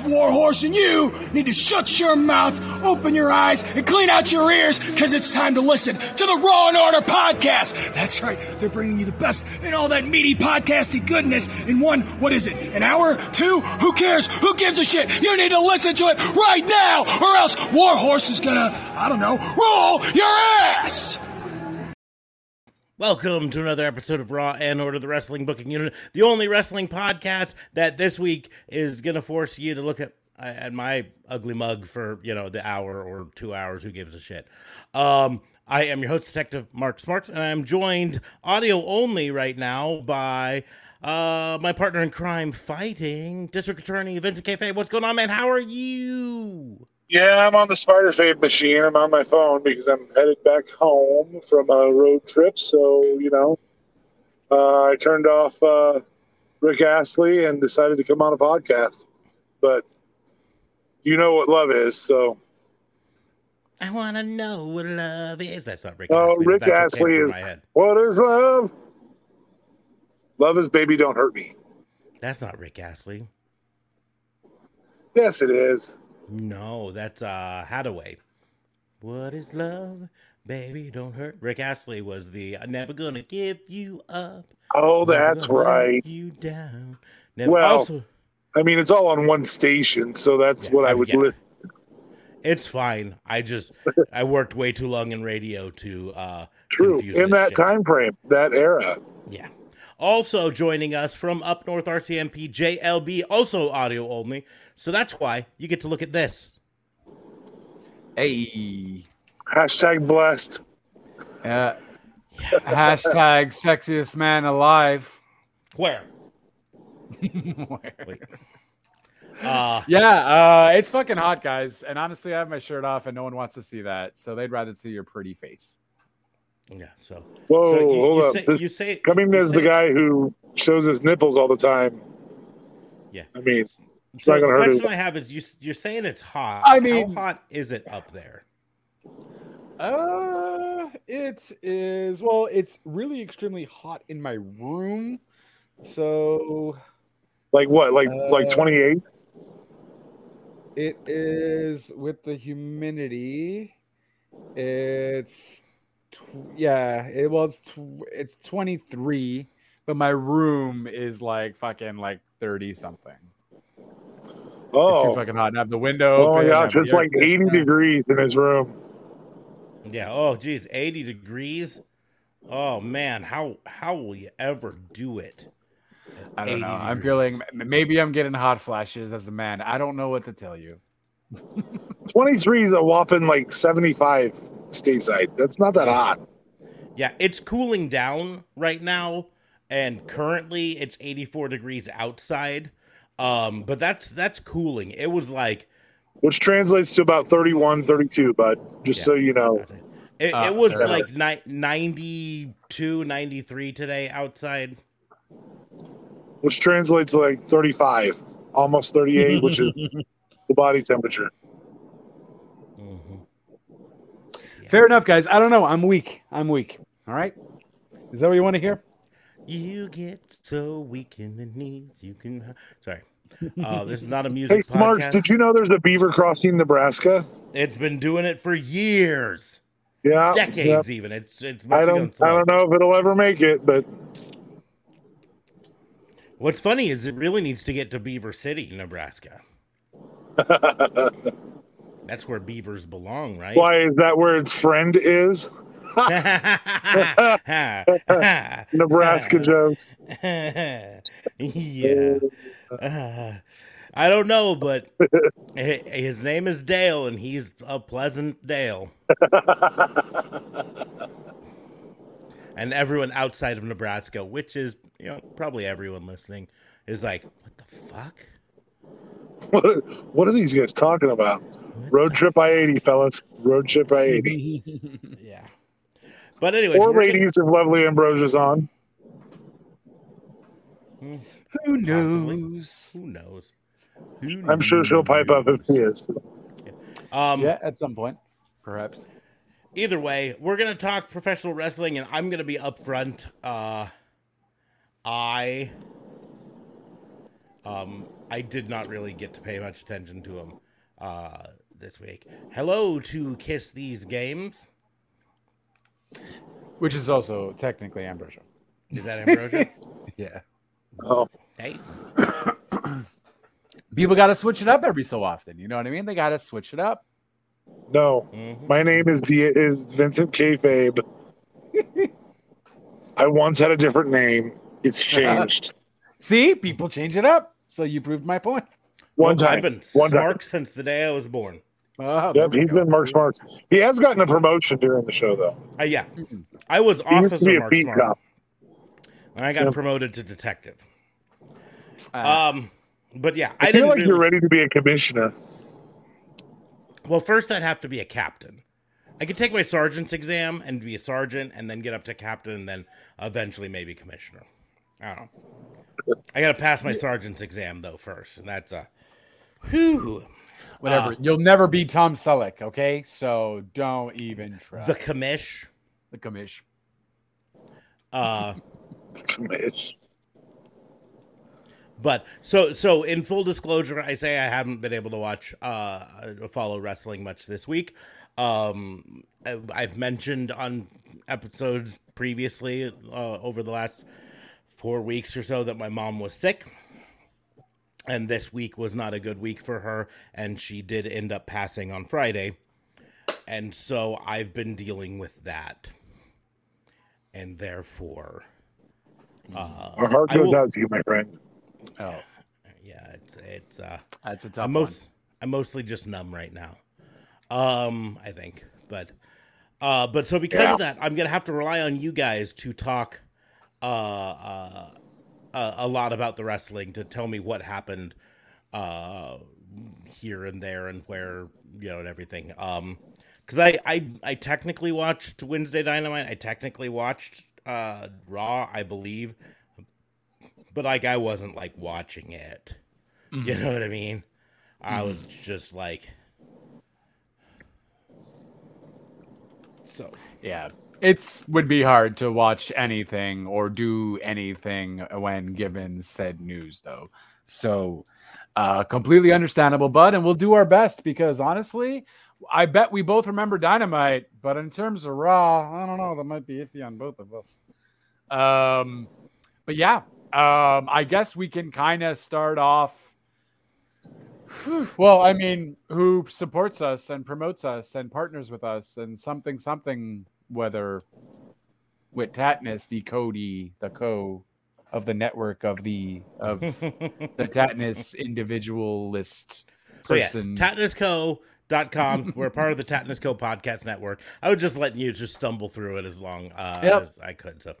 Warhorse and you need to shut your mouth, open your eyes, and clean out your ears because it's time to listen to the Raw and Order podcast. That's right. They're bringing you the best in all that meaty podcasty goodness in one, what is it, an hour? Two? Who cares? Who gives a shit? You need to listen to it right now or else Warhorse is gonna, I don't know, roll your ass! Welcome to another episode of Raw and Order the Wrestling Booking Unit, the only wrestling podcast that this week is going to force you to look at at my ugly mug for you know the hour or two hours. Who gives a shit? Um, I am your host, Detective Mark Smarts, and I'm joined audio only right now by uh, my partner in crime fighting, District Attorney Vincent Cafe. What's going on, man? How are you? Yeah, I'm on the Spider Fade machine. I'm on my phone because I'm headed back home from a road trip. So, you know, uh, I turned off uh, Rick Astley and decided to come on a podcast. But you know what love is, so. I want to know what love is. That's not Rick Oh, Astley. Rick That's Astley is. What is love? Love is baby, don't hurt me. That's not Rick Astley. Yes, it is. No, that's uh Hadaway. What is love? Baby, don't hurt. Rick Astley was the "I'm never gonna give you up. Oh, that's right. You down. Never, Well, also, I mean, it's all on one station, so that's Yeah, what I I would it. listen. it's fine. I just I worked way too long in radio to uh True. In that shit. time frame, that era. Yeah. Also joining us from up north RCMP JLB, also audio only. So that's why you get to look at this. Hey. Hashtag blessed. Uh, hashtag sexiest man alive. Where? Wait. Uh yeah, uh, it's fucking hot, guys. And honestly, I have my shirt off, and no one wants to see that. So they'd rather see your pretty face. yeah, so Whoa, so you, hold you up. say, This you say coming you as the guy who shows his nipples all the time. Yeah. I mean, it's So not the gonna hurt question his- I have is you you're saying it's hot. I mean- how hot is it up there? Uh, it is well, it's really extremely hot in my room. So like what? Like like Uh, 28? it is with the humidity. It's tw- yeah, it well, it's tw- it's 23, but my room is like fucking like 30 something. Oh, it's too Oh, fucking hot. And I have the window oh my open. I gosh, have it's like 80 conditioner. degrees in his room. Yeah. Oh, geez, eighty degrees. Oh man, how how will you ever do it? I don't 80 know. I'm feeling maybe I'm getting hot flashes as a man. I don't know what to tell you. 23 is a whopping like 75 stateside. That's not that hot. Yeah, it's cooling down right now, and currently it's 84 degrees outside. Um, but that's that's cooling. It was like Which translates to about 31, 32, bud. Just Yeah. so you know. it, Ah, it was fair like ni- 92, 93 today outside. Which translates to like 35, almost 38, which is the body temperature. Mhm. Fair enough, guys. I don't know. I'm weak. I'm weak. All right. Is that what you want to hear? You get so weak in the knees, you can. Sorry, uh, this is not a music. Hey, Smarts, podcast. did you know there's a beaver crossing Nebraska? It's been doing it for years, Yeah. decades, yeah. even. It's it's. I must be going don't I don't know if it'll ever make it, but What's funny is it really needs to get to Beaver City, Nebraska. That's where beavers belong, right? why is that where its friend is? Nebraska jokes. yeah. Uh, I don't know, but his name is Dale, and he's a pleasant Dale. and everyone outside of Nebraska, which is you know probably everyone listening, is like, what the fuck? What are, what are these guys talking about? Road trip I eighty, fellas. Road trip I eighty. Yeah. But anyway, or ladies if Lovely Ambrosia's on. Who Possibly. knows? Who knows? Who I'm sure she'll pipe up if she is. Um, Yeah, at some point, perhaps. Either way, we're gonna talk professional wrestling, and I'm gonna be upfront. Uh, I, um, I did not really get to pay much attention to him uh, this week. Hello to Kiss These Games. Which is also technically Ambrosia. Is that Ambrosia? Yeah. Oh, hey, People got to switch it up every so often. You know what I mean? They got to switch it up. no. Mhm. My name is D- is Vincent Kayfabe. I once had a different name. It's changed. See, people change it up. So you proved my point. One Well, time. I've been One time. Mark since the day I was born. Oh, Yep, we he's go. been Mark Smarks. He has gotten a promotion during the show, though. Uh, yeah. I was He used to officer be a Mark beat Smart, cop. And I got Yep. promoted to detective. Ah, Um, but yeah, I, I, feel didn't like really. you're ready to be a commissioner. Well, first I'd have to be a captain. I could take my sergeant's exam and be a sergeant, and then get up to captain, and then eventually maybe commissioner. I don't know. I got to pass my sergeant's exam though first, and that's a whew. whatever. uh, You'll never be Tom Selleck, okay? So don't even try. The commish. the commish. Uh, But so so in full disclosure, I say I haven't been able to watch uh follow wrestling much this week. Um, I- I've mentioned on episodes previously uh, over the last four weeks or so that my mom was sick. And this week was not a good week for her, and she did end up passing on Friday. And so I've been dealing with that. And therefore, uh, Our heart goes will- out to you, my friend. Oh, yeah, it's it's uh that's a tough I'm one. most I'm mostly just numb right now. Um, I think, but uh, but so because Yeah. of that, I'm gonna have to rely on you guys to talk uh, uh, uh a lot about the wrestling to tell me what happened uh here and there and where you know and everything. Um, because I I I technically watched Wednesday Dynamite. I technically watched uh Raw, I believe, but like I wasn't like watching it. You know what I mean? I was just like so Yeah. It's would be hard to watch anything or do anything when given said news though. So uh completely understandable, bud, and we'll do our best because honestly, I bet we both remember Dynamite, but in terms of Raw, I don't know, that might be iffy on both of us. Um but yeah, um I guess we can kind of start off well, I mean, who supports us and promotes us and partners with us and something, something, whether with Tatnus, the Cody, the co of the network of the of the Tatnus individualist So yes, person. tatnusco.com. We're part of the Tatnus Co podcast network. I was just letting you just stumble through it as long uh, Yep. as I could. So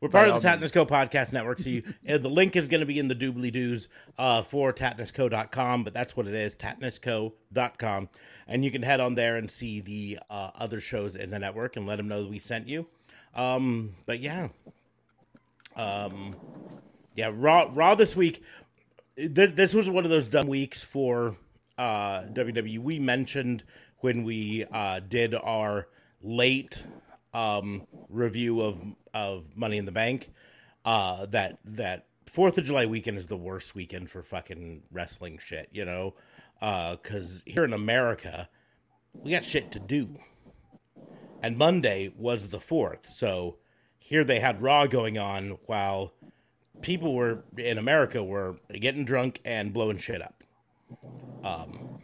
we're part By of the Tatnus. Co podcast network. So you, the link is going to be in the doobly doos uh, for tatnusco.com, but that's what it is, tatnusco.com. And you can head on there and see the uh, other shows in the network and let them know that we sent you. Um, but yeah. Um, yeah, Raw, Raw this week th- this was one of those dumb weeks for uh, WWE. We mentioned when we uh, did our late um, review of of Money in the Bank uh, that that Fourth of July weekend is the worst weekend for fucking wrestling shit. You know, because here in America we got shit to do, and Monday was the fourth, so here they had Raw going on while people were in America were getting drunk and blowing shit up. Um,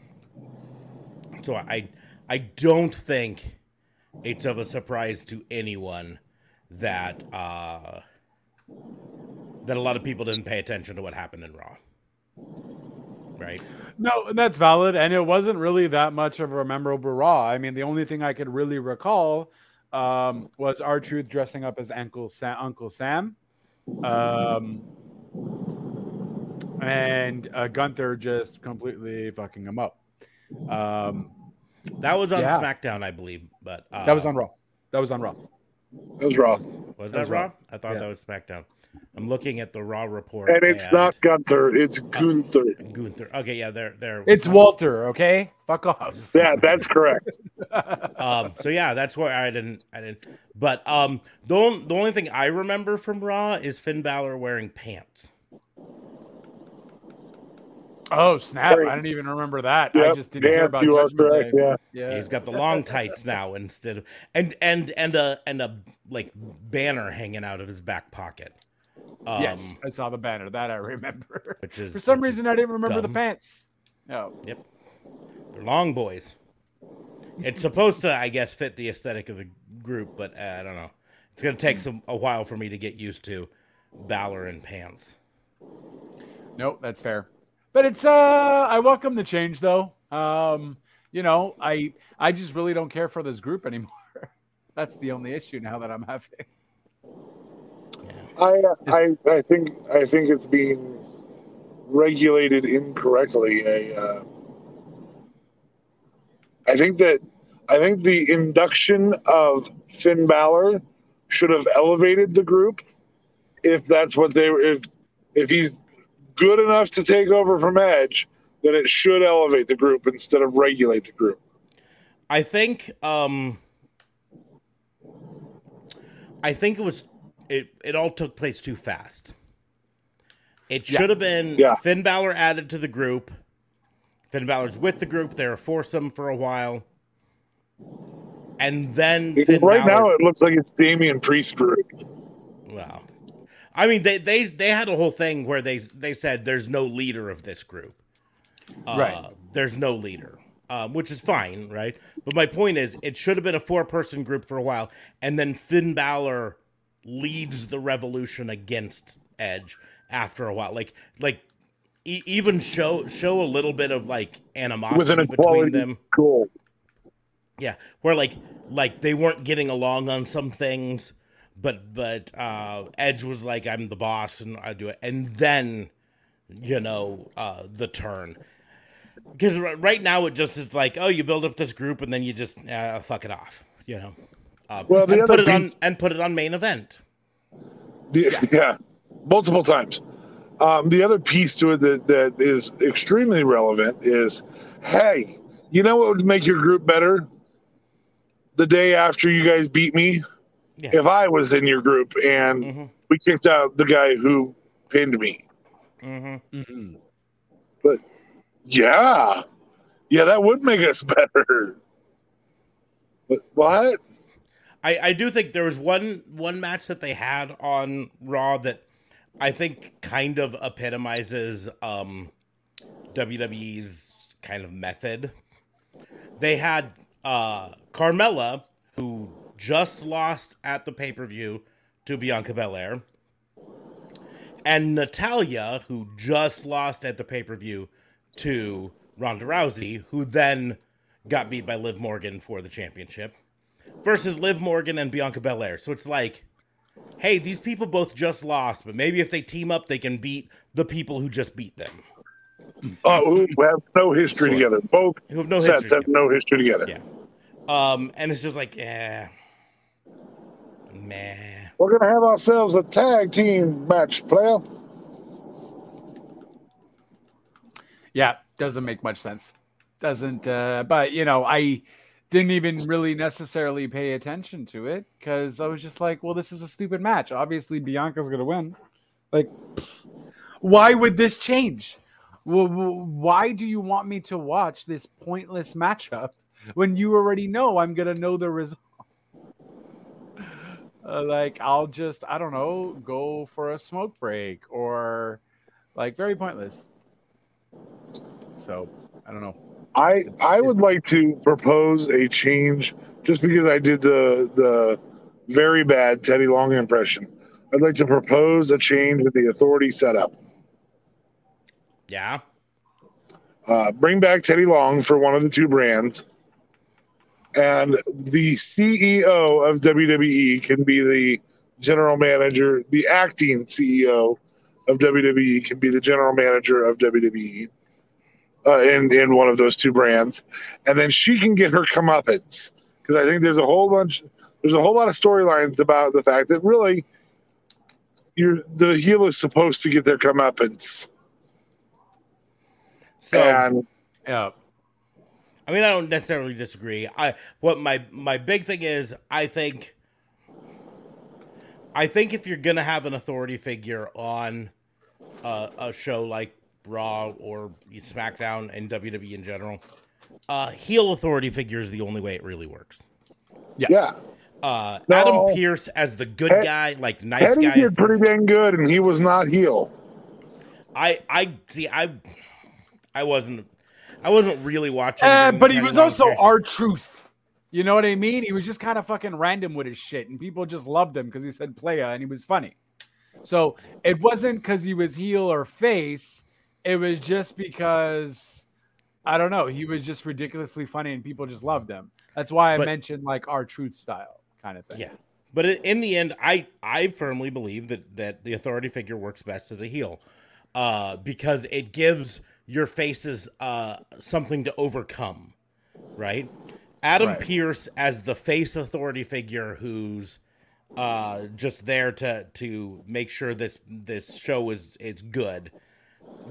so I I don't think it's of a surprise to anyone that uh, that a lot of people didn't pay attention to what happened in Raw. Right? No, and that's valid, and it wasn't really that much of a memorable Raw. I mean, the only thing I could really recall um, was R-Truth dressing up as Uncle Sam, Uncle Sam, um, and uh, Gunther just completely fucking him up. Um, That was on Yeah. SmackDown, I believe, but uh, that was on Raw. That was on Raw. That was Raw. Was That that was Raw? Raw. I thought Yeah. that was SmackDown. I'm looking at the Raw report, And it's not Gunther, it's Gunther. Gunther. Okay, yeah, they're they're. It's Walter. Okay, fuck off. Yeah, that's correct. um so yeah that's why i didn't i didn't but um the, on, the only thing i remember from raw is finn Balor wearing pants Oh snap! Right. I didn't even remember that. I just didn't hear about you are Judgment correct. Day. Yeah. Yeah, he's got the long tights now instead of and and and a and a like banner hanging out of his back pocket um, yes, I saw the banner. That I remember. which is For some which is- reason, I didn't remember the pants. Oh, Yep. they're long boys it's supposed to i guess fit the aesthetic of the group but uh, i don't know it's gonna take some a while for me to get used to Balor in pants nope, that's fair. But it's uh, I welcome the change though. Um, you know, I I just really don't care for this group anymore. That's the only issue now that I'm having. I, I I think I think it's being regulated incorrectly. I, uh, I think that I think the induction of Finn Balor should have elevated the group. If that's what they were, if if he's good enough to take over from Edge, then it should elevate the group instead of regulate the group. I think um I think it was it it all took place too fast. It Yeah. should have been Yeah. Finn Balor added to the group. Finn Balor's with the group. They're a foursome for a while. And then Finn right Balor, now, it looks like it's Damian Priest group. Wow. I mean, they, they they had a whole thing where they they said there's no leader of this group. Uh, Right. There's no leader, um, which is fine, right? But my point is, it should have been a four person group for a while, and then Finn Balor leads the revolution against Edge after a while. Like like e- even show show a little bit of like animosity an between them. goal. Yeah, where like like they weren't getting along on some things, but but uh Edge was like, "I'm the boss and I do it," and then you know uh the turn. Because right now it just is like, oh, you build up this group and then you just uh, fuck it off, you know. Uh, Well, the and other put it on piece- and put it on main event. The, yeah. multiple times. Um, the other piece to it that, that is extremely relevant is, hey, you know what would make your group better? The day after you guys beat me, Yeah. if I was in your group and hmm we kicked out the guy who pinned me, hmm Mhm. yeah, yeah, that would make us better. But what? I, I do think there was one one match that they had on Raw that I think kind of epitomizes um, WWE's kind of method. They had uh, Carmella, who just lost at the pay per view to Bianca Belair, and Natalya, who just lost at the pay per view to Ronda Rousey, who then got beat by Liv Morgan for the championship versus Liv Morgan and Bianca Belair. So it's like, hey, these people both just lost, but maybe if they team up, they can beat the people who just beat them, Oh, who have no history together. Both who have no sets history. have no history together. Yeah. Um, and it's just like, eh, meh. We're gonna have ourselves a tag team match, player. Yeah, doesn't make much sense. Doesn't. Uh, but you know, I didn't even really necessarily pay attention to it because I was just like, well, this is a stupid match. Obviously, Bianca's gonna win. Like, why would this change? Well, why do you want me to watch this pointless matchup when you already know I'm gonna know the result? Uh, like, I'll just, I don't know, go for a smoke break or like very pointless. So I don't know. I It's- I would like to propose a change just because I did the the very bad Teddy Long impression. I'd like to propose a change in the authority setup. Yeah. Uh, bring back Teddy Long for one of the two brands, and the CEO of WWE can be the general manager. The acting CEO of WWE can be the general manager of WWE. uh, in in one of those two brands, and then she can get her comeuppance because I think there's a whole bunch, there's a whole lot of storylines about the fact that really, you're the heel is supposed to get their comeuppance, So and Yeah. I mean, I don't necessarily disagree. I what my my big thing is, I think, I think if you're gonna have an authority figure on uh, a show like Raw or SmackDown and WWE in general, uh, heel authority figure is the only way it really works. yeah, Uh, No. Adam Pearce as the good Ed- guy, like nice Eddie guy. did pretty dang good, and he was not heel. I I see. I I wasn't. I wasn't really watching. Uh, but he was also R-Truth. You know what I mean? He was just kind of fucking random with his shit, and people just loved him because he said playa and he was funny. So it wasn't because he was heel or face. It was just because I don't know. He was just ridiculously funny, and people just loved him. That's why I But- mentioned like R-Truth style kind of thing. Yeah. But in the end, I I firmly believe that that the authority figure works best as a heel, uh, because it gives your faces uh something to overcome, right? Adam Right. Pearce as the face authority figure who's uh just there to to make sure this this show is is good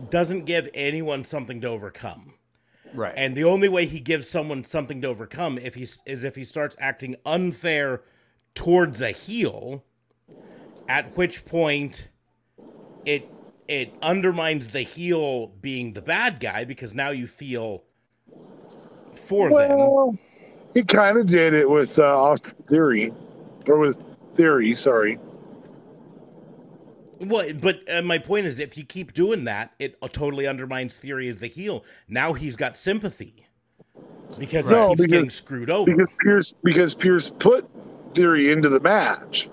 doesn't give anyone something to overcome. Right. And the only way he gives someone something to overcome if he's is if he starts acting unfair towards a heel, at which point it it undermines the heel being the bad guy because now you feel for them. He kind of did it with uh, Austin Theory, or with Theory. Sorry. Well, but uh, my point is, if you keep doing that, it uh, totally undermines Theory as the heel. Now he's got sympathy because No, he keeps because- getting screwed over. because Pearce because Pearce put Theory into the match.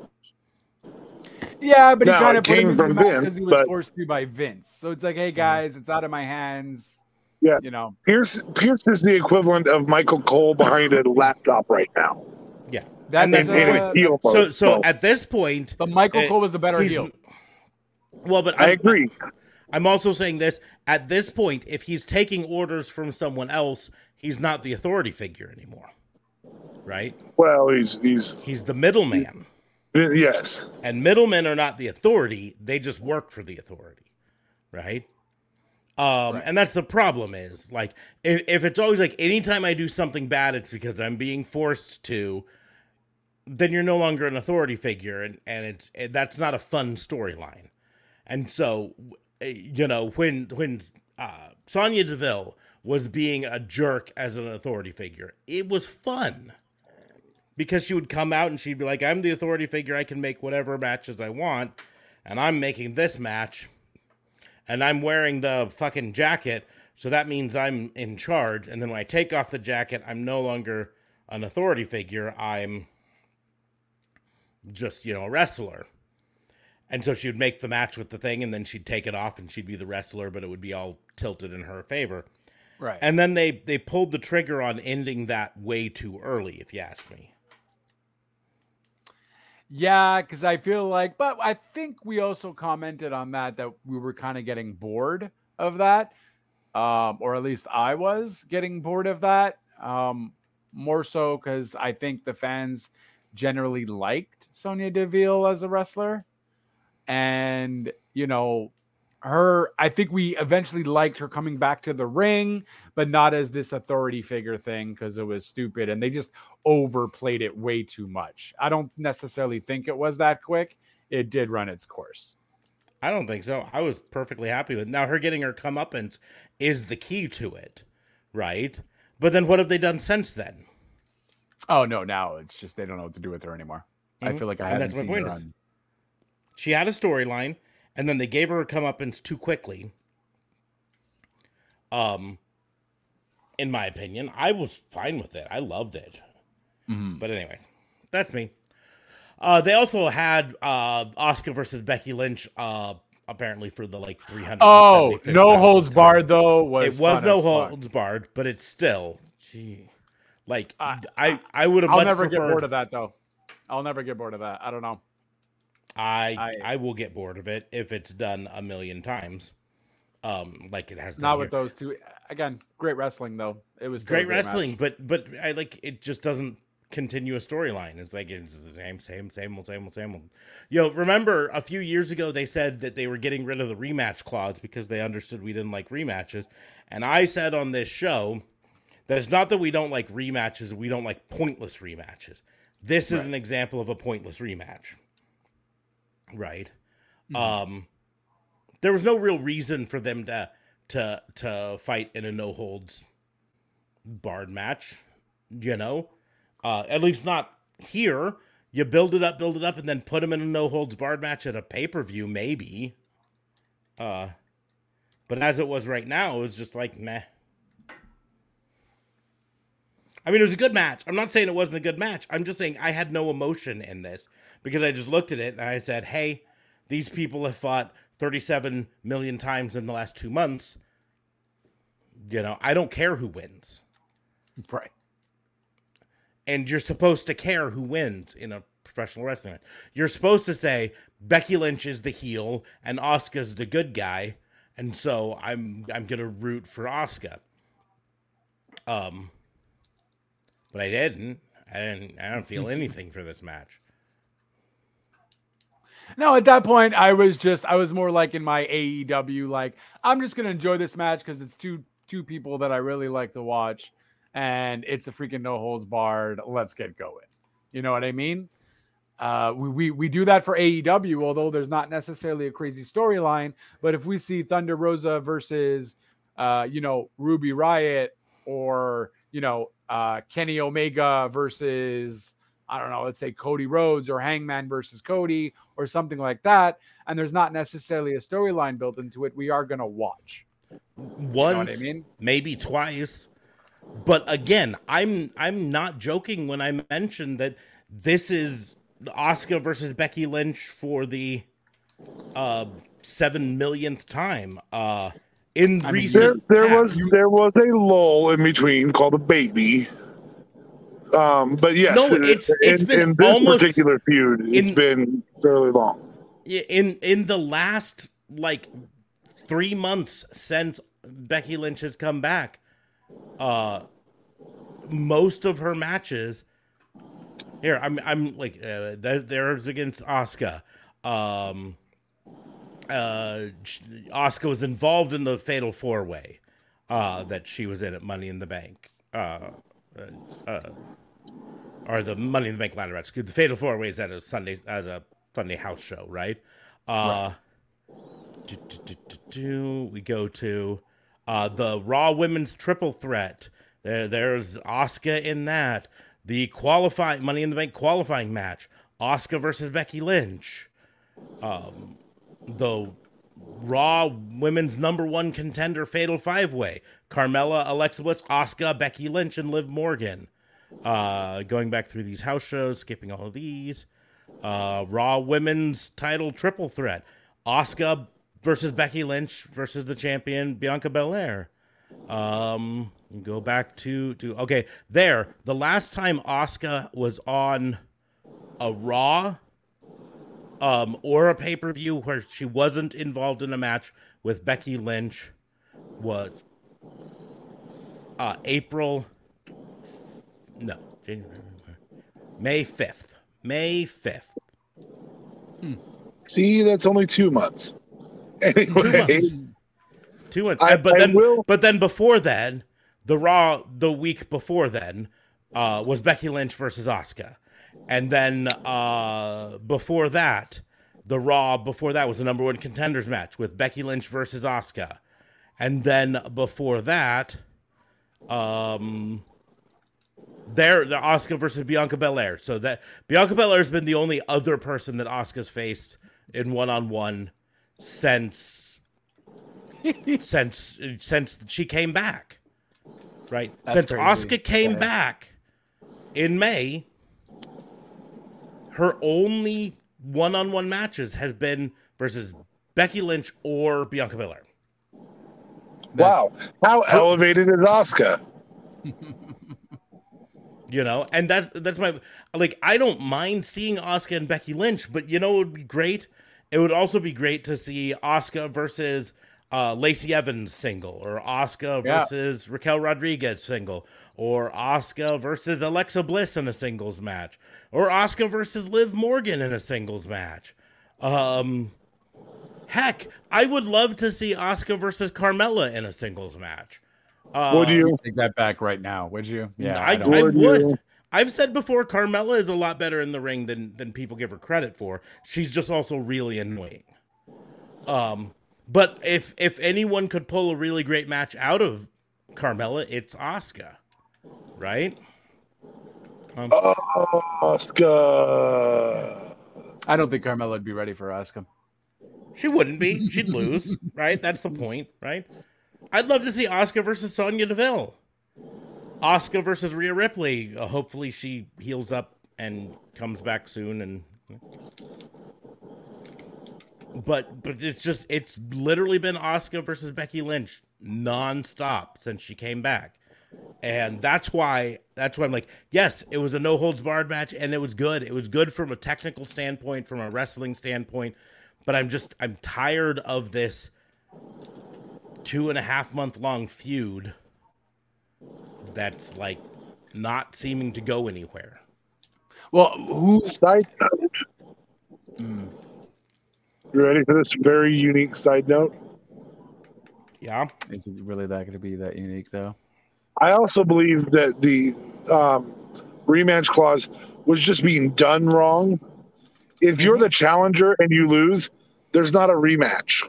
Yeah, but he No, kind of put him came in the from Vince, because he was but- forced to by Vince. So it's like, hey guys, it's out of my hands. Yeah. You know. Pearce Pearce is the equivalent of Michael Cole behind a laptop right now. Yeah, and That's then in his uh, heel so, mode. so at this point, but Michael uh, Cole was a better he's- heel. Well, but I I'm- agree. I'm also saying this at this point, if he's taking orders from someone else, he's not the authority figure anymore. Right? Well, he's he's He's the middleman. Yes. And middlemen are not the authority, they just work for the authority. Right? Um, and that's the problem is like if, if it's always like anytime I do something bad, it's because I'm being forced to, then you're no longer an authority figure, and and it's and that's not a fun storyline. And so, eh, you know, when when uh, Sonya Deville was being a jerk as an authority figure, it was fun because she would come out and she'd be like, "I'm the authority figure. I can make whatever matches I want, and I'm making this match, and I'm wearing the fucking jacket, so that means I'm in charge. And then when I take off the jacket, I'm no longer an authority figure. I'm just you know a wrestler." And so she would make the match with the thing, and then she'd take it off, and she'd be the wrestler, but it would be all tilted in her favor. Right. And then they they pulled the trigger on ending that way too early, if you ask me. Yeah, because I feel like, but I think we also commented on that that we were kind of getting bored of that, um, or at least I was getting bored of that. Um, more so because I think the fans generally liked Sonya Deville as a wrestler, and you know, her. I think we eventually liked her coming back to the ring, but not as this authority figure thing because it was stupid, and they just overplayed it way too much. I don't necessarily think it was that quick. It did run its course. I don't think so. I was perfectly happy with now her getting her comeuppance is the key to it, right? But then what have they done since then? Oh no, now it's just they don't know what to do with her anymore. I Mhm. feel like I And haven't seen her on. She had a storyline, and then they gave her a comeuppance too quickly. Um, in my opinion, I was fine with it. I loved it. Mhm. But anyways, that's me. Uh, they also had uh, Asuka versus Becky Lynch. Uh, apparently for the like three hundred. Oh, no holds barred though. Was It was no holds barred, but it's still, gee, like I- I I would have. I'll never get bored of that though. I'll never get bored of that. I don't know. I, I- I will get bored of it if it's done a million times. Um, like it has not with those two. Again, great wrestling though. It was great, great wrestling, match. but but I like it just doesn't continue a storyline. It's like it's the same, same, same old, same old, same old. Know, remember a few years ago they said that they were getting rid of the rematch clause because they understood we didn't like rematches, and I said on this show that it's not that we don't like rematches, we don't like pointless rematches. This is an example of a pointless rematch. Right. Mm-hmm. Um there was no real reason for them to to to fight in a no holds barred match, you know? Uh at least not here. You build it up, build it up, and then put them in a no holds barred match at a pay per view, maybe. Uh, but as it was right now, it was just like meh. I mean, it was a good match. I'm not saying it wasn't a good match. I'm just saying I had no emotion in this because I just looked at it and I said, hey, these people have fought 37 million times in the last two months. You know, I don't care who wins. Right. And you're supposed to care who wins in a professional wrestling match. You're supposed to say Becky Lynch is the heel and Asuka's the good guy, and so I'm I'm gonna root for Asuka. Um, but I didn't. I didn't. I don't feel anything for this match. No, at that point, I was just I was more like in my AEW, like I'm just gonna enjoy this match because it's two two people that I really like to watch, and it's a freaking no holds barred. Let's get going. You know what I mean? Uh, we, we we do that for AEW, although there's not necessarily a crazy storyline. But if we see Thunder Rosa versus, uh, you know, Ruby Riott or you know, uh, Kenny Omega versus I don't know, let's say Cody Rhodes or Hangman versus Cody or something like that, and there's not necessarily a storyline built into it, we are going to watch. Once, you know I mean? maybe twice. But again, I'm I'm not joking when I mention that this is Asuka versus Becky Lynch for the uh seven millionth time. Uh in I recent there, there was there was a lull in between called a baby. Um, but yes, no, it's, it's in, been in this almost, particular feud, it's in, been fairly long. In in the last like three months since Becky Lynch has come back, uh, most of her matches. Here, I'm I'm like uh, there's against Asuka. Um, uh, Asuka was involved in the Fatal Four Way uh, that she was in at Money in the Bank, uh, uh, uh or the Money in the Bank ladder match. The Fatal Four Way is at a Sunday as a Sunday house show, right? Uh, right. Do, do, do, we go to uh, the Raw Women's Triple Threat. There, there's Asuka in that. The qualifying Money in the Bank qualifying match. Asuka versus Becky Lynch. Um, the Raw Women's Number One Contender Fatal Five Way: Carmella, Alexa Bliss, Asuka, Becky Lynch, and Liv Morgan. Uh, going back through these house shows, skipping all of these. Uh, Raw Women's Title Triple Threat: Asuka versus Becky Lynch versus the champion Bianca Belair. Um, go back to to okay. There, the last time Asuka was on a Raw um, or a pay per view where she wasn't involved in a match with Becky Lynch was uh, April. No, January, May 5th. May 5th. Hmm. See, that's only two months. Anyway. Two months. Two months. I, but then, will... but then before then, the Raw the week before then uh, was Becky Lynch versus Asuka. And then uh, before that, the Raw before that was the number one contenders match with Becky Lynch versus Asuka. And then before that, um, there the Asuka versus Bianca Belair. So that Bianca Belair has been the only other person that Asuka's faced in one on one since since since she came back. Right? That's since Asuka came yeah. back in May, her only one-on-one matches has been versus Becky Lynch or Bianca Belair. Wow, how elevated is Asuka? you know, and that's that's my like. I don't mind seeing Asuka and Becky Lynch, but you know, it would be great. It would also be great to see Asuka versus uh, Lacey Evans single, or Asuka Yeah. versus Raquel Rodriguez single, or Asuka versus Alexa Bliss in a singles match, or Asuka versus Liv Morgan in a singles match. Um, heck, I would love to see Asuka versus Carmella in a singles match. Um, Would you? Take that back right now, would you? Yeah, I, don't- I Would would. you? I've said before, Carmella is a lot better in the ring than than people give her credit for. She's just also really annoying. Um, but if if anyone could pull a really great match out of Carmella, it's Asuka, right? Um, Asuka. I don't think Carmella would be ready for Asuka. She wouldn't be. She'd lose, right? That's the point, right? I'd love to see Asuka versus Sonya Deville. Asuka versus Rhea Ripley. Uh, hopefully, she heals up and comes back soon. And but but it's just it's literally been Asuka versus Becky Lynch nonstop since she came back, and that's why that's why I'm like, yes, it was a no holds barred match, and it was good. It was good from a technical standpoint, from a wrestling standpoint but I'm just I'm tired of this two and a half month long feud that's like not seeming to go anywhere. Well, who? Side note. Hmm. You ready for this very unique side note? Yeah. Is it really that going to be that unique though? I also believe that the um, rematch clause was just being done wrong. If you're the challenger and you lose, there's not a rematch.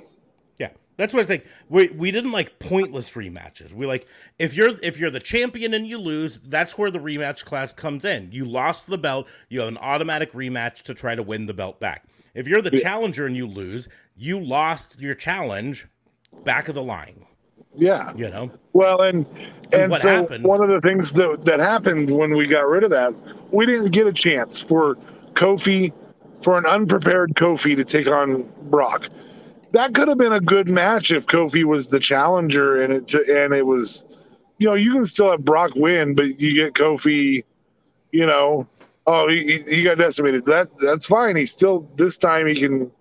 Yeah. That's what I think. We we didn't like pointless rematches. We like if you're if you're the champion and you lose, that's where the rematch clause comes in. You lost the belt, you have an automatic rematch to try to win the belt back. If you're the challenger and you lose, you lost your challenge back of the line. Yeah. You know? Well, and and what so happened- one of the things that that happened when we got rid of that, we didn't get a chance for Kofi, for an unprepared Kofi to take on Brock. That could have been a good match if Kofi was the challenger and it and it was, you know, you can still have Brock win, but you get Kofi, you know, oh he, he- got decimated. That that's fine. He still this time he can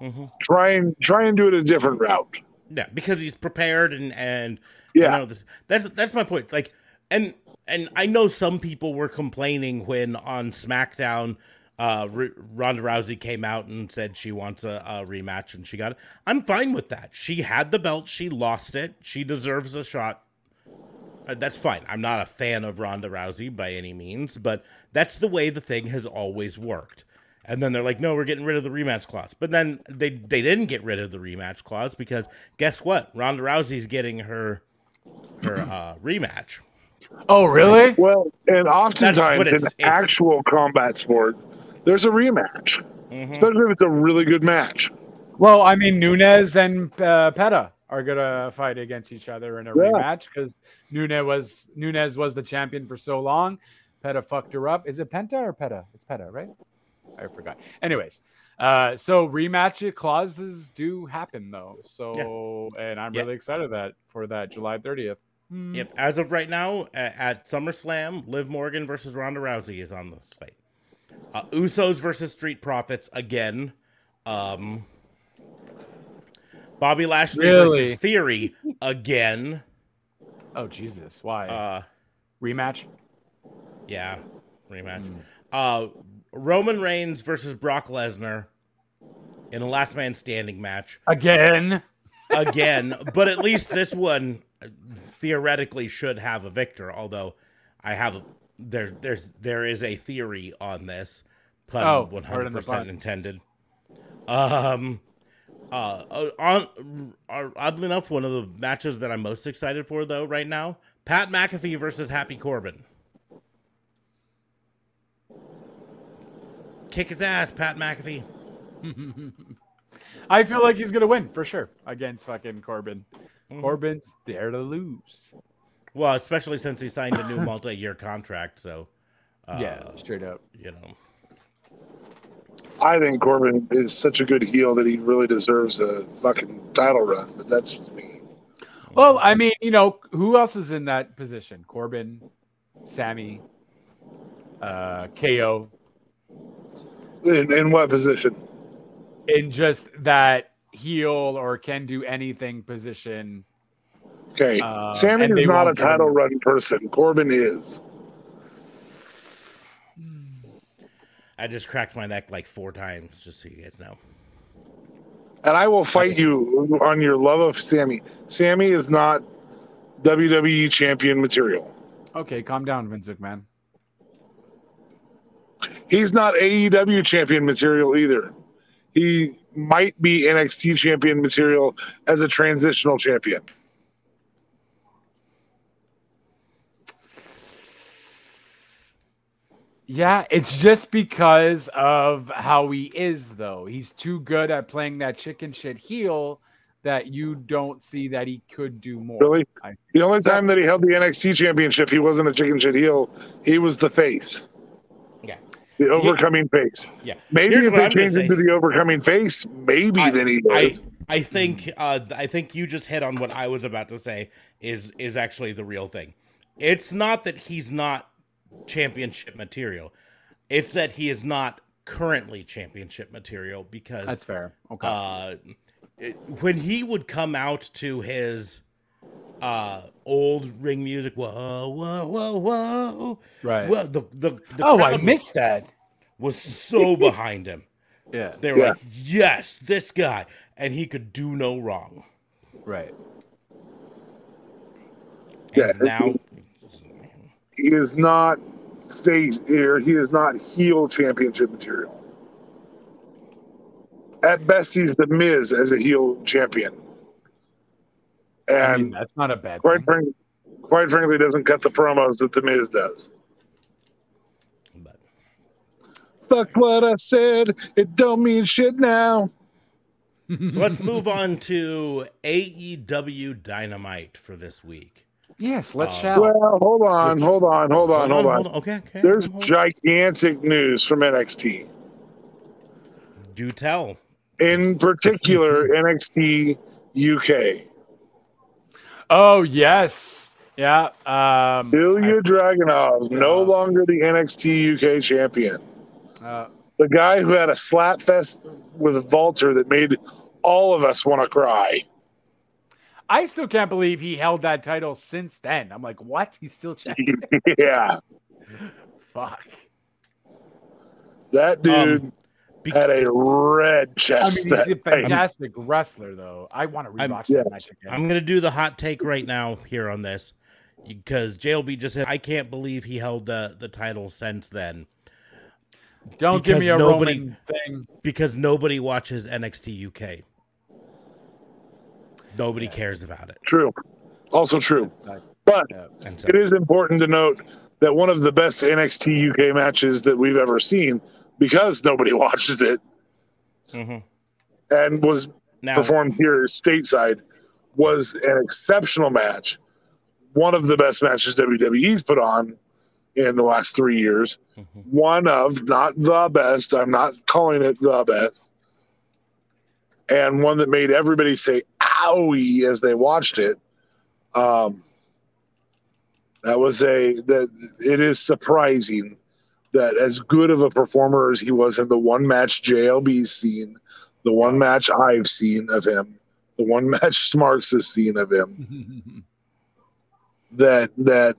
Mhm. try and try and do it a different route. Yeah, because he's prepared and and Yeah. you know, this, that's that's my point. Like, and and I know some people were complaining when on SmackDown, uh, R- Ronda Rousey came out and said she wants a, a rematch and she got it. I'm fine with that. She had the belt, she lost it, she deserves a shot. Uh, that's fine. I'm not a fan of Ronda Rousey by any means, but that's the way the thing has always worked. And then they're like, "No, we're getting rid of the rematch clause." But then they they didn't get rid of the rematch clause because guess what? Ronda Rousey's getting her her uh, rematch. Oh, really? Well, and oftentimes it's- in it's- actual combat sport, there's a rematch, Mhm. especially if it's a really good match. Well, I mean, Nunes and uh, Peta are gonna fight against each other in a Yeah. rematch because Nunes was Nunes was the champion for so long. Peta fucked her up. Is it Penta or Peta? It's Peta, right? I forgot. Anyways, uh, so rematch clauses do happen though. So, and I'm Yeah. really excited that for that July 30th. Hmm. Yep. As of right now, at, at SummerSlam, Liv Morgan versus Ronda Rousey is on the slate. Uh, Usos versus Street Profits again. Um, Bobby Lashley Really? versus Theory again. Oh Jesus, why Uh, rematch? yeah, rematch. Hmm. Uh, Roman Reigns versus Brock Lesnar in a last man standing match Again? again, but at least this one uh, theoretically should have a victor. Although I have a, there, there's there is a theory on this. Pun Oh, one hundred percent intended. Um, uh, uh, on uh, oddly enough, one of the matches that I'm most excited for though right now, Pat McAfee versus Happy Corbin. Kick his ass, Pat McAfee. I feel like he's gonna win for sure against fucking Corbin. Mhm. Corbin's there to lose. Well, especially since he signed a new multi-year contract, so uh, yeah, straight up. you know. I think Corbin is such a good heel that he really deserves a fucking title run, but that's just me. Well, I mean, you know, who else is in that position? Corbin, Sammy, uh, KO. In, in what position? In just that heel or can do anything position. Okay, Uh, Sammy is not a won't title run person. Corbin is. I just cracked my neck like four times, just so you guys know. And I will fight you on your love of Sammy. Sammy is not WWE champion material. Okay, calm down, Vince McMahon. He's not AEW champion material either. He might be NXT champion material as a transitional champion. Yeah, it's just because of how he is, though. He's too good at playing that chicken shit heel that you don't see that he could do more. Really? The only time that he held the NXT championship, he wasn't a chicken shit heel. He was the face, Yeah. the overcoming face. Yeah. Maybe Here's if they I'm change him to the overcoming face, maybe I- then he I, does. I think uh, I think you just hit on what I was about to say is is actually the real thing. It's not that he's not championship material. It's that he is not currently championship material because That's fair. Okay. uh, it- when he would come out to his uh, old ring music, whoa, whoa, whoa, whoa, right. well, the the, the oh, crowd I was- missed that. was so behind him. Yeah. They were Yeah. like, "Yes, this guy," and he could do no wrong. Right. And Yeah, now, He is not face here. He is not heel championship material. At best, he's the Miz as a heel champion, and I mean, that's not a bad quite thing. frankly, quite frankly, doesn't cut the promos that the Miz does. but Fuck what I said. It don't mean shit now. so let's move on to AEW Dynamite for this week. Yes, let's Uh, shout. Well, hold on, Which- hold on, hold on, hold on. Okay, okay. There's hold on. gigantic news from NXT. do tell. In particular, NXT UK. Oh yes. Yeah. Um Ilya Dragunov, no longer the NXT UK champion. uh, The guy who had a slap fest with Walter that made all of us want to cry. I still can't believe he held that title since then. I'm like, what? He's still champion. yeah, Fuck. that dude Um, Be- had a red I chest. mean, he's a that night. fantastic wrestler, though. I want to I'm- rewatch yes. that match again. I'm gonna do the hot take right now here on this because JLB just said I can't believe he held the the title since then Don't give me a because nobody- Roman thing. because nobody watches NXT UK. Nobody cares about it, True. Also true. But yeah. so it is important to note that one of the best NXT UK matches that we've ever seen, because nobody watched it Mhm. and was now performed here stateside, was an exceptional match. One of the best matches WWE's put on in the last three years. Mhm. One of, not the best, I'm not calling it the best. And one that made everybody say owie as they watched it. Um, that was a that it is surprising that as good of a performer as he was in the one match JLB's seen, the one match I've seen of him, the one match Smarks has seen of him, that that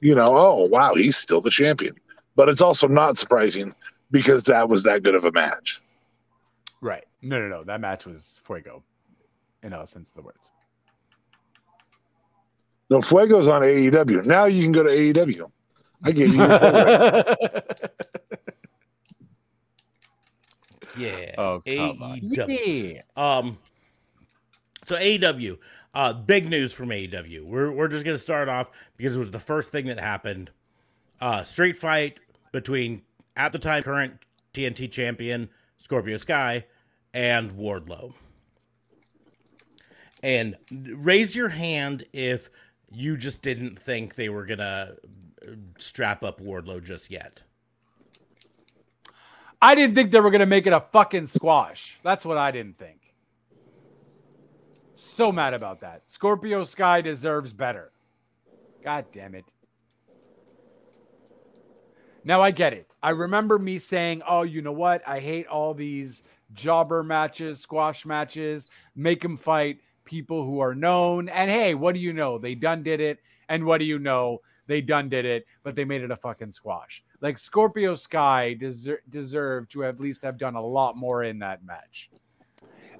you know, oh wow, he's still the champion. But it's also not surprising because that was that good of a match. right. No, no, no. That match was fuego. In all sense of the words. No, Fuego's on AEW. Now you can go to AEW. I gave you. yeah, oh, come on. AEW. Yeah. Um, so AEW, uh, big news from AEW. We're we're just gonna start off because it was the first thing that happened. Uh, straight fight between at the time current TNT champion Scorpio Sky and Wardlow. And raise your hand if you just didn't think they were gonna uh, strap up Wardlow just yet. I didn't think they were gonna make it a fucking squash. That's what I didn't think. So mad about that. Scorpio Sky deserves better. God damn it. Now I get it. I remember me saying, "Oh, you know what? I hate all these jobber matches, squash matches, make them fight people who are known. And hey, what do you know? They done did it. And what do you know? They done did it, but they made it a fucking squash. Like Scorpio Sky deser- deserved to at least have done a lot more in that match.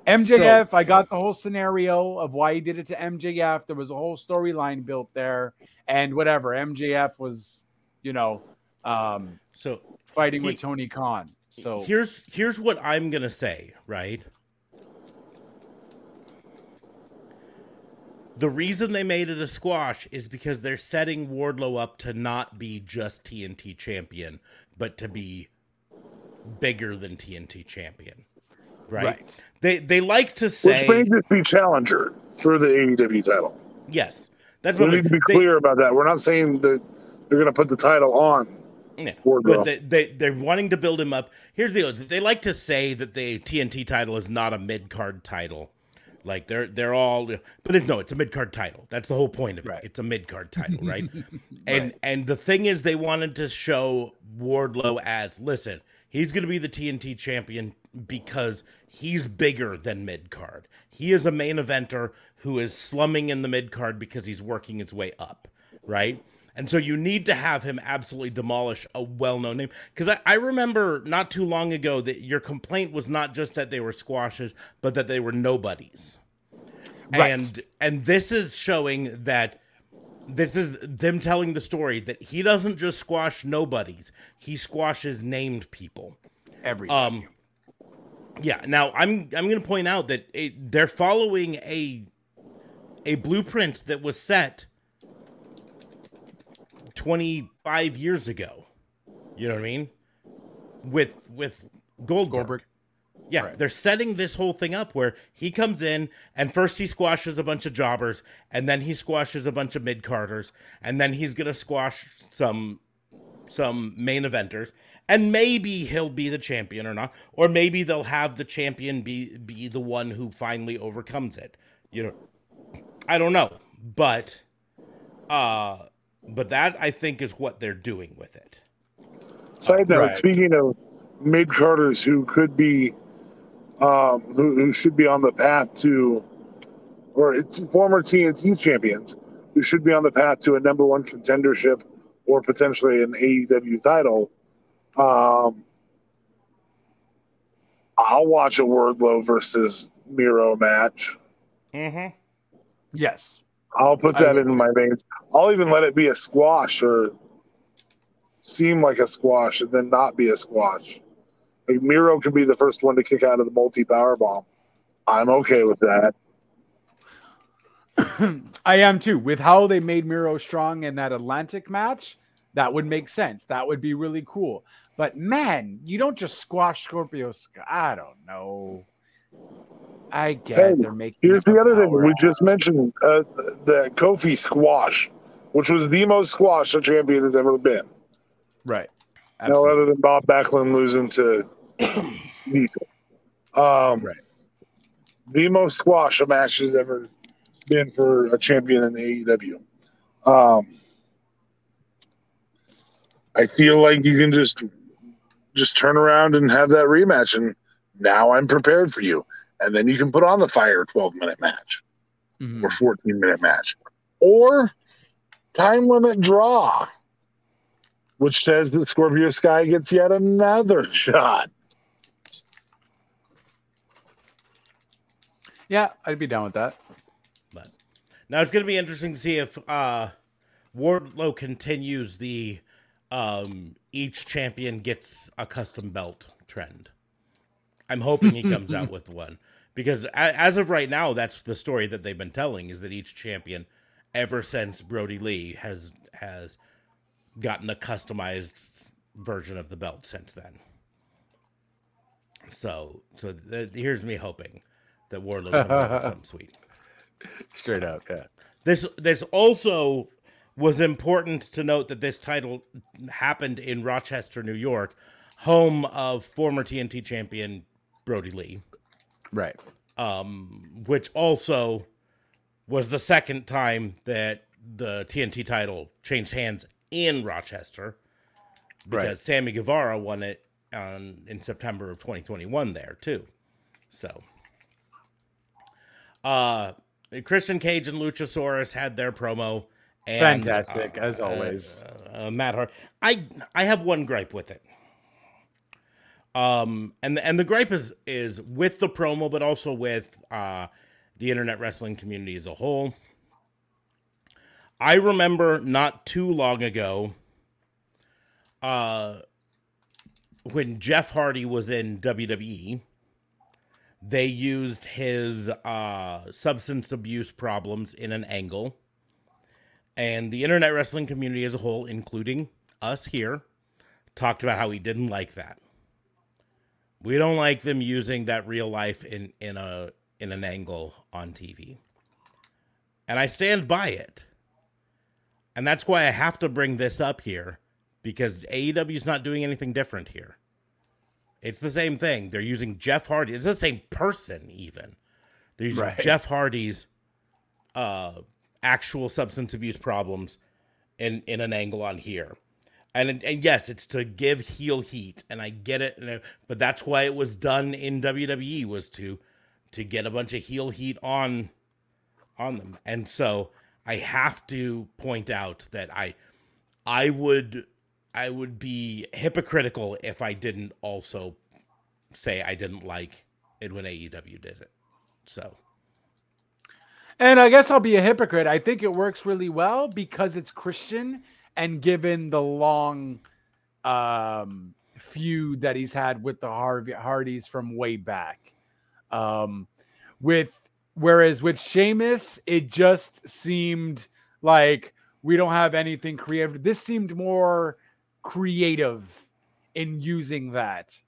MJF, I got the whole scenario of why he did it to MJF. There was a whole storyline built there, and whatever. MJF was, you know, um, So fighting He- with Tony Khan. So here's here's what I'm gonna say, right? The reason they made it a squash is because they're setting Wardlow up to not be just TNT champion, but to be bigger than TNT champion. Right? Right. They they like to say Which say may just be challenger for the AEW title. yes. That's We what need to be they- clear about that. We're not saying that they're going to put the title on. Yeah, Wardlow. but they, they they're wanting to build him up. Here's the deal: they like to say that the TNT title is not a mid card title, like they're they're all, but no, it's a mid card title. That's the whole point of it. Right. It's a mid card title, right? and and the thing is, they wanted to show Wardlow as listen, he's going to be the TNT champion because he's bigger than mid card. He is a main eventer who is slumming in the mid card because he's working his way up, right? And so you need to have him absolutely demolish a well known name. Because I, I remember not too long ago that your complaint was not just that they were squashes, but that they were nobodies. Right. And and this is showing that this is them telling the story that he doesn't just squash nobodies, he squashes named people. every Um, yeah. Now I'm I'm going to point out that it, they're following a a blueprint that was set 25 years ago. You know what I mean? With with Goldberg. Goldberg. Yeah, Right. they're setting this whole thing up where he comes in and first he squashes a bunch of jobbers and then he squashes a bunch of mid carders and then he's gonna squash some some main eventers and maybe he'll be the champion or not or maybe they'll have the champion be be the one who finally overcomes it you know i don't know but uh but that i think is what they're doing with it Side note: Right. Speaking of mid carders who could be, um, who, who should be on the path to, or it's former TNT champions who should be on the path to a number one contendership or potentially an AEW title. Um, I'll watch a Wardlow versus Miro match. mm-hmm yes. I'll put that would in my veins. I'll even let it be a squash or seem like a squash and then not be a squash. Like Miro could be the first one to kick out of the multi power bomb. I'm okay with that. I am too. With how they made Miro strong in that Atlantic match, that would make sense. That would be really cool. But man, you don't just squash Scorpio I don't know. I get Hey, it. They're making. Here's the other thing we just mentioned uh, the Kofi squash, which was the most squash a champion has ever been. Right. No other than Bob Backlund losing to Diesel. Um, Right. The most squash a match has ever been for a champion in the AEW. Um, I feel like you can just just turn around and have that rematch, and now I'm prepared for you. And then you can put on the fire 12 minute match Mhm. or 14 minute match or time limit draw, which says that Scorpio Sky gets yet another shot. Yeah, I'd be down with that. But now it's going to be interesting to see if uh, Wardlow continues the um, each champion gets a custom belt trend. I'm hoping he comes out with one because as of right now, that's the story that they've been telling is that each champion, ever since Brody Lee, has has gotten a customized version of the belt since then. So, so th- here's me hoping that out with something sweet. Straight up, yeah. This this also was important to note that this title happened in Rochester, New York, home of former TNT champion Brody Lee, Right. um, which also was the second time that the TNT title changed hands in Rochester because Right. Sammy Guevara won it on, in September of 2021 there too. So, uh, Christian Cage and Luchasaurus had their promo. And, Fantastic, as uh, always. Uh, uh, Matt Hart. I I have one gripe with it. Um, and and the gripe is is with the promo, but also with uh the internet wrestling community as a whole. I remember not too long ago, uh, when Jeff Hardy was in WWE, they used his uh, substance abuse problems in an angle. And the internet wrestling community as a whole, including us here, talked about how he didn't like that. We don't like them using that real life in, in a in an angle on TV. And I stand by it. And that's why I have to bring this up here because AEW is not doing anything different here. It's the same thing. They're using Jeff Hardy. It's the same person, even. They're using Right. Jeff Hardy's uh, actual substance abuse problems in in an angle on here. And, and yes, it's to give heel heat, and I get it. But that's why it was done in WWE was to to get a bunch of heel heat on on them. And so I have to point out that I I would I would be hypocritical if I didn't also say I didn't like it when AEW did it. So And I guess I'll be a hypocrite. I think it works really well because it's Christian and given the long um, feud that he's had with the Harvey Hardys from way back. Um, with whereas with Sheamus, it just seemed like we don't have anything creative. This seemed more creative in using that.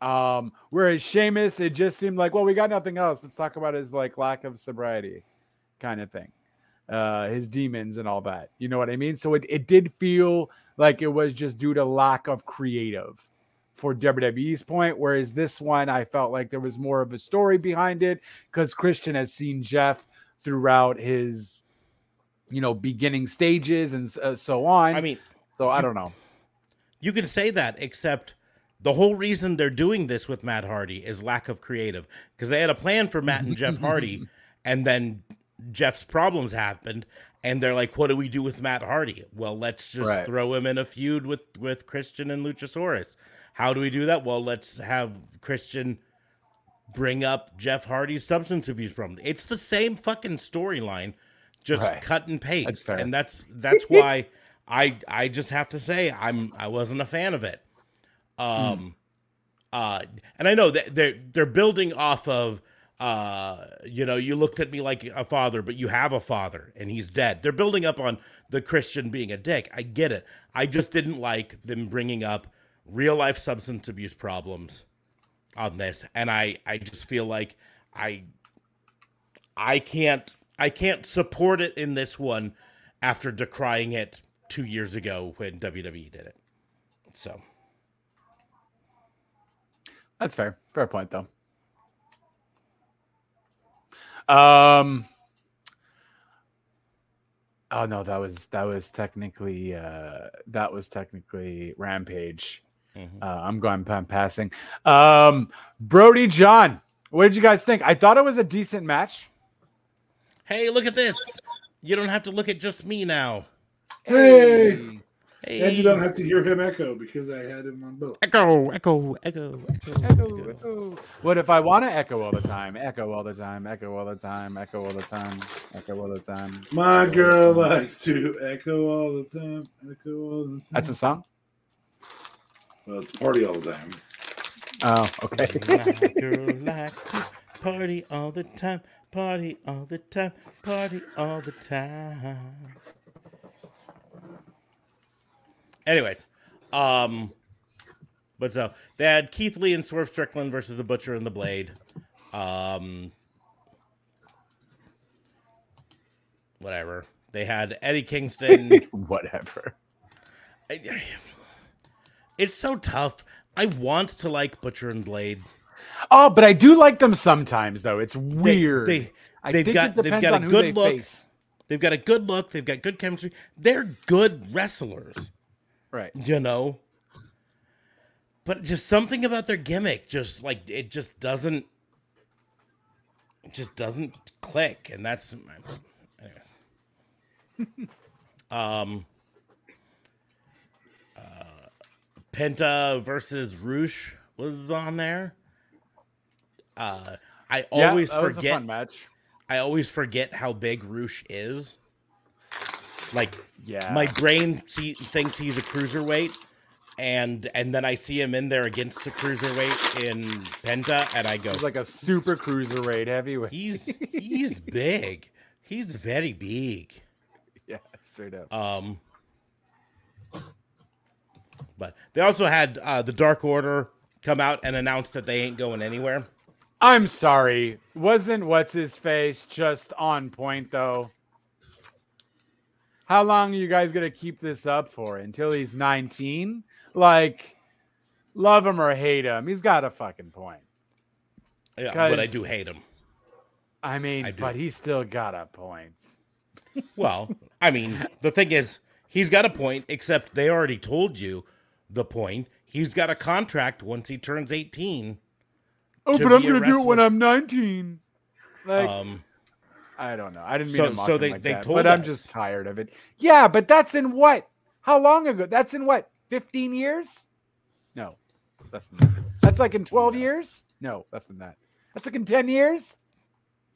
Um, whereas Sheamus, it just seemed like, well, we got nothing else. Let's talk about his like lack of sobriety kind of thing. Uh, his demons and all that. You know what I mean? So it, it did feel like it was just due to lack of creative for WWE's point. Whereas this one, I felt like there was more of a story behind it because Christian has seen Jeff throughout his, you know, beginning stages and uh, so on. I mean, so I don't know. you can say that, except the whole reason they're doing this with Matt Hardy is lack of creative because they had a plan for Matt and Jeff Hardy, and then Jeff's problems happened, and they're like, "What do we do with Matt Hardy?" Well, let's just Right. throw him in a feud with with Christian and Luchasaurus. How do we do that? Well, let's have Christian bring up Jeff Hardy's substance abuse problem. It's the same fucking storyline, just Right. cut and paste. That's. And that's that's why I I just have to say I'm I wasn't a fan of it. Um uh and I know that they're they're building off of uh you know you looked at me like a father but you have a father and he's dead. They're building up on the christian being a dick. I get it. I just didn't like them bringing up real life substance abuse problems on this. And i i just feel like i i can't i can't support it in this one after decrying it two years ago when wwe did it. So. That's fair. Fair point, though. Um. Oh no, that was that was technically uh that was technically Rampage. mhm. Uh, I'm going I'm passing. Um, Brody John, what did you guys think? I thought it was a decent match. hey look at this you don't have to look at just me now Hey! Hey And you don't have to hear him echo because I had him on both. echo echo echo echo, Echo, echo. What if I want to echo all the time? Echo all the time. Echo all the time. Echo all the time. Echo all the time. My girl likes to echo all the time. Echo all the time. That's a song. well, it's party all the time. Oh, okay. My girl like to party all the time, party all the time, party all the time. Anyways, um, but so they had Keith Lee and Swerve Strickland versus the Butcher and the Blade. Um, whatever. They had Eddie Kingston. Whatever. it's so tough. I want to like Butcher and Blade. Oh, but I do like them sometimes, though. It's weird. They, I they've think got it they've got a good they look. face. They've got a good look. They've got good chemistry. They're good wrestlers, Right. you know. But just something about their gimmick, just like it, just doesn't it just doesn't click, and that's anyways. um, uh, Penta versus Roosh was on there. Uh, I Yeah, always that was a forget. fun match. I always forget how big Roosh is. Like Yeah. my brain see, thinks he's a cruiserweight, and and then I see him in there against a cruiserweight in Penta, and I go, He's like a super cruiserweight heavyweight. he's he's big. He's very big. yeah, straight up. Um, but they also had uh, the Dark Order come out and announce that they ain't going anywhere. I'm sorry. Wasn't what's his face just on point though? How long are you guys gonna keep this up for? Until he's 19? Like, love him or hate him, he's got a fucking point. Yeah, but I do hate him. I mean, I but he's still got a point. Well, I mean, the thing is, he's got a point, except they already told you the point. He's got a contract once he turns 18. Oh, but I'm gonna do it when. I'm 19. Like, Um, I don't know. I didn't mean so- to mock so him they- like they that, told but I'm just tired of it. Yeah, but that's in what? How long ago? That's in what? 15 years? No, less than that. That's like in 12 years? No, less than that. That's like in 10 years?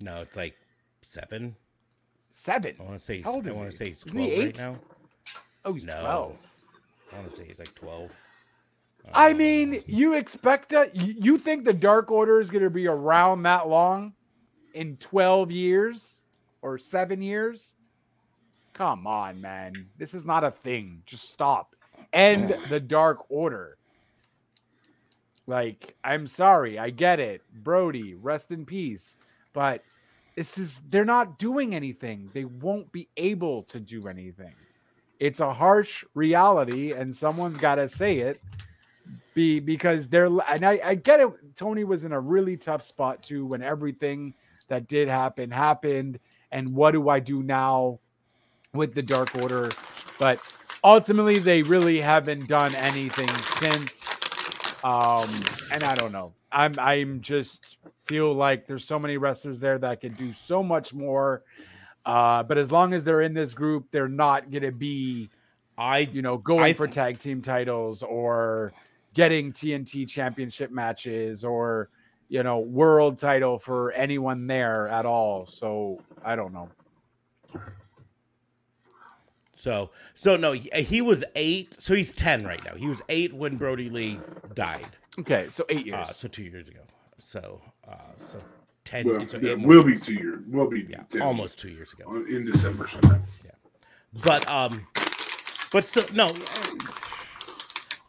no, it's like seven. Seven. I want to say. How old I want to say he's Isn't he 12 right eight? now. Oh, he's No. 12. I want to say he's like 12. I mean, you expect that? You think the Dark Order is going to be around that long in 12 years or seven years? Come on, man. This is not a thing. Just stop. End the Dark Order. Like, I'm sorry. I get it. Brody, rest in peace. But this is, they're not doing anything. They won't be able to do anything. It's a harsh reality, and someone's got to say it be because they're and I, I get it tony was in a really tough spot too when everything that did happen happened and what do i do now with the dark order? But ultimately they really haven't done anything since um and i don't know. I'm i'm just feel like there's so many wrestlers there that can do so much more uh but as long as they're in this group they're not gonna be I you know, going I- for tag team titles or getting TNT championship matches or, you know, world title for anyone there at all. So I don't know. so so no. He, he was eight. So he's 10 right now. He was eight when Brody Lee died. Okay, so eight Uh, years. so two years ago. So uh, so 10. Well, so yeah, eight more- will be two years. Will be Yeah, 10 almost two years ago. in December sometime. Yeah. But um, but still, no.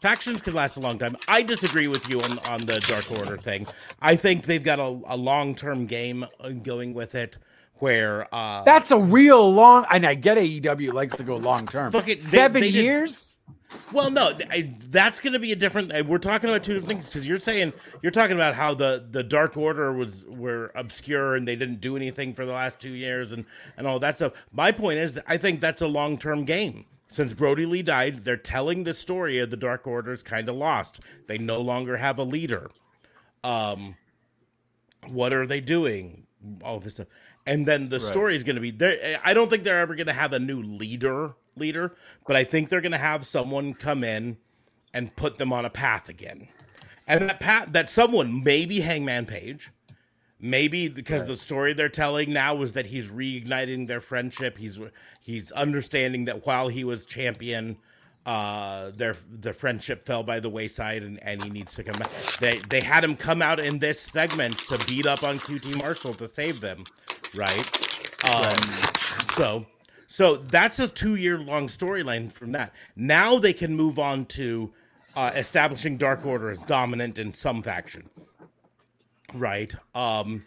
Factions can last a long time. I disagree with you on on the Dark Order thing. I think they've got a, a long term game uh, going with it, where uh, That's a real long, and I get AEW likes to go long term. Fuck it, Seven they did- years? Well, no, I, that's going to be a different. uh, We're talking about two different things because you're saying you're talking about how the the Dark Order was were obscure and they didn't do anything for the last two years and and all that stuff. My point is, that I think that's a long term game. Since Brody Lee died, they're telling the story of the Dark Order is kind of lost. They no longer have a leader. Um, what are they doing? All this stuff, and then the story is going to be there. I don't think they're ever going to have a new leader, leader, but I think they're going to have someone come in and put them on a path again, and that path, that someone maybe Hangman Page, maybe because the story they're telling now was that he's reigniting their friendship. He's he's understanding that while he was champion, uh, their their friendship fell by the wayside, and, and he needs to come back. They they had him come out in this segment to beat up on QT Marshall to save them, right? Um, so. So that's a two year long storyline from that. Now they can move on to uh, establishing Dark Order as dominant in some faction right. Um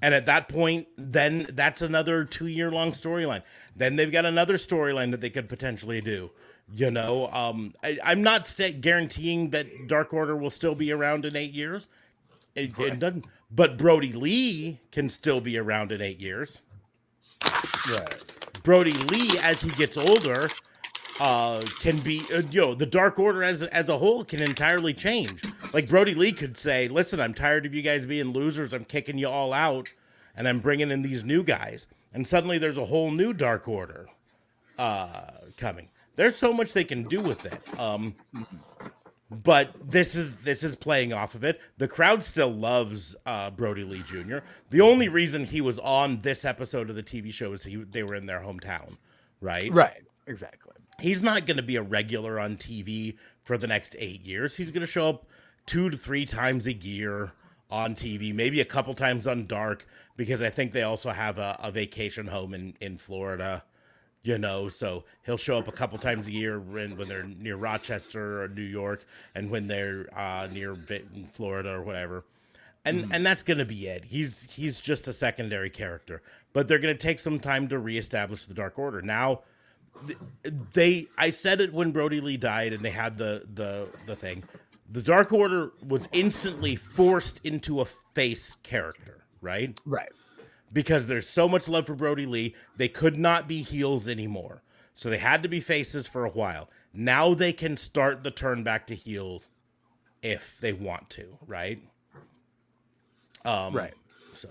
and at that point then that's another two year long storyline. Then they've got another storyline that they could potentially do you know? Um I, i'm not say, guaranteeing that dark order will still be around in eight years. It, it doesn't but brody lee can still be around in eight years. Right. Brody Lee, as he gets older, uh, can be uh, you know the Dark Order as as a whole can entirely change. Like Brody Lee could say, "Listen, I'm tired of you guys being losers. I'm kicking you all out, and I'm bringing in these new guys, and suddenly there's a whole new Dark Order uh, coming. There's so much they can do with it. Um, but this is this is playing off of it. The crowd still loves uh, Brody Lee Jr. The only reason he was on this episode of the TV show is he they were in their hometown, right? Right. Exactly. He's not going to be a regular on TV for the next eight years. He's going to show up two to three times a year on TV, maybe a couple times on Dark, because I think they also have a, a vacation home in in Florida you know? So he'll show up a couple times a year when, when they're near rochester or new york and when they're uh, near florida or whatever. And and that's gonna be it. He's he's just a secondary character. But they're gonna take some time to reestablish the dark order. Now they i said it when brody lee died and they had the the the thing the dark order was instantly forced into a face character right Right. because there's so much love for Brody Lee, they could not be heels anymore. So they had to be faces for a while. Now they can start the turn back to heels if they want to, right? Um, Right. So,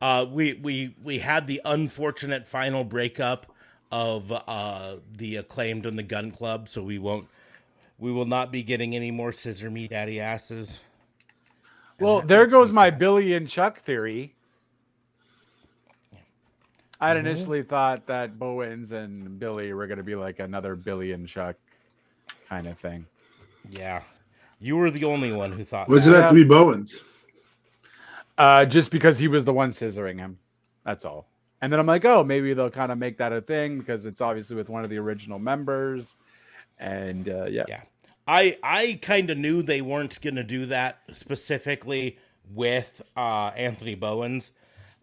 uh, we we we had the unfortunate final breakup of uh, the acclaimed and the Gun Club, so we won't we will not be getting any more scissor me daddy asses. Well, there goes my sad. Billy and Chuck theory. I Mm-hmm. had initially thought that Bowens and Billy were going to be like another Billy and Chuck kind of thing. Yeah, you were the only one who thought. Why does that. it have to be Bowens? Uh, just because he was the one scissoring him. That's all. And then I'm like, oh, maybe they'll kind of make that a thing because it's obviously with one of the original members. And uh, yeah. Yeah. I I kind of knew they weren't going to do that specifically with uh, Anthony Bowens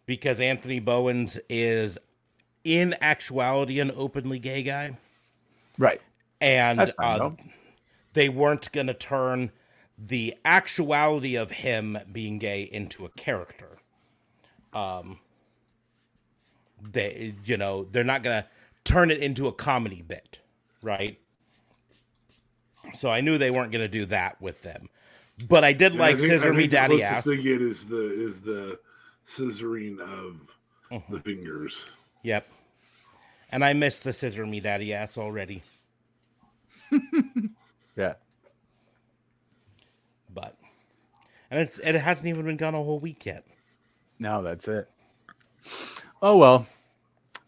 because Anthony Bowens is in actuality an openly gay guy Right. and That's fine, uh, they weren't going to turn the actuality of him being gay into a character. Um they you know, they're not going to turn it into a comedy bit, right? So I knew they weren't going to do that with them. But I did And like I think- I Scissor Me think the Daddy closest Ass. Thing it is the is the scissoring of Mm-hmm. the fingers. Yep. And I missed the Scissor Me Daddy Ass already. Yeah. But and it's it hasn't even been gone a whole week yet. No, that's it. Oh, well.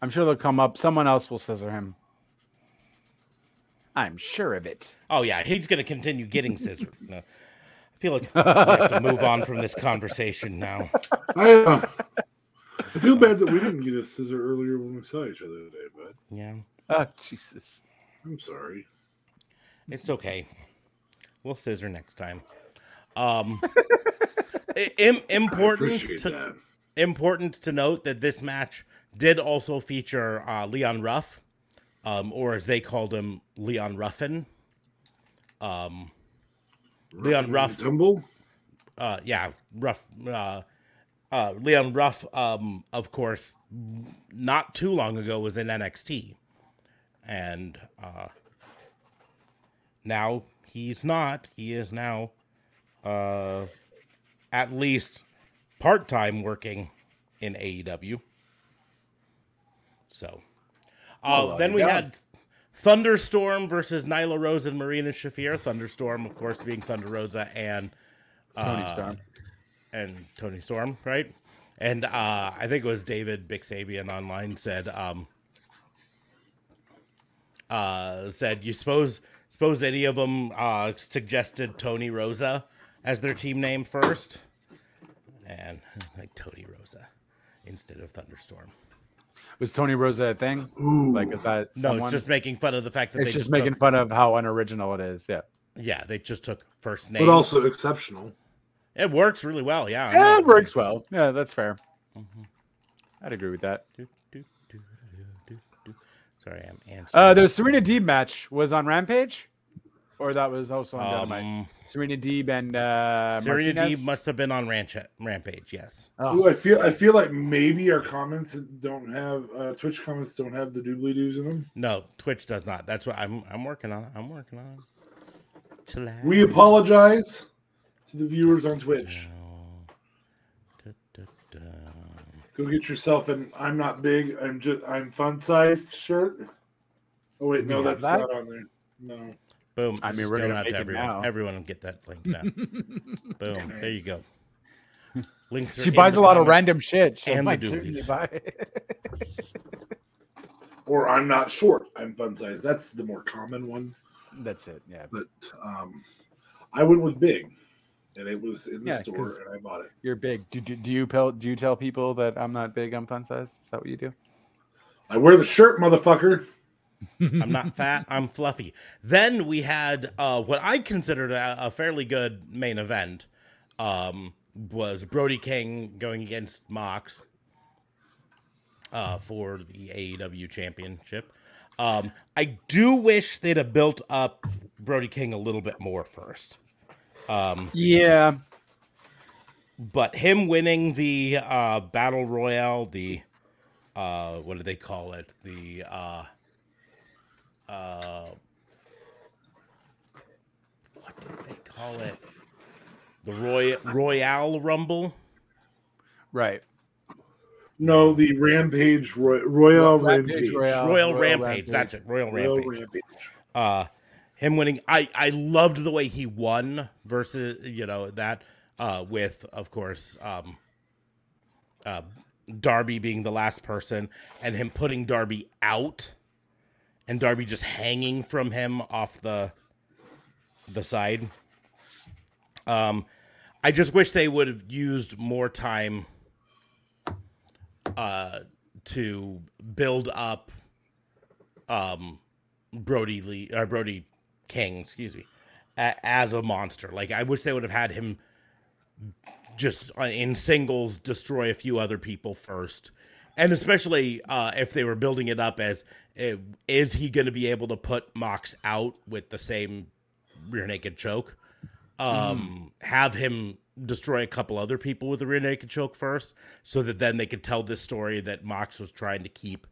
I'm sure they'll come up. Someone else will scissor him. I'm sure of it. Oh yeah, he's going to continue getting scissored. No. I feel like we have to move on from this conversation now. I uh, I feel bad that we didn't get a scissor earlier when we saw each other today, bud. Yeah, Oh, Jesus. I'm sorry. it's okay. We'll scissor next time. Um, i- im- I important appreciate to that. Important to note that this match did also feature uh, Leon Ruff, um, or as they called him, Leon Ruffin. Um, Leon Ruff. Tumble. uh, yeah, Ruff, uh, uh, Leon Ruff, um, of course, not too long ago was in NXT, and uh, now he's not. He is now, uh, at least part time working in AEW. So, uh, Well, then we had Thunderstorm versus Nyla Rose and Marina Shafir. Thunderstorm, of course, being Thunder Rosa and Toni uh, Storm. and Toni Storm, right? And uh, I think it was David Bixabian online said, um, uh, said you suppose suppose any of them uh, suggested Toni Rosa as their team name first, and like Toni Rosa instead of Thunderstorm. Was Toni Rosa a thing? Ooh. Like, is that No, it's just making fun of the fact that It's they just making took, fun of how unoriginal it is. Yeah. yeah they just took first name. but also exceptional. it works really well. Yeah, Yeah, it works well. Yeah, that's fair. Mm-hmm. I'd agree with that. Do, do, do, do, do, do. Sorry, I'm answering. Uh, the Serena Deeb match was on Rampage, or that was also on Dynamite. um, Serena Deeb and uh, Serena Martinez. Deeb must have been on Ranch- Rampage. Yes. Oh, Ooh, I feel I feel like maybe our comments don't have uh, Twitch comments don't have the doobly doos in them. No, Twitch does not. That's what I'm. I'm working on. I'm working on. it. Chillax. We apologize to the viewers on Twitch. Da, da, da. Go get yourself an "I'm not big, I'm just I'm fun sized" shirt. Oh wait, no, that's that? not on there. No. Boom. I mean, we're going gonna make to it everyone. now. Everyone will get that link now. Boom. There you go. Links. Are She buys a lot of random shit. She and might doobly. certainly buy. Or I'm not short, I'm fun size. That's the more common one. That's it. Yeah. But um, I went with big, and it was in the Yeah, 'cause- store, and I bought it. You're big. Do, do, do you tell do you tell people that I'm not big? I'm fun size. Is that what you do? I wear the shirt, motherfucker. I'm not fat. I'm fluffy. Then we had uh, what I considered a, a fairly good main event. Um, was Brody King going against Mox uh, for the AEW championship. Um, I do wish they'd have built up Brody King a little bit more first. Um, Yeah. but him winning the uh, battle royale, the uh, what do they call it? The uh, what did they call it? The Roy Royale Rumble. Right. No, the Rampage Roy- Royal Rampage Rampage. Royale. Royal, Royal Rampage. Rampage. That's it. Royal Royal Rampage. Rampage. uh him winning i i loved the way he won versus you know that uh with of course um uh darby being the last person and him putting darby out and darby just hanging from him off the the side um i just wish they would have used more time uh to build up um Brody Lee or Brody King, excuse me, a, as a monster. Like I wish they would have had him just uh, in singles destroy a few other people first, and especially uh, if they were building it up as uh, is he going to be able to put Mox out with the same rear naked choke? Um, have him destroy a couple other people with the rear naked choke first, so that then they could tell this story that Mox was trying to keep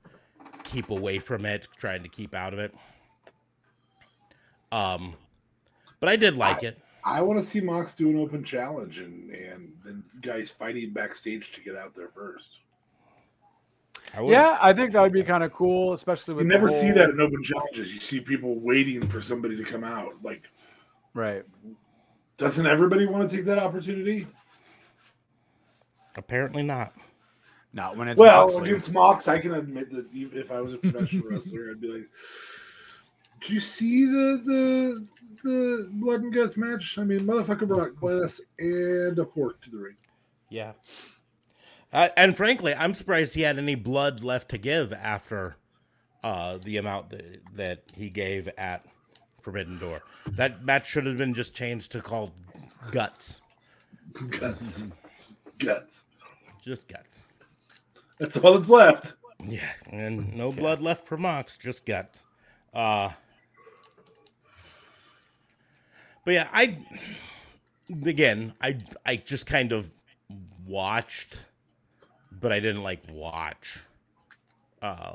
keep away from it, trying to keep out of it. Um, but I did like it. I want to see Mox do an open challenge and and then guys fighting backstage to get out there first. I would. Yeah, I think that would be kind of cool, especially You with the never see that in open challenges. You see people waiting for somebody to come out. Like, Right. doesn't everybody want to take that opportunity? Apparently not. Not when it's well, Moxley. against Mox, I can admit that if I was a professional wrestler, I'd be like, "Do you see the the the blood and guts match? I mean, motherfucker brought glass and a fork to the ring." Yeah. Uh, and frankly, I'm surprised he had any blood left to give after uh, the amount that, that he gave at Forbidden Door. That match should have been just changed to called Guts. Guts, guts. Just Guts. That's all that's left. Yeah, and no blood left for Mox, just guts. Uh But yeah, I again, I I just kind of watched, but I didn't like watch uh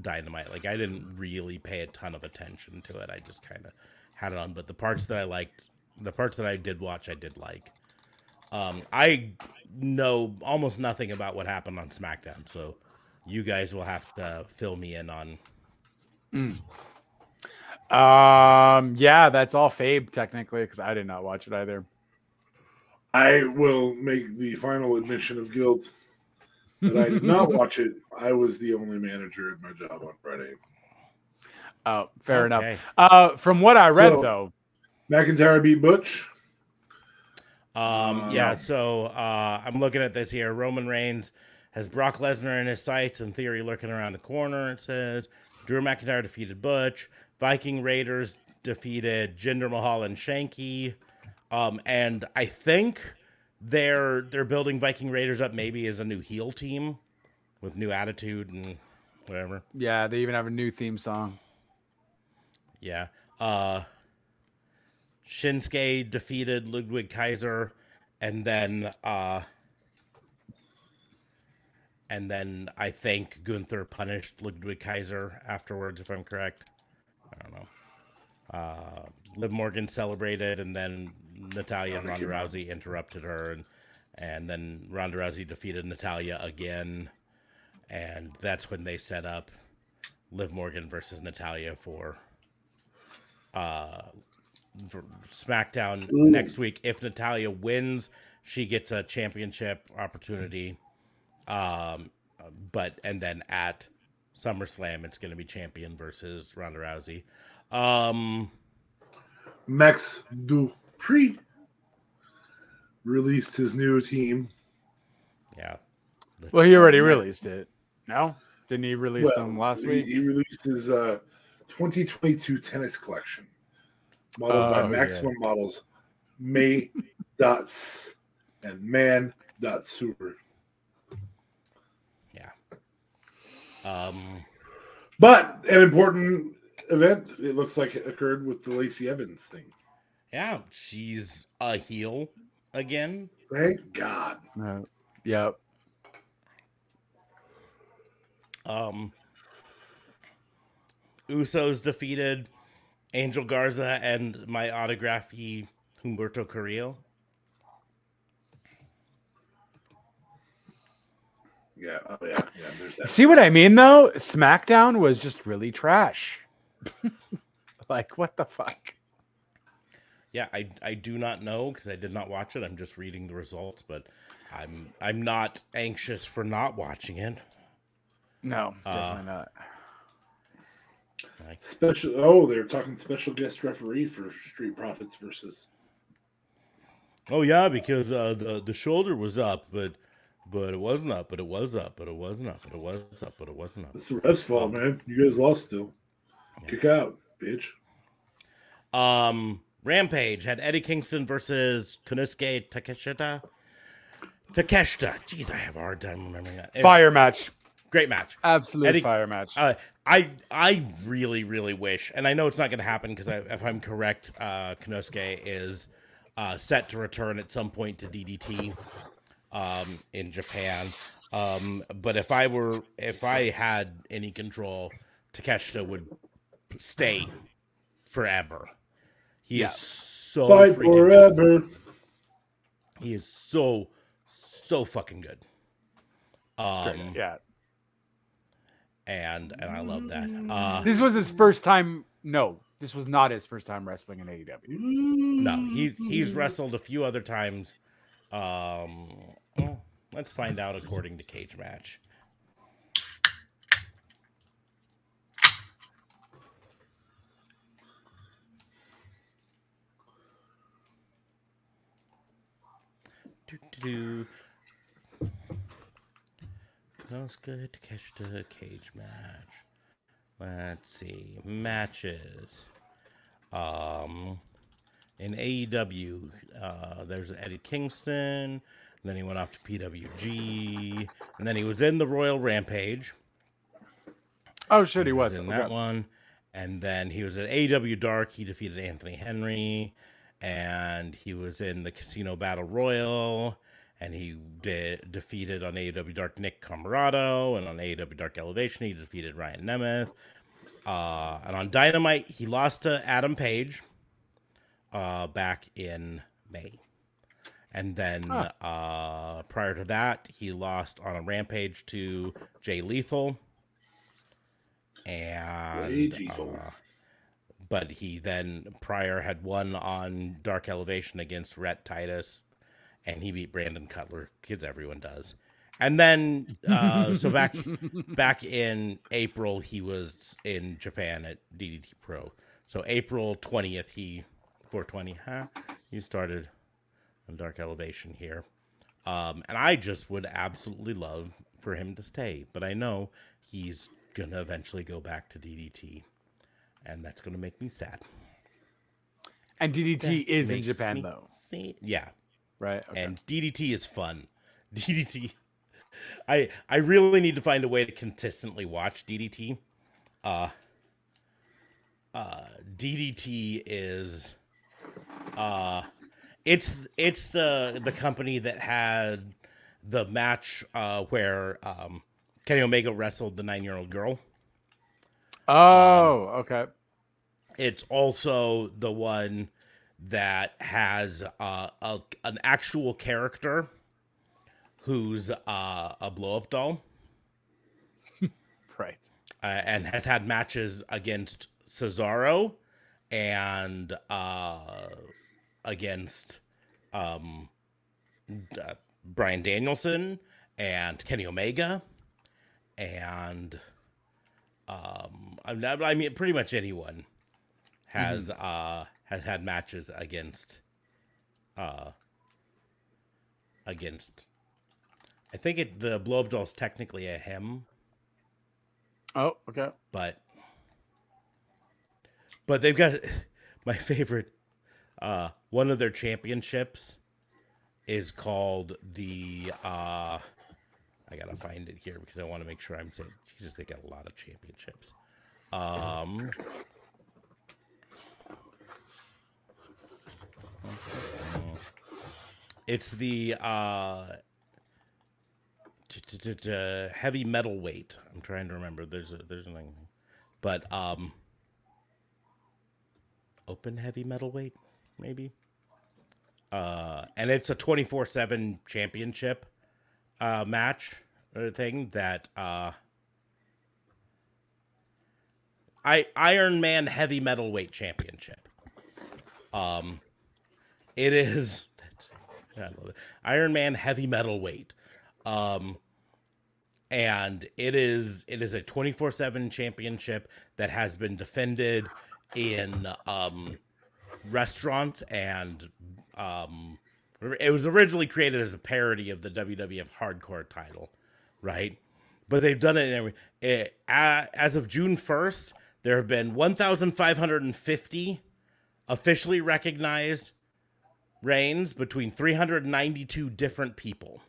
Dynamite. Like I didn't really pay a ton of attention to it. I just kind of had it on, but the parts that I liked, the parts that I did watch, I did like. Um, I know almost nothing about what happened on SmackDown, so you guys will have to fill me in on. Um, yeah, that's all Fabe technically because I did not watch it either. I will make the final admission of guilt that I did not watch it. I was the only manager at my job on Friday. Oh, fair enough. Uh, from what I read So- though, McIntyre beat Butch. Um, Uh, yeah, so uh, I'm looking at this here. Roman Reigns has Brock Lesnar in his sights, in theory, lurking around the corner. It says Drew McIntyre defeated Butch. Viking Raiders defeated Jinder Mahal and Shanky. Um, and I think they're they're building Viking Raiders up maybe as a new heel team with new attitude and whatever. yeah, they even have a new theme song. Yeah. Uh Shinsuke defeated Ludwig Kaiser and then uh and then I think Gunther punished Ludwig Kaiser afterwards if I'm correct. I don't know. Uh Liv Morgan celebrated and then Natalya and Ronda Rousey interrupted her and and then Ronda Rousey defeated Natalya again, and that's when they set up Liv Morgan versus Natalya for uh for SmackDown Ooh. next week. If Natalya wins, she gets a championship opportunity. Um, but and then at SummerSlam, it's going to be champion versus Ronda Rousey. Um, Max Dupree released his new team. yeah. Well, he already released it. No, didn't he release Well, them last he, week? He released his uh, 2022 tennis collection, modeled by Oh, Maximum Models, May Dots, and Man Dot Super. Yeah. Um, But an important event, it looks like it occurred with the Lacey Evans thing. Yeah, she's a heel again. Thank God. No. Yep. Um, Usos defeated Angel Garza and my autography Humberto Carrillo. Yeah, oh yeah, yeah. There's that. See what I mean though? SmackDown was just really trash. like what the fuck? Yeah, I I do not know because I did not watch it. I'm just reading the results, but I'm I'm not anxious for not watching it. No, Uh, definitely not. Like, Special. Oh, they're talking special guest referee for Street Profits versus. oh yeah, because uh, the the shoulder was up, but but it wasn't up, but it was up, but it wasn't up, but it was up, but it wasn't up. It's the ref's fault, man. You guys lost still. Kick out, bitch. Um, Rampage had Eddie Kingston versus Konosuke Takeshita. Takeshita. Jeez, I have a hard time remembering that. Fire match. Great match. Absolute Eddie- fire match. Uh, I I really really wish, and I know it's not going to happen because if I'm correct, uh, Konosuke is uh, set to return at some point to DDT um, in Japan. Um, but if I were if I had any control, Takeshita would stay forever. He Yeah. is so Fight freaking forever. he is so so fucking good. It's. Um, yeah. and and I love that. Uh, This was his first time. No, this was not his first time wrestling in AEW. No, he he's wrestled a few other times. Um, well, let's find out according to Cage Match. Do, do. Good to catch the cage match. Let's see matches. Um, in AEW, uh, there's Eddie Kingston. Then he went off to PWG, and then he was in the Royal Rampage. Oh shit, he was. in Okay. that one, and then he was at AEW Dark. He defeated Anthony Henry, and he was in the Casino Battle Royal, and he did, defeated on AEW Dark Nick Comoroto, and on AEW Dark Elevation he defeated Ryan Nemeth. Uh, and on Dynamite he lost to Adam Page uh, back in May. And then Huh. uh, prior to that, he lost on a rampage to Jay Lethal. And uh, but he then prior had won on Dark Elevation against Rhett Titus, and he beat Brandon Cutler, Kids, everyone does. And then, uh, so back back in April, he was in Japan at DDT Pro. So April twentieth, he four twenty, huh? He started on Dark Elevation here, um, and I just would absolutely love for him to stay, but I know he's gonna eventually go back to DDT, and that's gonna make me sad. And DDT is in Japan though, sad. Yeah, right? Okay. and DDT is fun. DDT, I I really need to find a way to consistently watch DDT. Uh, uh, DDT is, uh, it's it's the the company that had the match uh where um Kenny Omega wrestled the nine year old girl. oh, okay. It's also the one that has uh, a, an actual character who's uh, a blow up doll Right. uh, and has had matches against Cesaro and uh, against um, uh, Bryan Danielson and Kenny Omega and um, I'm not, I mean pretty much anyone has uh, has had matches against uh, against. I think it the blow doll is technically a him Oh, okay. but but they've got my favorite uh one of their championships is called the uh I gotta find it here because I want to make sure I'm saying Jesus they got a lot of championships. Um it's the uh heavy metal weight. I'm trying to remember. There's a there's an but um open heavy metal weight maybe. Uh and it's a 24/7 championship uh match or thing that uh I Iron Man heavy metal weight championship. Um it is it. Iron Man heavy metal weight. Um and it is it is a 24/7 championship that has been defended in um restaurants and um it was originally created as a parody of the WWF hardcore title, right? But they've done it in every it, as of June 1st, there have been 1550 officially recognized reigns between 392 different people.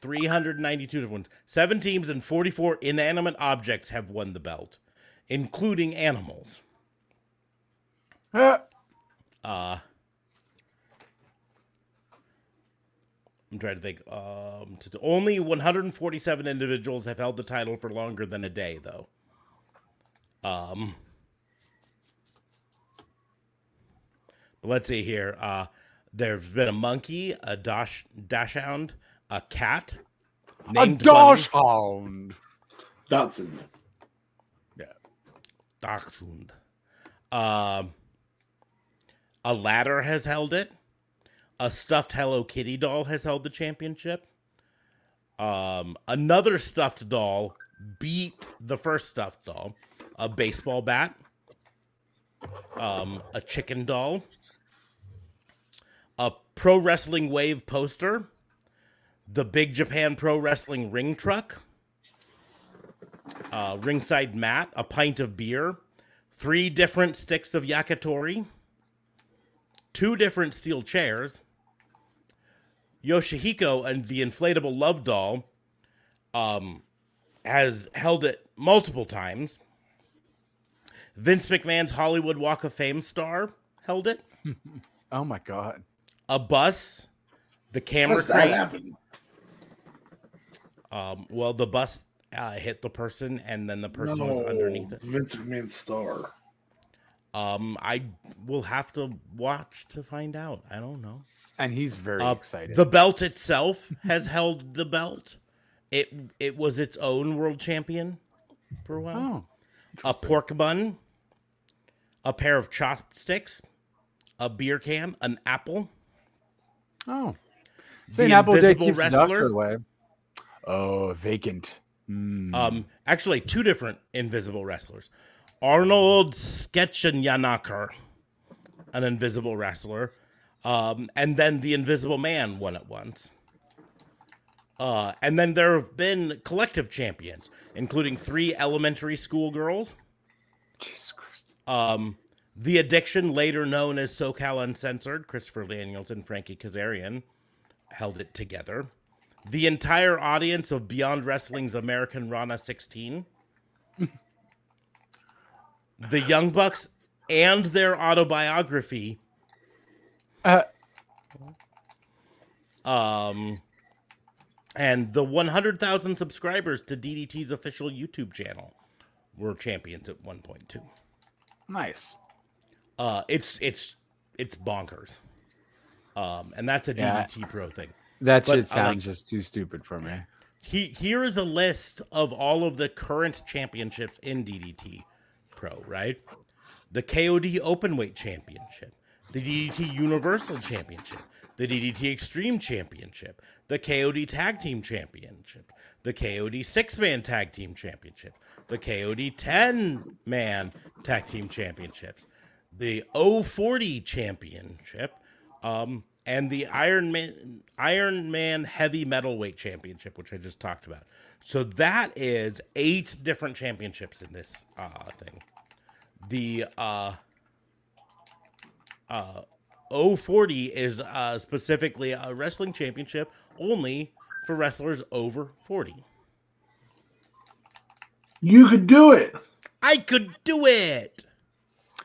392 different ones. Seven teams and 44 inanimate objects have won the belt, including animals. Ah, Uh, I'm trying to think. Um, only 147 individuals have held the title for longer than a day, though. Um, but let's see here. Uh, there's been a monkey, a dash dachshund, a cat, a named Bunny- dachshund. Dotson. Dachshund. Um, a ladder has held it. A stuffed Hello Kitty doll has held the championship. Um, another stuffed doll beat the first stuffed doll. A baseball bat. Um, a chicken doll. A pro wrestling wave poster. The Big Japan Pro Wrestling ring truck uh, ringside mat, a pint of beer, three different sticks of yakitori, two different steel chairs. Yoshihiko and the inflatable love doll um, has held it multiple times. Vince McMahon's Hollywood Walk of Fame star held it. Oh my god. A bus, the camera How's that crane. happen? Um, well, the bus uh, hit the person, and then the person was underneath it. Vince McMahon's star. Um, I will have to watch to find out. I don't know. And he's very Uh, excited. The belt itself has held the belt. It it was its own world champion for a while. oh, a pork bun, a pair of chopsticks, a beer can, an apple. oh. St. The Applejack Invisible keeps Wrestler. away. Oh, vacant. Hmm. Um, actually, two different invisible wrestlers. Arnold Sketchenjanaker, an invisible wrestler, um, and then the Invisible Man won at once. Uh, and then there have been collective champions, including three elementary school girls. Jesus Christ. Um, the Addiction, later known as SoCal Uncensored, Christopher Daniels and Frankie Kazarian held it together. The entire audience of Beyond Wrestling's Americanrana 16. the Young Bucks and their autobiography. Uh, Um, and the 100,000 subscribers to DDT's official YouTube channel were champions at 1.2. nice. Uh, it's it's it's bonkers. Um, and that's a Yeah. DDT Pro thing. That But shit I like- sounds just too stupid for me. He here is a list of all of the current championships in DDT Pro, right? The KOD Openweight Championship, the DDT Universal Championship, the DDT Extreme Championship, the KOD Tag Team Championship, the KOD Six Man Tag Team Championship, the KOD Ten Man Tag Team Championships, the O40 Championship, um, and the Iron Man Iron Man Heavy Metalweight Championship, which I just talked about. So that is eight different championships in this uh, thing. The uh, uh, O40 is uh, specifically a wrestling championship only for wrestlers over 40. You could do it. I could do it.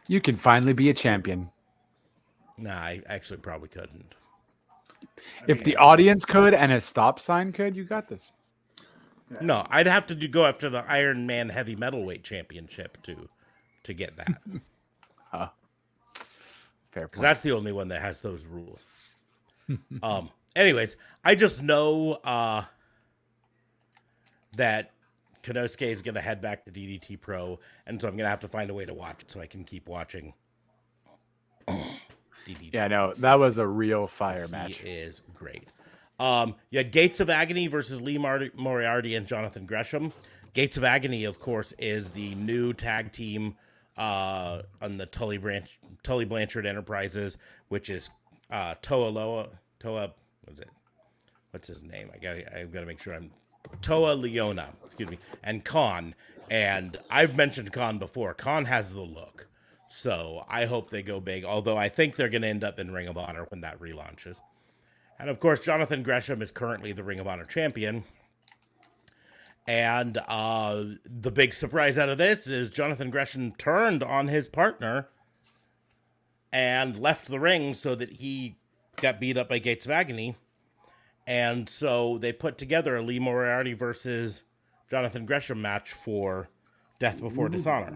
You can finally be a champion. Nah, I actually probably couldn't. If the audience could and a stop sign could, you got this. No, I'd have to do, go after the Iron Man Heavy Metalweight Championship to to get that. Fair because point. that's the only one that has those rules. um. Anyways, I just know uh that Konosuke is gonna head back to DDT Pro, and so I'm gonna have to find a way to watch it so I can keep watching. DDT. Yeah, no, that was a real fire match. He match. is great. Um, you had Gates of Agony versus Lee Mar- Moriarty and Jonathan Gresham. Gates of Agony, of course, is the new tag team uh, on the Tully Branch Tully Blanchard Enterprises, which is uh, Toa Loa Toa. What's it? What's his name? I got I've got to make sure I'm Toa Liona. Excuse me, and Kaun. And I've mentioned Kaun before. Kaun has the look. So I hope they go big, although I think they're going to end up in Ring of Honor when that relaunches. And of course, Jonathan Gresham is currently the Ring of Honor champion. And uh, the big surprise out of this is Jonathan Gresham turned on his partner and left the ring so that he got beat up by Gates of Agony. And so they put together a Lee Moriarty versus Jonathan Gresham match for Death Before Dishonor.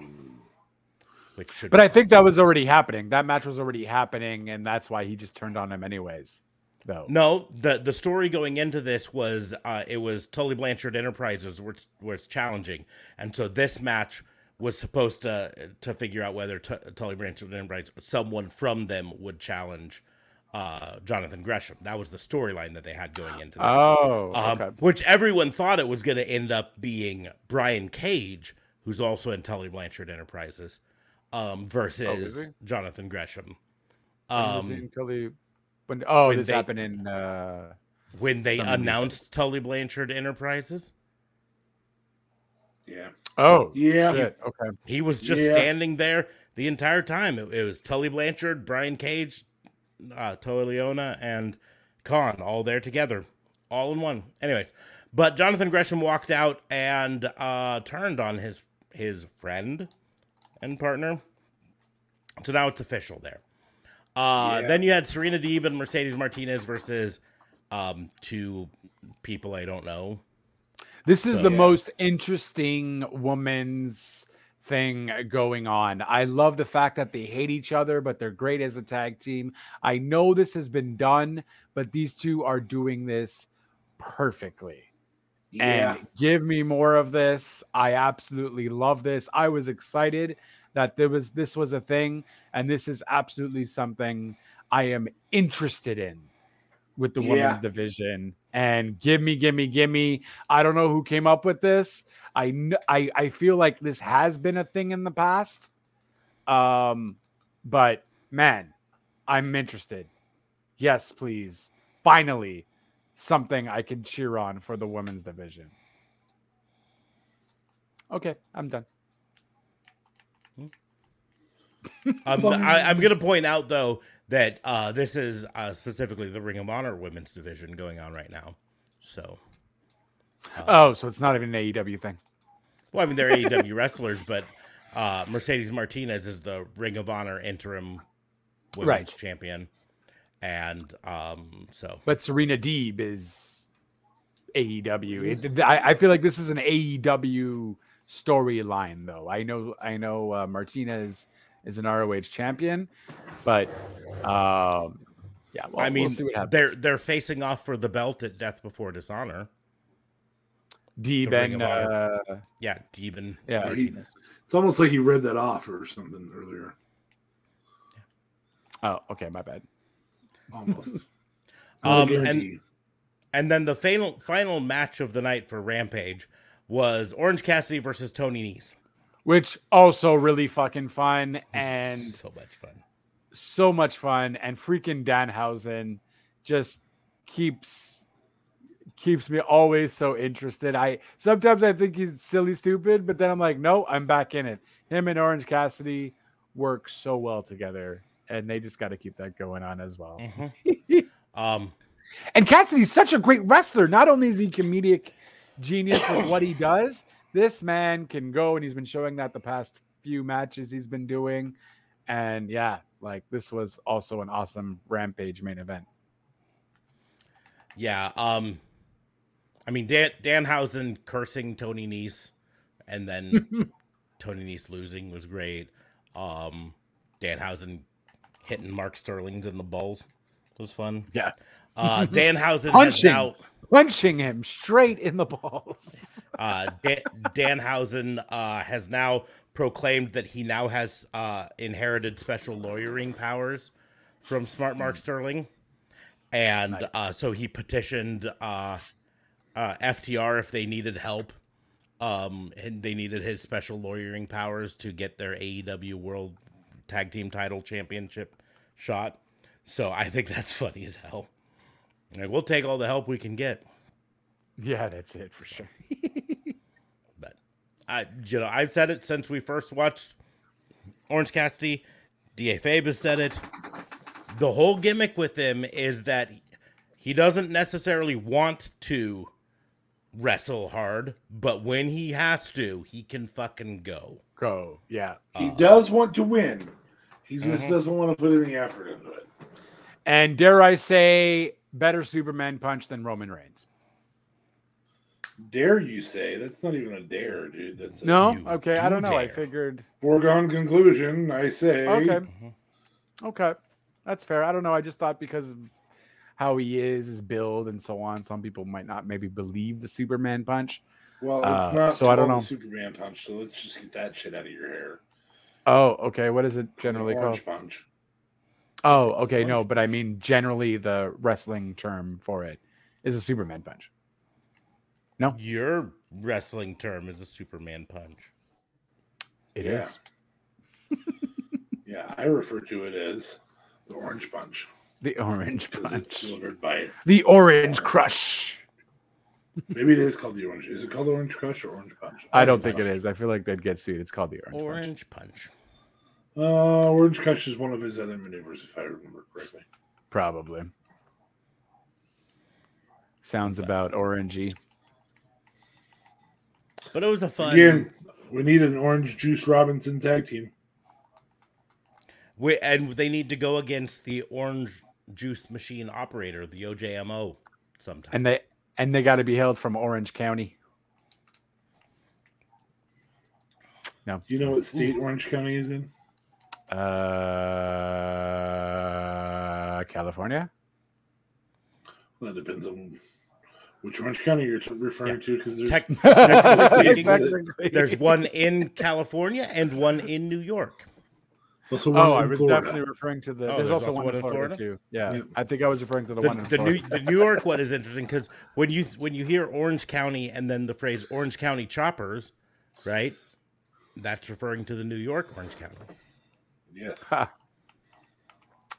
Which should But I think that was already happening. That match was already happening, and that's why he just turned on him anyways. Though. No, the the story going into this was uh, it was Tully Blanchard Enterprises was was challenging, and so this match was supposed to to figure out whether T- Tully Blanchard Enterprises someone from them would challenge uh, Jonathan Gresham. That was the storyline that they had going into this. Oh, Um, okay. Which everyone thought it was going to end up being Brian Cage, who's also in Tully Blanchard Enterprises, um, versus he? Jonathan Gresham. Was it Um, until they, when, oh, when this they- happened in. Uh, when they Some of announced Tully Blanchard Enterprises, Yeah. oh, Yeah. shit. Okay. he was just Yeah. standing there the entire time. It, it was Tully Blanchard, Brian Cage, uh, Toa Liona, and Kaun all there together, all in one. Anyways, but Jonathan Gresham walked out and uh, turned on his his friend and partner. So now it's official there. Uh, Yeah. Then you had Serena Deeb and Mercedes Martinez versus um, two people I don't know. This is So- the Yeah. most interesting woman's thing uh, going on. I love the fact that they hate each other, but they're great as a tag team. I know this has been done, but these two are doing this perfectly. Yeah. And give me more of this. I absolutely love this. I was excited that there was this was a thing, and this is absolutely something I am interested in with the Yeah. women's division. And give me, give me, give me. I don't know who came up with this. I kn- I I feel like this has been a thing in the past. Um, but man, I'm interested. Yes, please. Finally, something I can cheer on for the women's division. Okay, I'm done. Um, I, I'm going to point out though that uh, this is uh, specifically the Ring of Honor Women's Division going on right now. So, Oh, so it's not even an AEW thing. well, I mean they're AEW wrestlers, but uh, Mercedes Martinez is the Ring of Honor interim women's Right. champion, and um, so But Serena Deeb is AEW. It, I, I feel like this is an AEW storyline, though. I know, I know, uh, Martinez is an ROH champion, but um, Yeah, well, I mean, we'll they're they're facing off for the belt at Death Before Dishonor. Deeb the Ring and of uh, Yeah, Deben. yeah, he- It's almost like he read that off or something earlier. oh, okay, my bad. Almost. Um, and- And then the final final match of the night for Rampage was Orange Cassidy versus Tony Nese. Which also really fucking fun and so much fun. so much fun and freaking Danhausen just keeps keeps me always so interested. I sometimes I think he's silly stupid, but then I'm like, no, I'm back in it. Him and Orange Cassidy work so well together, and they just got to keep that going on as well. Mhm. um, And Cassidy's such a great wrestler. Not only is he comedic genius with what he does, this man can go, and he's been showing that the past few matches he's been doing. And yeah, like this was also an awesome Rampage main event. yeah. Um, I mean, Dan Danhausen cursing Tony Nese, and then Tony Nese losing was great. Um, Danhausen hitting Mark Sterling's in the balls was fun. Yeah. Uh, Danhausen Punching. now Punching him straight in the balls. uh, Dan, Danhausen uh, has now proclaimed that he now has uh, inherited special lawyering powers from Smart Mark Sterling, and Nice. uh, so he petitioned uh, uh, FTR if they needed help. Um, and they needed his special lawyering powers to get their AEW World Tag Team Title Championship shot. So I think that's funny as hell. Like, we'll take all the help we can get. Yeah, that's it for sure. But I, you know, I've said it since we first watched Orange Cassidy. Da Fabe has said it. The whole gimmick with him is that he doesn't necessarily want to wrestle hard, but when he has to, he can fucking go. Go. Yeah. He Uh, does want to win. He just Mhm. doesn't want to put any effort into it. And dare I say, better Superman punch than Roman Reigns. Dare you say? That's not even a dare, dude. That's a No? You Okay. I do don't know. I figured. foregone conclusion. I say. Okay. Mhm. Okay. That's fair. I don't know. I just thought because of how he is, his build, and so on, some people might not maybe believe the Superman punch. Well, it's Uh, not. so I don't know. Superman punch. So let's just get that shit out of your hair. Oh, okay. What is it generally Orange called? punch. Oh, okay. No, but I mean, generally, the wrestling term for it is a Superman punch. No, your wrestling term is a Superman punch. It Yeah. is Yeah, I refer to it as the orange punch the orange punch, delivered by. the orange crush. Maybe it is called the orange. Is it called the orange crush or orange punch? I don't Orange think it is. I feel like they'd get sued. It's called the orange, punch. Orange punch. Uh, orange crush is one of his other maneuvers, if I remember correctly. Probably. Sounds about orangey. But it was a fun. Again, we need an orange juice Robinson tag team. We, and they need to go against the orange juice machine operator, the OJMO, sometime. And they and they got to be held from Orange County. Do you know what state Orange County is in? Uh, California. Well, that depends on which Orange County you're t- referring to, because there's Tech- technically speaking, Technically. there's one in California and one in New York. Also one Oh, I was Florida. definitely referring to the. Oh, there's, there's also, also one in Florida, too. Yeah, Yeah. I think I was referring to the, The, one in the new Florida. the New York one is interesting because when you when you hear Orange County and then the phrase Orange County choppers, right? That's referring to the New York Orange County. Yes. Ha.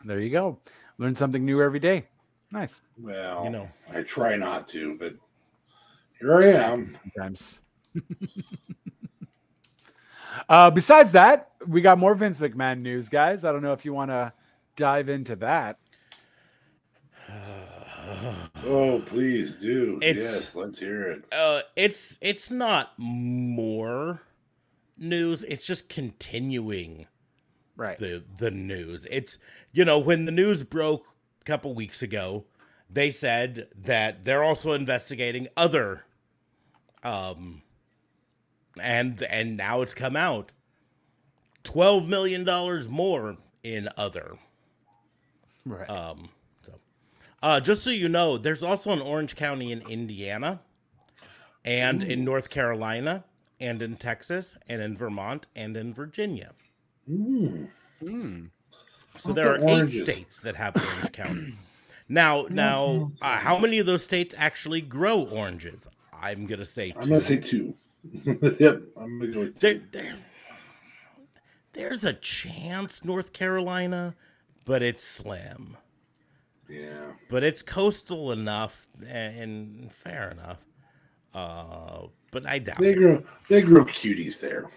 there you go. Learn something new every day. Nice. Well, You know. I try not to, but here I am. Sometimes. uh, besides that, we got more Vince McMahon news, guys. I don't know if you want to dive into that. Oh, please do. It's- yes, let's hear it. Uh, it's it's not more news. It's just continuing Right. the the news. It's you know when the news broke a couple weeks ago, they said that they're also investigating other um and and now it's come out 12 million dollars more in other Right. um so Uh, just so you know, there's also an Orange County in Indiana, and in North Carolina, and in Texas, and in Vermont, and in Virginia. Mm. Hmm. So What's there the are eight states that have Orange County. Now, now, uh, how many of those states actually grow oranges? I'm gonna say two. I'm gonna say two. yep, I'm gonna go with there, there, there's a chance North Carolina, but it's slim. Yeah. But it's coastal enough and fair enough. Uh, but I doubt They it. they grow cuties there.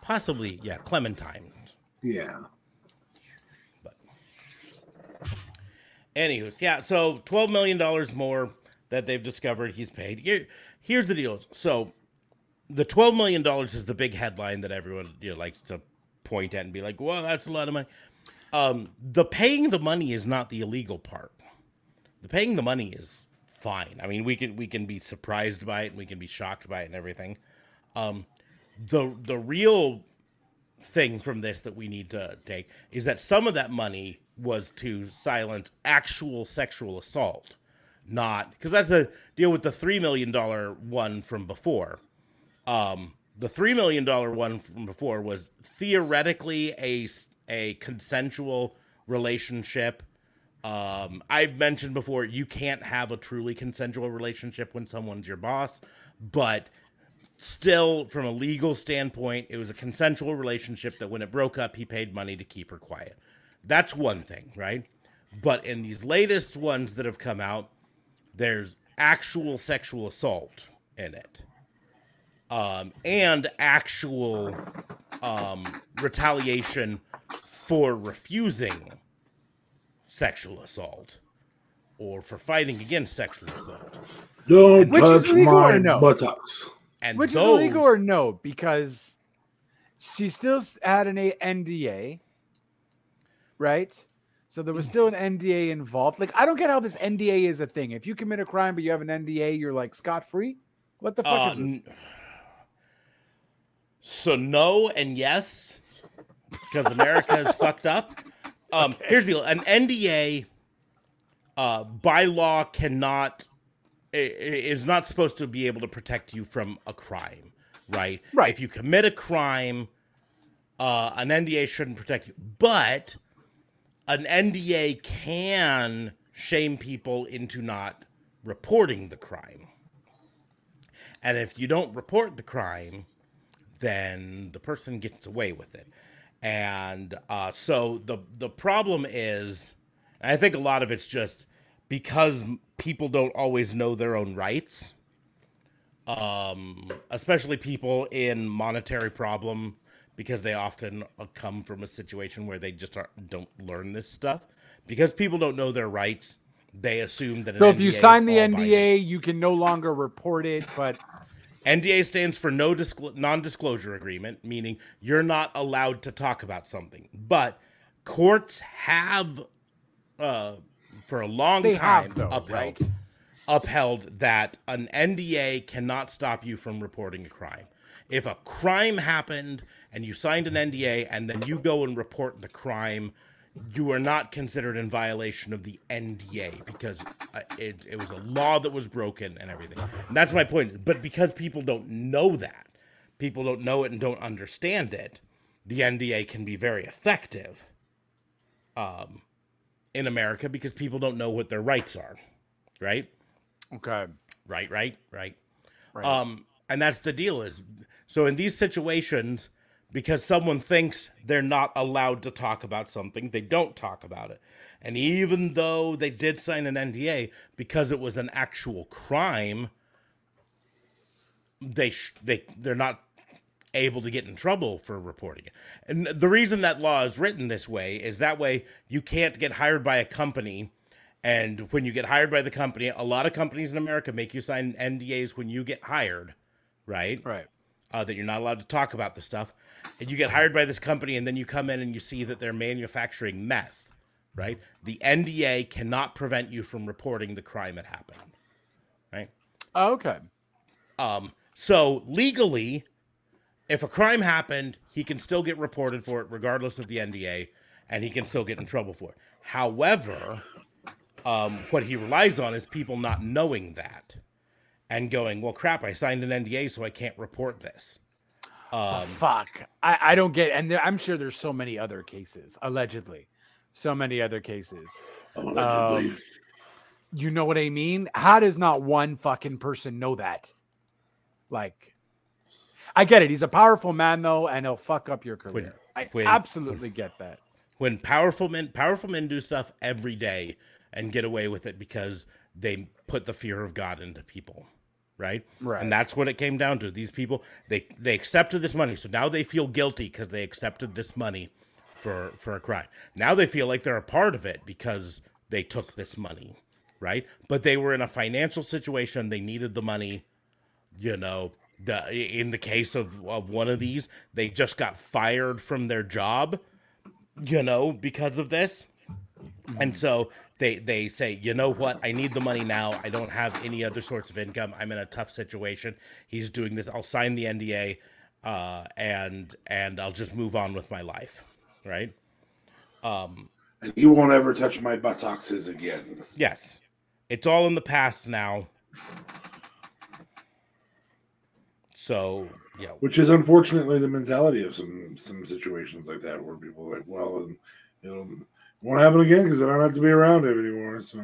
Possibly, yeah, Clementine. Yeah. But anywho's, yeah, so twelve million dollars more that they've discovered he's paid. Here, here's the deal. So, the twelve million dollars is the big headline that everyone you know, likes to point at and be like, "Well, that's a lot of money." Um, the paying the money is not the illegal part. The paying the money is fine. I mean, we can we can be surprised by it and we can be shocked by it and everything. Um, the the real thing from this that we need to take is that some of that money was to silence actual sexual assault, not because that's the deal with the three million dollar one from before. Um, the three million dollar one from before was theoretically a a consensual relationship. Um, I've mentioned before you can't have a truly consensual relationship when someone's your boss, but still from a legal standpoint it was a consensual relationship that when it broke up he paid money to keep her quiet. That's one thing right? But in these latest ones that have come out there's actual sexual assault in it um, and actual um, retaliation for refusing sexual assault or for fighting against sexual assault Don't Which is touch legal or my no? buttocks. and Which those, is illegal or no? Because she still had an NDA, right? So there was still an NDA involved. Like, I don't get how this NDA is a thing. If you commit a crime but you have an NDA, you're like scot free. What the fuck Uh, is this? n- So no and yes, because America is fucked up. Um, Here's the deal: an NDA, uh, by law, cannot is not supposed to be able to protect you from a crime, right? Right. If you commit a crime, uh, an NDA shouldn't protect you, but an NDA can shame people into not reporting the crime. And if you don't report the crime, then the person gets away with it. And uh, so the the problem is, I think a lot of it's just because people don't always know their own rights. Um, especially people in monetary problem because they often uh, come from a situation where they just don't learn this stuff. Because people don't know their rights, they assume that. So if you NDA is sign the. NDA, you can no longer report it. But NDA stands for no disclo- non-disclosure agreement, meaning you're not allowed to talk about something. But courts have, uh, for a long they time, have though, upheld right? upheld that an NDA cannot stop you from reporting a crime. If a crime happened and you signed an NDA and then you go and report the crime, you are not considered in violation of the NDA because uh, it, it was a law that was broken and everything. And that's my point. But because people don't know that, people don't know it and don't understand it, the NDA can be very effective um, in America because people don't know what their rights are, right? Okay. Right, right, right. Right. Um, and that's the deal is so in these situations, because someone thinks they're not allowed to talk about something, they don't talk about it. And even though they did sign an NDA, because it was an actual crime, they sh- they they're not able to get in trouble for reporting it. And the reason that law is written this way is that way you can't get hired by a company. And when you get hired by the company, a lot of companies in America make you sign NDAs when you get hired, right? right. Uh, that you're not allowed to talk about the stuff. And you get hired by this company, and then you come in and you see that they're manufacturing meth, right? The NDA cannot prevent you from reporting the crime that happened, right? Oh, okay. Um, so legally, if a crime happened, he can still get reported for it regardless of the NDA, and he can still get in trouble for it. However, Um, what he relies on is people not knowing that and going, "Well, crap! I signed an NDA, so I can't report this." Um, Fuck. I, I don't get and there, I'm sure there's so many other cases, allegedly. So many other cases. Allegedly. Um, You know what I mean? How does not one fucking person know that? Like I get it. He's a powerful man though, and he'll fuck up your career. When- I when- absolutely get that. when powerful men powerful men do stuff every day and get away with it because they put the fear of God into people, right? Right. And that's what it came down to. These people they they accepted this money, so now they feel guilty because they accepted this money for for a crime. Now they feel like they're a part of it because they took this money, right? But they were in a financial situation; they needed the money. You know, the in the case of of one of these, they just got fired from their job you know, because of this. And so they they say, you know what, I need the money now. I don't have any other sorts of income. I'm in a tough situation. He's doing this. I'll sign the NDA, uh, and and I'll just move on with my life, right? Um, and he won't ever touch my buttocks again. yes, it's all in the past now. So yeah, Which is unfortunately the mentality of some some situations like that, where people are like, well, and it'll it won't happen again because I don't have to be around him anymore. So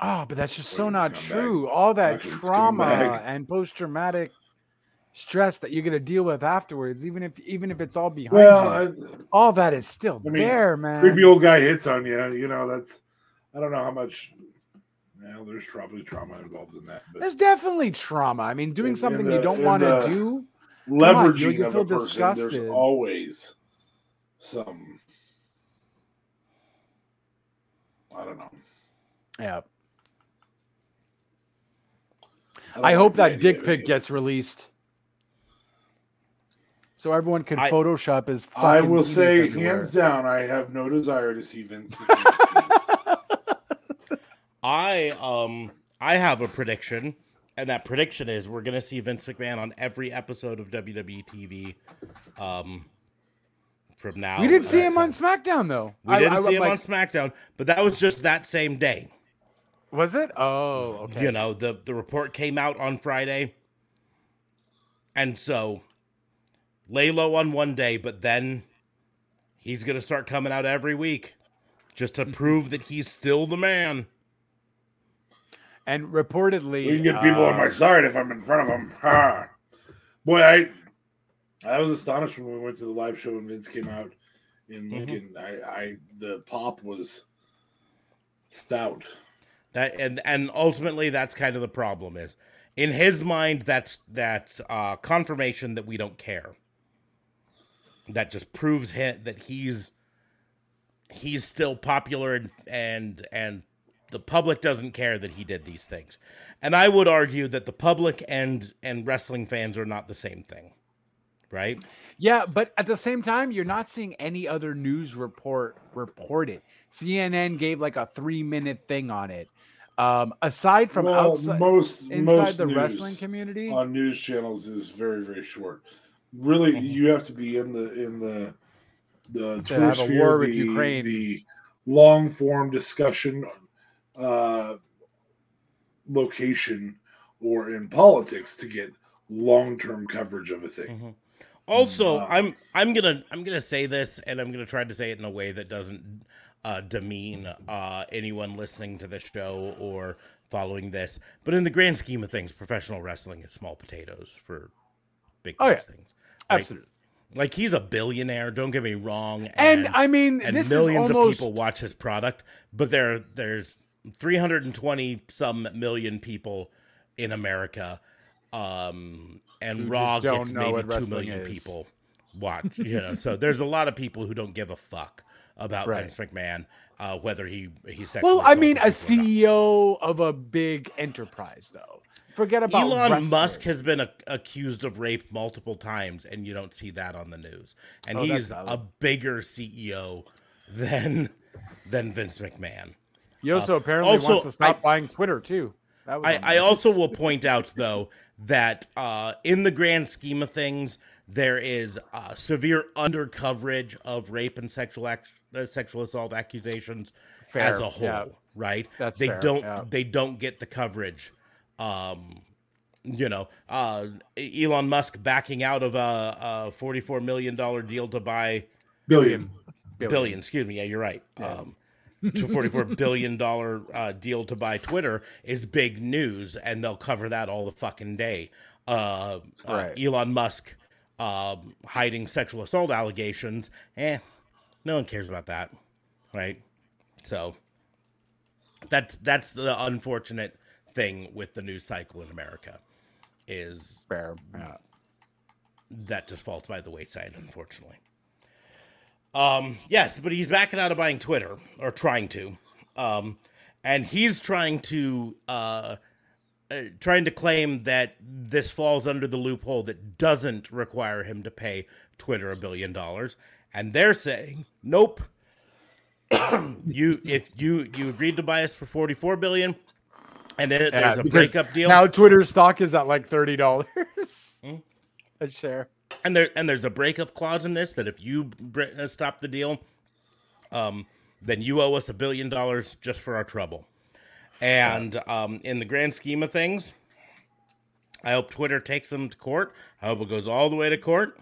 Oh, but that's just so not scumbag. true. All that Fucking trauma scumbag. and post traumatic stress that you're gonna deal with afterwards, even if even if it's all behind well, you, I, all that is still I mean, there, man. creepy old guy hits on you. You know that's I don't know how much. Well, there's probably trauma involved in that, but There's definitely trauma. I mean, doing In- in something the- you don't want to do. on, leveraging you'll of feel a person, disgusted. there's always some. I don't know. Yeah. don't I like hope that dick of pic gets released. So everyone can I- Photoshop his I will say, everywhere. hands down, I have no desire to see Vince. I um I have a prediction, and that prediction is we're gonna see Vince McMahon on every episode of WWE TV. Um, from now, We didn't see uh, him on SmackDown though. We I- didn't I- see him like- on SmackDown, but that was just that same day. Was it? Oh, okay. You know, the the report came out on Friday, and so lay low on one day, but then he's gonna start coming out every week just to prove that he's still the man. And reportedly, you can get people on my uh, side if I'm in front of them. Ha! Boy, I I was astonished when we went to the live show and Vince came out in. Lincoln. I, I the pop was stout. That and and ultimately that's kind of the problem is in his mind that's that's uh confirmation that we don't care. That just proves him that he's he's still popular and and and the public doesn't care that he did these things. And I would argue that the public and and wrestling fans are not the same thing. Right? Yeah, but at the same time, you're not seeing any other news report report it. CNN gave like a three minute thing on it. Um, aside from Well, outside most inside most the wrestling community, on news channels is very very short. Really, Mhm. you have to be in the in the the To have a Twitter war sphere, with the- Ukraine. the long form discussion uh, location, or in politics to get long term coverage of a thing. Mhm. Also. I'm I'm gonna I'm gonna say this, and I'm gonna try to say it in a way that doesn't uh, demean uh, anyone listening to the show or following this. But in the grand scheme of things, professional wrestling is small potatoes for big Oh, yeah. things. Like, absolutely. Like he's a billionaire. Don't get me wrong. And, I mean, and this millions is almost of people watch his product, but there there's 320 some million people in America, um, and just Raw gets maybe two is. people watch. You know, so there's a lot of people who don't give a fuck about Right. Vince McMahon, uh, whether he he sexually well, I mean, a assaulted people or not. CEO of a big enterprise, though. Forget about Elon wrestling. Musk has been a, accused of rape multiple times, and you don't see that on the news. And Oh, he's a bigger CEO than than Vince McMahon. He also apparently also, wants to stop I- buying Twitter too. I, I also will point out though that uh, in the grand scheme of things, there is uh, severe undercoverage of rape and sexual act- uh, sexual assault accusations Fair, as a whole, yeah. right? That's they fair, don't yeah. they don't get the coverage. Um, you know, uh, Elon Musk backing out of a, a forty-four million dollar deal to buy Billion. billion. Excuse me. Yeah, you're right. Um, to forty-four billion dollar uh, deal to buy Twitter is big news, and they'll cover that all the fucking day. Uh, uh, Right. Elon Musk um, hiding sexual assault allegations. Eh, no one cares about that, right? So that's that's the unfortunate thing with the news cycle in America is Fair. Yeah. that just falls by the wayside, unfortunately. Um, yes, but he's backing out of buying Twitter or trying to, um, and he's trying to uh, uh, trying to claim that this falls under the loophole that doesn't require him to pay Twitter a billion dollars, and they're saying nope. you if you you agreed to buy us for forty four billion, and then Yeah, there's a breakup deal. Now Twitter stock is at like thirty dollars Hmm? a share. And there and there's a breakup clause in this that if you uh, stop the deal, um, then you owe us a billion dollars just for our trouble. And um, in the grand scheme of things, I hope Twitter takes them to court. I hope it goes all the way to court,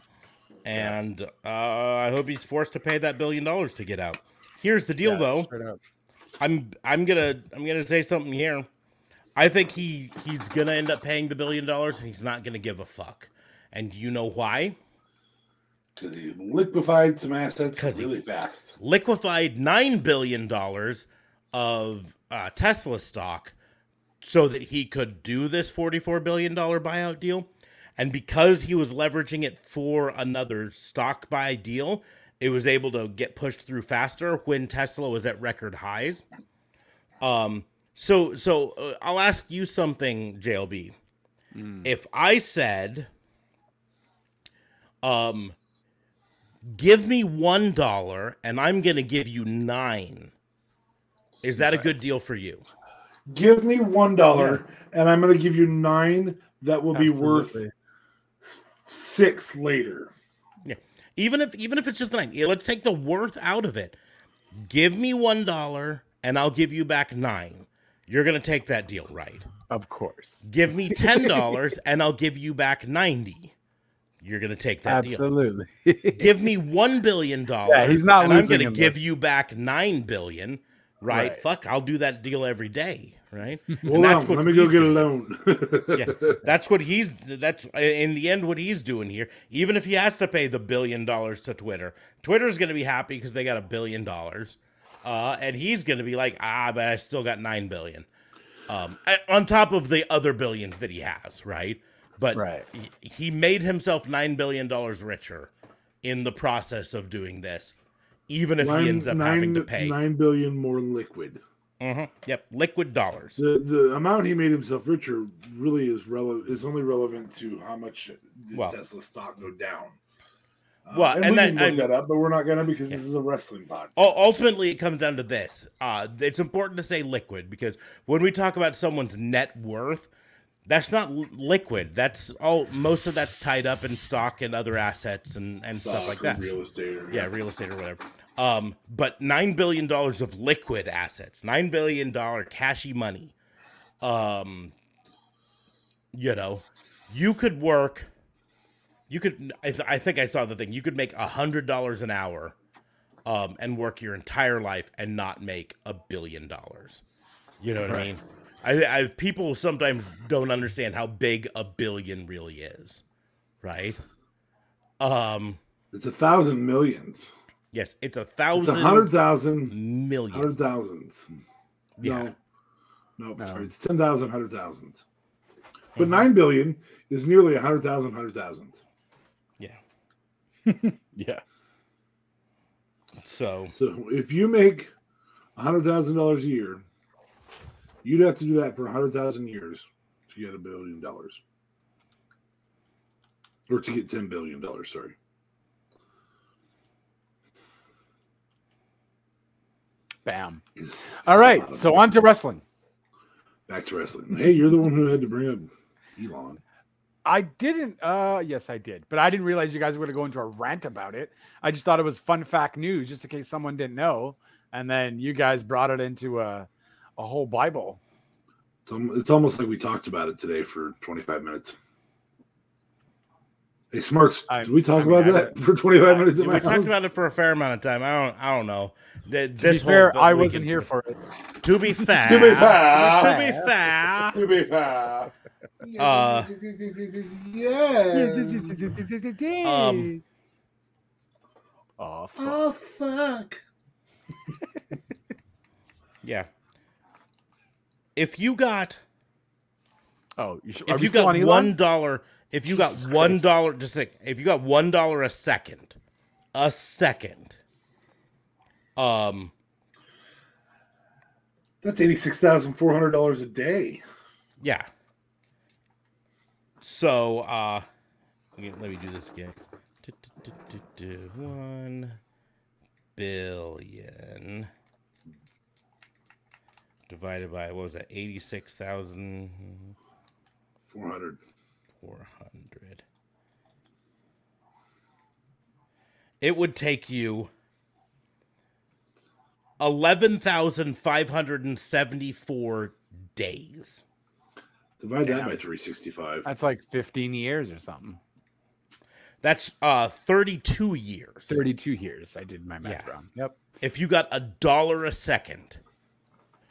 and uh, I hope he's forced to pay that billion dollars to get out. Here's the deal, Yeah, though. I'm I'm gonna I'm gonna say something here. I think he he's gonna end up paying the billion dollars, and he's not gonna give a fuck. And you know why? Because he liquefied some assets he- really fast. liquefied nine billion dollars of uh, Tesla stock so that he could do this forty-four billion dollar buyout deal, and because he was leveraging it for another stock buy deal, it was able to get pushed through faster when Tesla was at record highs. Um, so so uh, I'll ask you something, JLB. If I said, um, give me one dollar and I'm gonna give you nine. Is that a good deal for you? Give me one dollar, and I'm going to give you nine. That will be worth six later. Yeah. Even if even if it's just nine, yeah, let's take the worth out of it. Give me one dollar and I'll give you back nine. You're gonna take that deal, right? Of course. Give me ten dollars and I'll give you back ninety. You're gonna take that deal. Absolutely. Give me one billion dollars. Yeah, he's not and I'm gonna give this. you back nine billion. Right? Right. Fuck, I'll do that deal every day. Right? Hold on, let me go get a loan. yeah, that's what he's. That's in the end what he's doing here. Even if he has to pay the billion dollars to Twitter, Twitter's going to be happy because they got a billion dollars, uh, and he's going to be like, ah, but I still got nine billion, um, on top of the other billions that he has, right? But Right. he, he made himself nine billion dollars richer in the process of doing this, even if he ends up nine- having to pay. nine billion more liquid. Mhm. Yep, liquid dollars. The the amount he made himself richer really is relevant. Is only relevant to how much did Well- Tesla stock go down. Uh, Well, and, and we that- can look and- that up, but we're not gonna because this is a wrestling pod. Ultimately it comes down to this uh, it's important to say liquid because when we talk about someone's net worth that's not liquid. That's all most of that's tied up in stock and other assets and, and stuff like that. real estate. Or, yeah real estate or whatever. Um, but nine billion dollars of liquid assets nine billion dollar cashy money. Um, you know you could work you could I, th- I think i saw the thing. You could make a hundred dollars an hour um, and work your entire life and not make a billion dollars. You know what i mean I, I people sometimes don't understand how big a billion really is right um It's a thousand millions. yes it's a thousand. It's a thousand hundred thousand. million Hundred thousands. yeah No, no, No. sorry. It's ten thousand, hundred thousand. But nine billion is nearly a hundred thousand, hundred thousand. yeah Yeah. so So if you make a hundred thousand dollars a year, you'd have to do that for a hundred thousand years to get a billion dollars, or to get ten billion dollars. Sorry. Bam. All right. So on to wrestling. back to wrestling. Hey, you're the one who had to bring up Elon. I didn't. Uh, yes, I did, but I didn't realize you guys were going to go into a rant about it. I just thought it was fun fact news, just in case someone didn't know, and then you guys brought it into a a whole Bible. It's, almost like we talked about it today for 25 minutes. Hey, Smarks, I- did we talk I mean, about I that for 25 minutes? we my talked about it for a fair amount of time. I don't. I don't know. Th- To be this whole fair, I wasn't here for it. To be fair. To be fair. To be fair. To be fair. Uh, yes. Um, oh, fuck. Oh, fuck. Yeah. If you got oh, you should, if you got on one dollar, if you got one just like if you got one dollar a second, a second, um, That's $86,400 a day. yeah. So, uh, let me, do this again. One billion divided by what was that? Eighty-six thousand 400. four hundred. It would take you eleven thousand five hundred and seventy-four days. Divide that by 365. That's like 15 years or something. That's uh thirty-two years. 32 years. I did my math Yeah. wrong. Yep. If you got a dollar a second,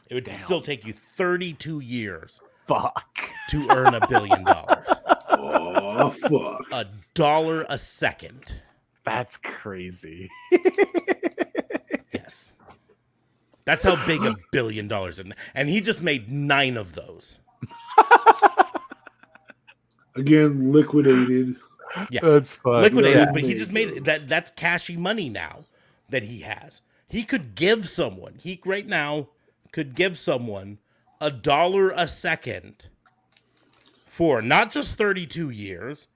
it would Damn. still take you thirty-two years Fuck. to earn a billion dollars. Oh, fuck. A dollar a second. That's crazy. Yes. That's how big a billion dollars is. And he just made nine of those. Again, liquidated. Yeah. That's fun. liquidated, yeah. but he just made it, that that's cashy money now that he has. He could give someone, he right now could give someone a dollar a second for not just 32 years,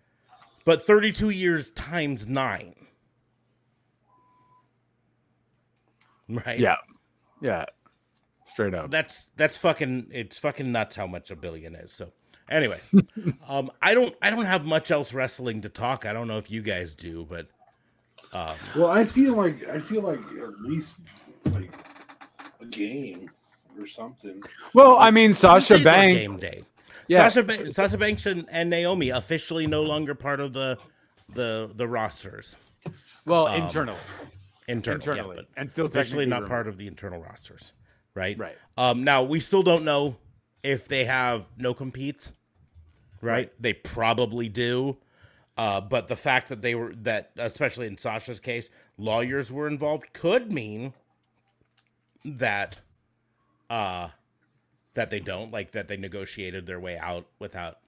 but 32 years times 9. Right? Yeah. Yeah. Straight up. That's that's fucking it's fucking nuts how much a billion is. So anyways, um I don't I don't have much else wrestling to talk. I don't know if you guys do, but um Well, I feel like I feel like at least like a game or something. Well, I mean, Sasha Banks. game day. Yeah. Sasha, ba- Sasha Banks and, and Naomi officially no longer part of the the the rosters Well, um, internal. internal, Internally. yeah, and still officially technically not remote. part of the internal rosters, right? Right. Um, now we still don't know if they have no competes, right? They probably do. Uh, but the fact that they were that, especially in Sasha's case, lawyers were involved could mean that, uh, that they don't like that they negotiated their way out without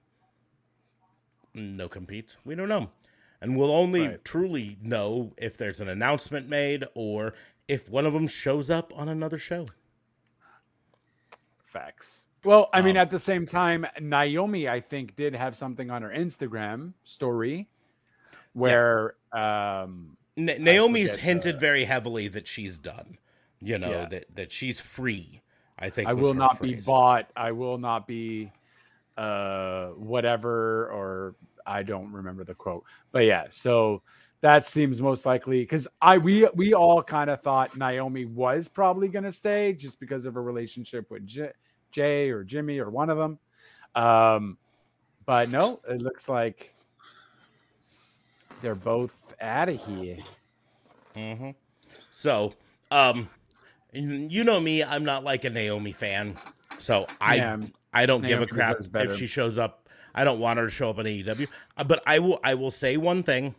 no competes. We don't know, and we'll only Right. truly know if there's an announcement made or if one of them shows up on another show. Facts. Well, I mean, Um, at the same time, Naomi, I think, did have something on her Instagram story where, um, Na- Naomi's hinted the- very heavily that she's done. You know Yeah. that that she's free. I think I will not be bought. I will not be, uh, whatever, or I don't remember the quote, but yeah. So that seems most likely because I we we all kind of thought Naomi was probably going to stay just because of her relationship with J- Jay or Jimmy or one of them. Um, but no, it looks like they're both out of here. Mhm. So, um, you know me, I'm not like a Naomi fan, so I Yeah, I don't give a crap if she shows up. I don't want her to show up on AEW, Uh, but I will I will say one thing.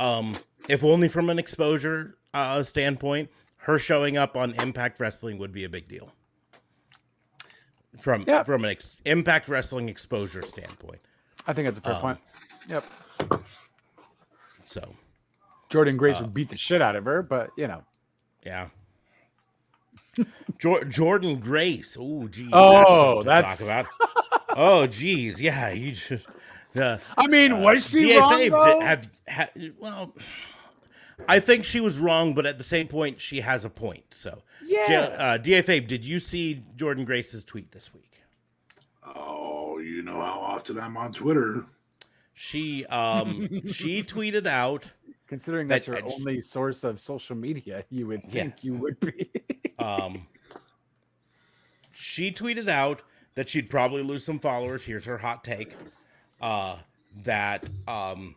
Um, if only from an exposure uh, standpoint, her showing up on Impact Wrestling would be a big deal. From Yeah. from an ex- Impact Wrestling exposure standpoint, I think that's a fair Um, point. Yep. so Jordynne uh, Grace would beat the shit out of her, but you know. Yeah. Jor- Jordynne Grace. Oh, geez. Oh, that's, something that's- talk about. oh, geez. Yeah, you just. Uh, I mean, was she DFA wrong? did though? have, ha well, I think she was wrong, but at the same point, she has a point. So, yeah. Ja- uh, DFA, did you see Jordynne Grace's tweet this week? Oh you know how often I'm on Twitter. She um she tweeted out Considering That that's your edge- only source of social media, you would Yeah. think you would be. um she tweeted out that she'd probably lose some followers. Here's her hot take. Uh that um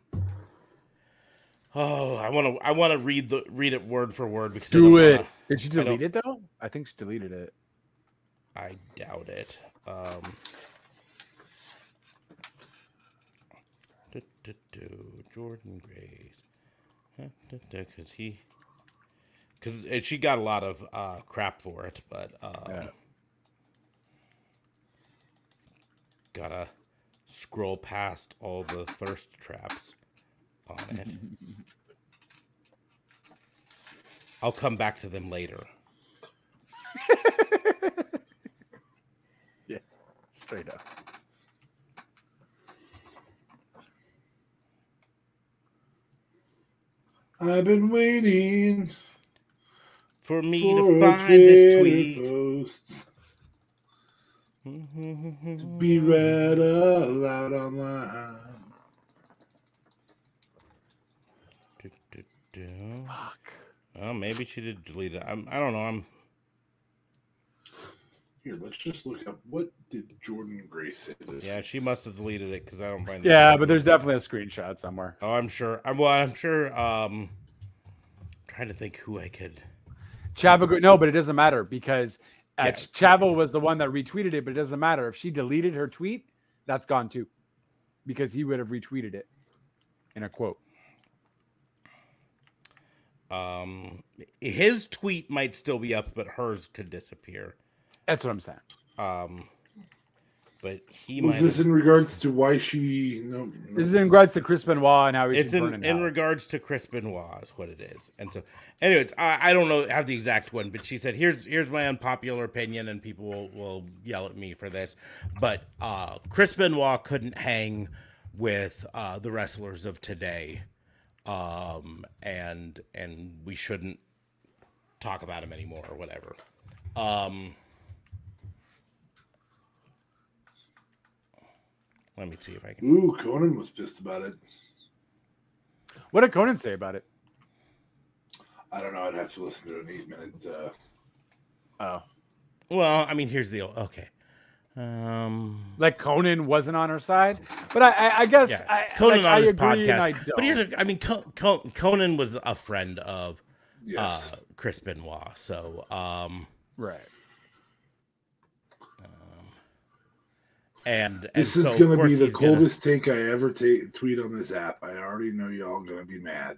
Oh, I want to I want to read the read it word for word because Do it. wanna- Did she delete it though? I think she deleted it. I doubt it. Um, du- du- du, Jordynne Grace, because he, because she got a lot of uh, crap for it, but um, Yeah. gotta scroll past all the thirst traps on it. I'll come back to them later. Yeah, straight up. I've been waiting For me for to find this tweet. post to be read aloud online. Do, do, do. Oh, maybe she did delete it. I'm, I don't know. I'm. Here, let's just look up what did Jordynne Grace say this. Yeah, she must have deleted it because I don't find. the Yeah, but there's definitely a screenshot somewhere. Oh, I'm sure. I'm well. I'm sure. Um, trying to think who I could. Chavo, no, but it doesn't matter because uh, Yeah. Chavo was the one that retweeted it, but it doesn't matter if she deleted her tweet. That's gone too, because he would have retweeted it in a quote. Um, his tweet might still be up, but hers could disappear. That's what I'm saying. Um, but he Was might. this have- in regards to why she? No, no. This is in regards to Chris Benoit and how he's it's in, in regards to Chris Benoit is what it is. And so, anyways, I, I don't know have the exact one, but she said, "Here's here's my unpopular opinion," and people will, will yell at me for this, but uh, Chris Benoit couldn't hang with uh, the wrestlers of today, um, and and we shouldn't talk about him anymore or whatever. Um, let me see if I can. Ooh, Konnan was pissed about it. What did Konnan say about it? I don't know. I'd have to listen to an eight-minute. Uh, Oh, Well, I mean, here's the okay. Um, like Konnan wasn't on her side, but I, I, I guess yeah, I, Konnan like, on I his agree and I podcast. don't. But here's, a, I mean, Co- Co- Konnan was a friend of yes. uh, Chris Benoit, so um, right. And, and this is so, going to be the he's gonna- coldest take I ever ta- tweet on this app. I already know y'all going to be mad.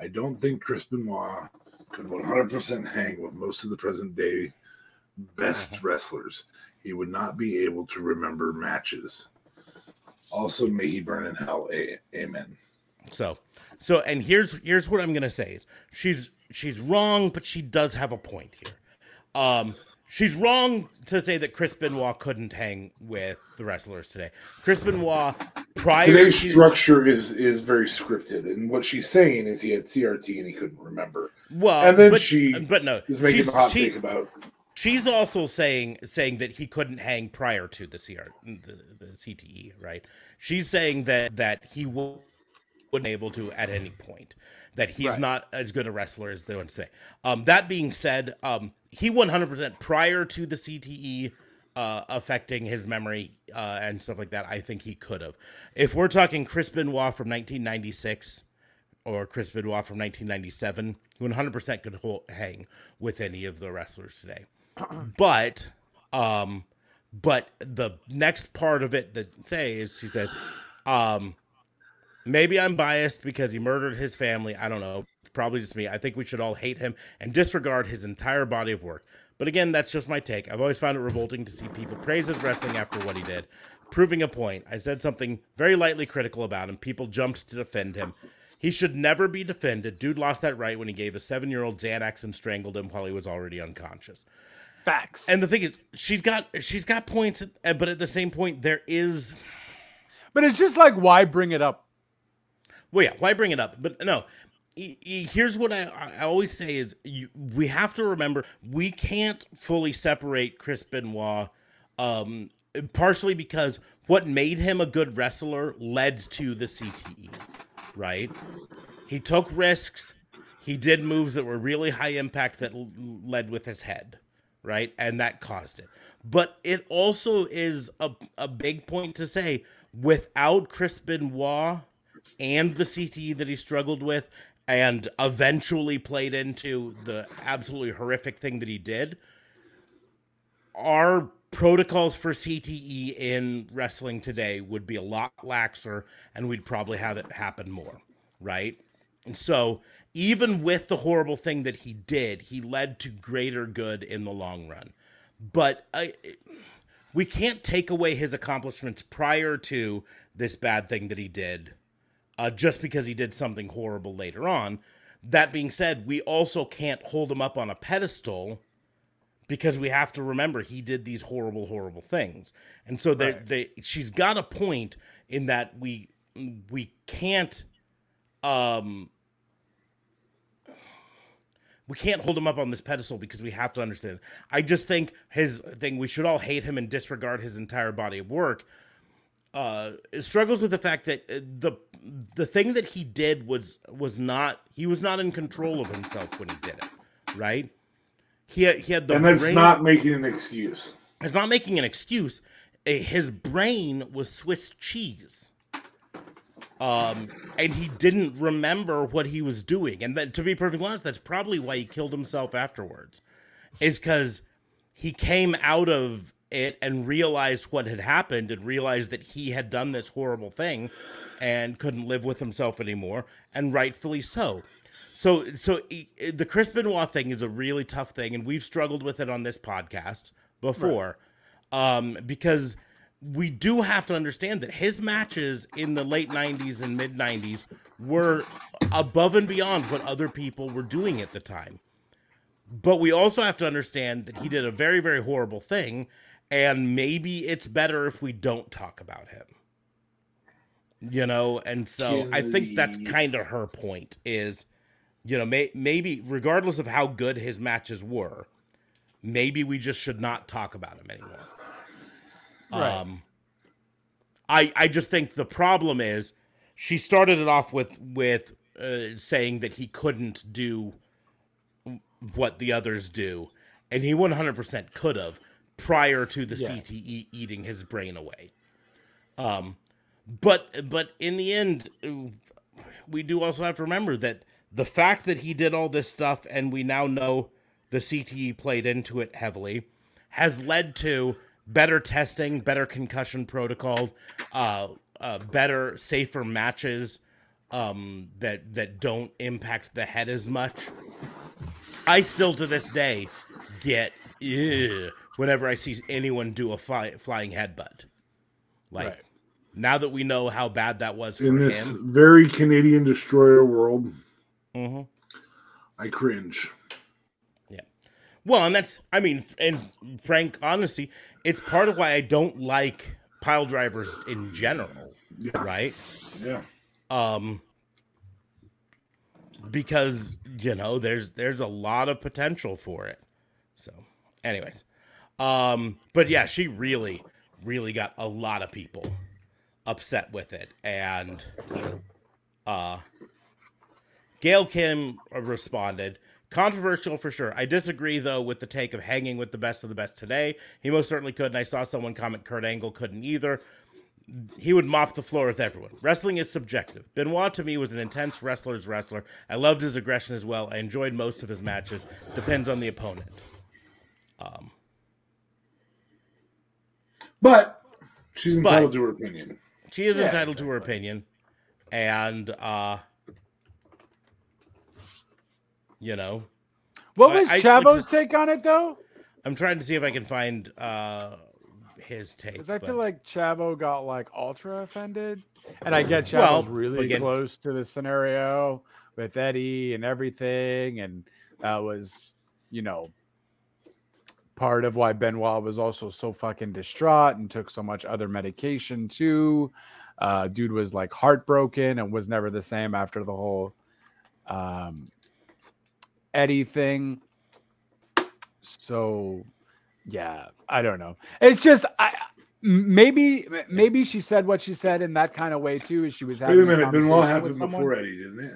I don't think Chris Benoit could 100% hang with most of the present day best Uh-huh. wrestlers. He would not be able to remember matches. Also, may he burn in hell. A- amen. So, so, and here's here's what I'm gonna say is she's she's wrong, but she does have a point here. Um, she's wrong to say that Chris Benoit couldn't hang with the wrestlers today. Chris Benoit prior Today's to structure is is very scripted, and what she's saying is he had CRT and he couldn't remember. well, and then but, she but no, He's making she's- a hot she- take about She's also saying saying that he couldn't hang prior to the CR the, the CTE, right? She's saying that that he w- wouldn't be able to at any point. That he's Right. not as good a wrestler as they want to say. Um, that being said, um, he 100% prior to the CTE uh, affecting his memory uh, and stuff like that. I think he could have. If we're talking Chris Benoit from 1996 or Chris Benoit from 1997, he 100% could hold, hang with any of the wrestlers today. but, um, but the next part of it that say is she says, um, maybe I'm biased because he murdered his family. I don't know. It's probably just me. I think we should all hate him and disregard his entire body of work. But again, that's just my take. I've always found it revolting to see people praise his wrestling after what he did. Proving a point, I said something very lightly critical about him. People jumped to defend him. He should never be defended. Dude lost that right when he gave a seven year old Xanax and strangled him while he was already unconscious. Facts. And the thing is, she's got she's got points, but at the same point, there is but it's just like, why bring it up? Well, yeah, why bring it up? But no, here's what I, I always say is you, we have to remember we can't fully separate Chris Benoit um, partially because what made him a good wrestler led to the CTE, right? He took risks. He did moves that were really high impact that l- led with his head, right? And that caused it. But it also is a, a big point to say without Chris Benoit and the CTE that he struggled with and eventually played into the absolutely horrific thing that he did, our protocols for CTE in wrestling today would be a lot laxer and we'd probably have it happen more, right? And so, even with the horrible thing that he did, he led to greater good in the long run. But I, we can't take away his accomplishments prior to this bad thing that he did uh, just because he did something horrible later on. That being said, we also can't hold him up on a pedestal because we have to remember he did these horrible, horrible things. And so Right. they, she's got a point in that we we can't um we can't hold him up on this pedestal because we have to understand. I just think his thing we should all hate him and disregard his entire body of work. Uh, struggles with the fact that uh, the the thing that he did was was not he was not in control of himself when he did it, right? He had, he had the and that's brain- not making an excuse. it's not making an excuse. His brain was Swiss cheese. Um, and he didn't remember what he was doing. And then, to be perfectly honest, that's probably why he killed himself afterwards, is because he came out of it and realized what had happened and realized that he had done this horrible thing and couldn't live with himself anymore, and rightfully so. So, so the Chris Benoit thing is a really tough thing, and we've struggled with it on this podcast before, um, because we do have to understand that his matches in the late '90s and mid '90s were above and beyond what other people were doing at the time. But we also have to understand that he did a very, very horrible thing, and maybe it's better if we don't talk about him. You know, and so I think that's kind of her point is, you know, may, maybe regardless of how good his matches were, maybe we just should not talk about him anymore. Right. Um, I I just think the problem is she started it off with with uh, saying that he couldn't do what the others do, and he 100% could have prior to the Yeah. CTE eating his brain away. Um, but but in the end, uh, we do also have to remember that the fact that he did all this stuff, and we now know the CTE played into it heavily, has led to better testing, better concussion protocol, uh, uh, better, safer matches um, that that don't impact the head as much. I still to this day get whenever I see anyone do a fly, flying headbutt. Like Right. now that we know how bad that was for In this him, very Canadian destroyer world, Mhm. I cringe. Yeah, well, and that's I mean, in frank honesty, it's part of why I don't like pile drivers in general, Yeah. right? Yeah. Um because you know, there's there's a lot of potential for it. So, anyways. Um but yeah, she really really got a lot of people upset with it and uh Gail Kim responded, controversial for sure. I disagree though with the take of hanging with the best of the best today. He most certainly could, and I saw someone comment Kurt Angle couldn't either. He would mop the floor with everyone. Wrestling is subjective. Benoit to me was an intense wrestler's wrestler. I loved his aggression as well. I enjoyed most of his matches. Depends on the opponent. Um, But she's But- entitled to her opinion. she is Yeah, entitled to her opinion, and uh, you know, What was I- Chavo's the- take on it though? I'm trying to see if I can find uh, his take. Because I but- feel like Chavo got like ultra offended, and I get Chavo's Well, really again- close to the scenario with Eddie and everything, and that was, you know, part of why Benoit was also so fucking distraught and took so much other medication too. Uh, dude was like heartbroken and was never the same after the whole um, Eddie thing. So, yeah, I don't know. It's just I M- Maybe maybe she said what she said in that kind of way too. As she was having Wait a minute, conversation Benoit happened before Eddie, didn't it?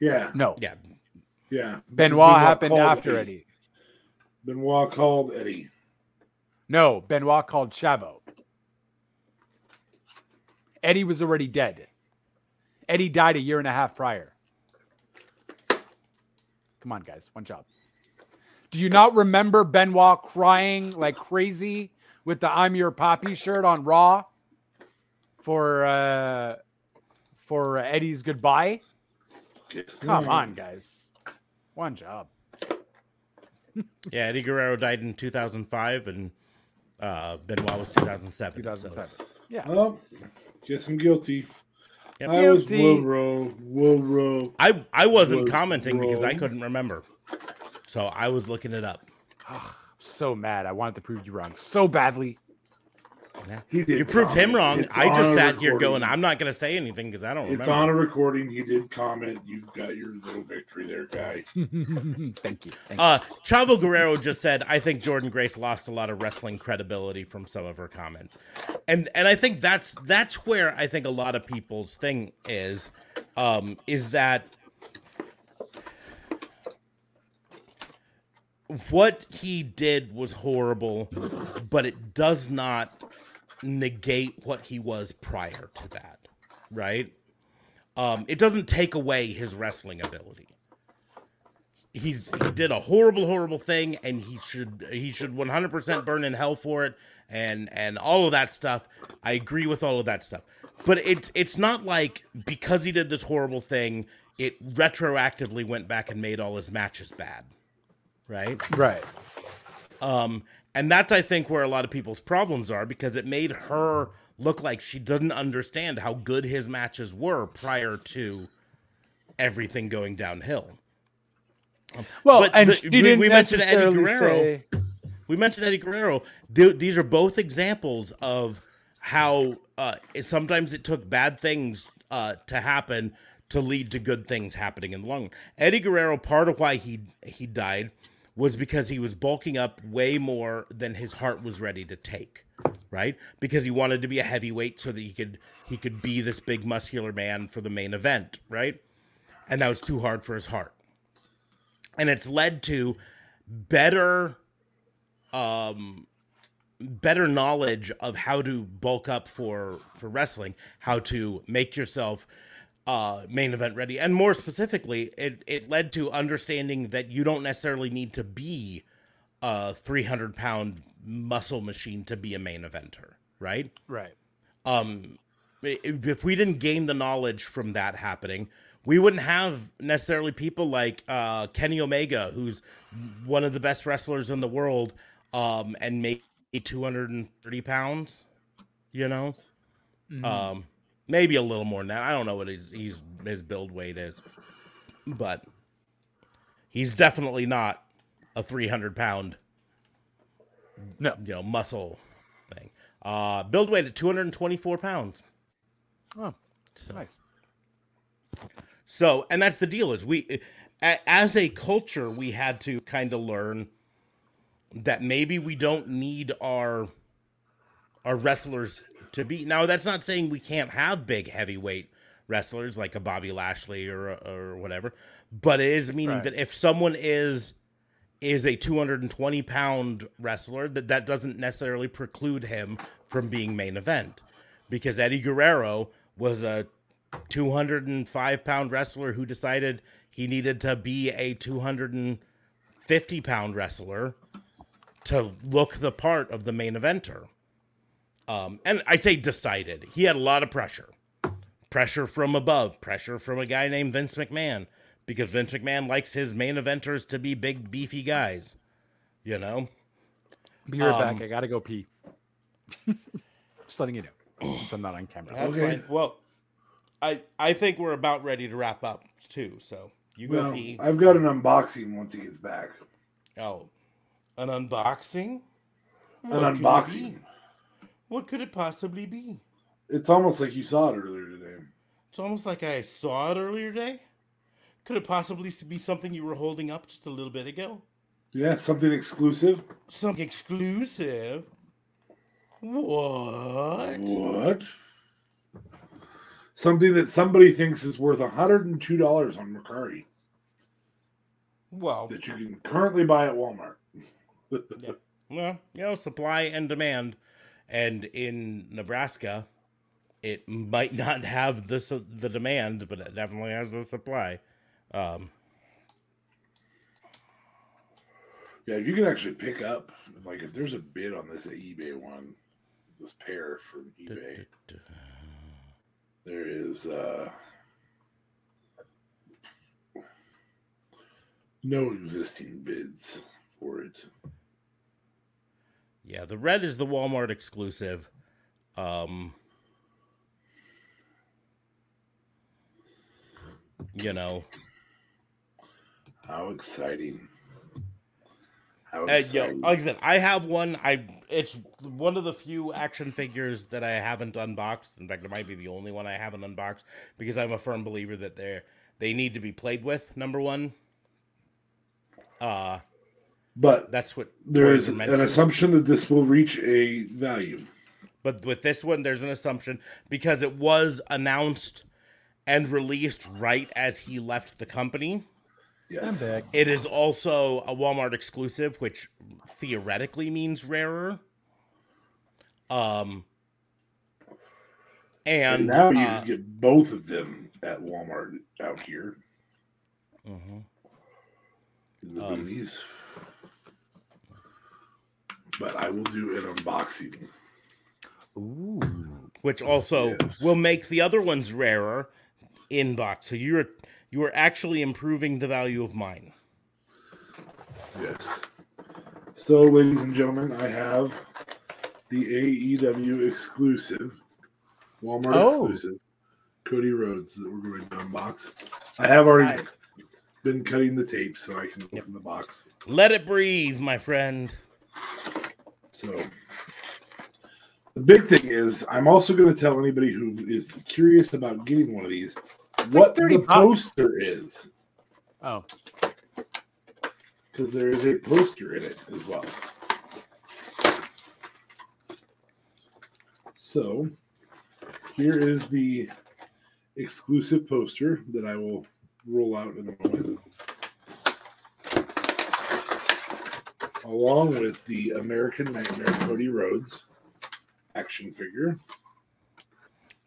Yeah, No, Yeah. yeah. Benoit happened called after Eddie. Benoit called Eddie. No, Benoit called Chavo. Eddie was already dead. Eddie died a year and a half prior. Come on, guys, one job. Do you not remember Benoit crying like crazy with the "I'm Your Poppy" shirt on Raw for uh, for Eddie's goodbye? Come on, guys, one job. Yeah, Eddie Guerrero died in 2005, and uh, Benoit was 2007. 2007. Yeah. Oh, guess I'm guilty. Yep. I was Guilty. Wilbro. Wilbro. I I wasn't Was commenting because I couldn't remember, so I was looking it up. So mad. I wanted to prove you wrong so badly. He did. You proved him wrong. It's I just a sat here going, I'm not going to say anything because I don't It's remember. on a recording. He did comment. You've got your little victory there, guy. Thank you. Thank Uh, Chavo Guerrero just said, "I think Jordynne Grace lost a lot of wrestling credibility from some of her comments," and and I think that's that's where I think a lot of people's thing is, um, is that what he did was horrible, but it does not negate what he was prior to that, right? Um, it doesn't take away his wrestling ability he's he did a horrible horrible thing and he should he should 100% burn in hell for it and and all of that stuff i agree with all of that stuff but it's it's not like because he did this horrible thing it retroactively went back and made all his matches bad right. Right. um, and that's I think where a lot of people's problems are because it made her look like she didn't understand how good his matches were prior to everything going downhill. Well, But and the- we- we mentioned Eddie Guerrero. say. We mentioned Eddie Guerrero. Th- these are both examples of how uh, it- sometimes it took bad things uh, to happen to lead to good things happening in the long run. Eddie Guerrero, part of why he he died was because he was bulking up way more than his heart was ready to take, right? Because he wanted to be a heavyweight so that he could he could be this big muscular man for the main event, right? And that was too hard for his heart. And it's led to better um better knowledge of how to bulk up for for wrestling how to make yourself uh main event ready. And more specifically it it led to understanding that you don't necessarily need to be a 300 pound muscle machine to be a main eventer right? Right. um if we didn't gain the knowledge from that happening we wouldn't have necessarily people like uh kenny omega who's one of the best wrestlers in the world um and maybe 230 pounds you know? Um maybe a little more than that. I don't know what his he's his build weight is. But he's definitely not a 300 pound No. you know muscle thing. Uh build weight at 224 pounds. Oh, nice. So, and that's the deal is we, as a culture, we had to kind of learn that maybe we don't need our our wrestlers to be. Now, that's not saying we can't have big heavyweight wrestlers like a Bobby Lashley or or whatever, but it is meaning Right. that if someone is is a 220 pound wrestler, that that doesn't necessarily preclude him from being main event, because Eddie Guerrero was a 205 pound wrestler who decided he needed to be a 250 pound wrestler to look the part of the main eventer. Um, and I say decided. He had a lot of pressure. Pressure from above, pressure from a guy named Vince McMahon, because Vince McMahon likes his main eventers to be big, beefy guys. You know? Be right Um, back. I gotta go pee. Just letting you know, since I'm not on camera. That's Okay. fine. Well, I I think we're about ready to wrap up too. So you go Well, pee. I've got an unboxing once he gets back. Oh, an unboxing? An What could it unboxing. What could it possibly be? It's almost like you saw it earlier today. It's almost like I saw it earlier today. Could it possibly be something you were holding up just a little bit ago? Yeah, something exclusive. Something exclusive. What? What? Something that somebody thinks is worth $102 on Mercari Well, that you can currently buy at Walmart. well, you know, supply and demand, and in Nebraska, it might not have the the demand, but it definitely has the supply. Um, Yeah, if you can actually pick up, like if there's a bid on this eBay one, this pair from eBay, there is uh no existing bids for it. Yeah, the red is the Walmart exclusive. Um, you know, How exciting! How yo, exciting! like I said, I have one. I it's one of the few action figures that I haven't unboxed. In fact, it might be the only one I haven't unboxed because I'm a firm believer that they're they need to be played with. Number one, uh, but that's what there toys is are an assumption that this will reach a value. But with this one, there's an assumption because it was announced and released right as he left the company. I'm Yes. It is also a Walmart exclusive, which theoretically means rarer. Um, and and now you uh, can get both of them at Walmart out here mhm. in the Um, boonies. But I will do an unboxing. Ooh. which also Yes. will make the other ones rarer in box. So you're you are actually improving the value of mine. Yes. So, ladies and gentlemen, I have the AEW exclusive, Walmart Oh. exclusive, Cody Rhodes that we're going to unbox. I have already Right. been cutting the tape so I can open Yep. the box. Let it breathe, my friend. So, the big thing is, I'm also going to tell anybody who is curious about getting one of these what like the bucks. poster is, Oh. because there is a poster in it as well. So, here is the exclusive poster that I will roll out in a moment. Along with the American Nightmare Cody Rhodes action figure.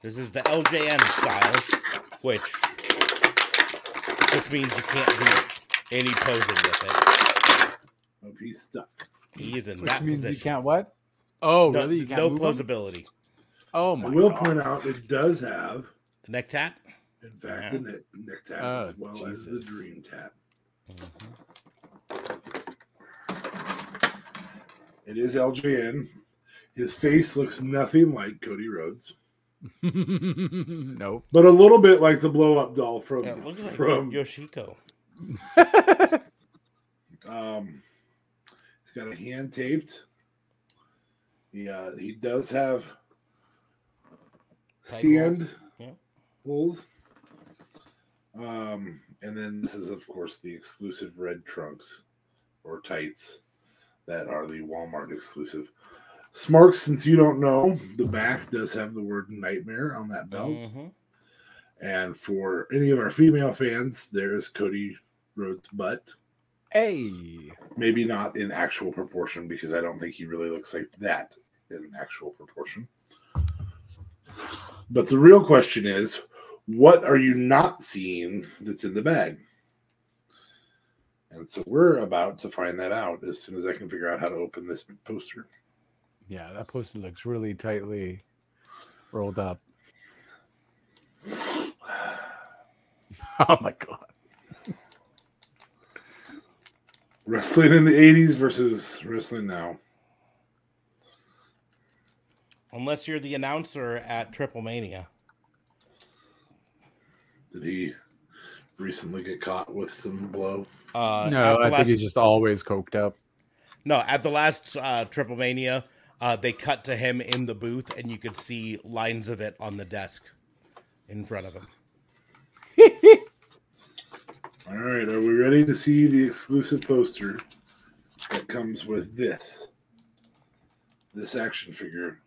This is the LJN style, which which means you can't do any posing with it. Oh, he's stuck. He is in Which that means position. you can't what? Oh, no, really? You can't no move 'em? posability. Oh I will god. point out it does have, The neck tat. in fact, Yeah. the neck, neck tab Oh, as well as the Jesus. dream tab. Mm-hmm. It is LJN. His face looks nothing like Cody Rhodes, nope. but a little bit like the blow up doll from Yeah, it looks like from. Yoshiko. Um, he's got a hand taped. Yeah, he does have Peg stand Yeah. holes. Um, and then this is, of course, the exclusive red trunks or tights that are the Walmart exclusive. Smarks, since you don't know, the back does have the word nightmare on that belt. Mhm. And for any of our female fans, there's Cody Rhodes' butt. Hey. Maybe not in actual proportion because I don't think he really looks like that in actual proportion. But the real question is what are you not seeing that's in the bag? And so we're about to find that out as soon as I can figure out how to open this poster. Yeah, that poster looks really tightly rolled up. Oh my god. Wrestling in the 80s versus wrestling now. Unless you're the announcer at Triplemania. Did he recently get caught with some blow? Uh, no, I last- think he's just always coked up. No, at the last uh, Triplemania, uh, they cut to him in the booth, and you could see lines of it on the desk in front of him. All right, are we ready to see the exclusive poster that comes with this? This action figure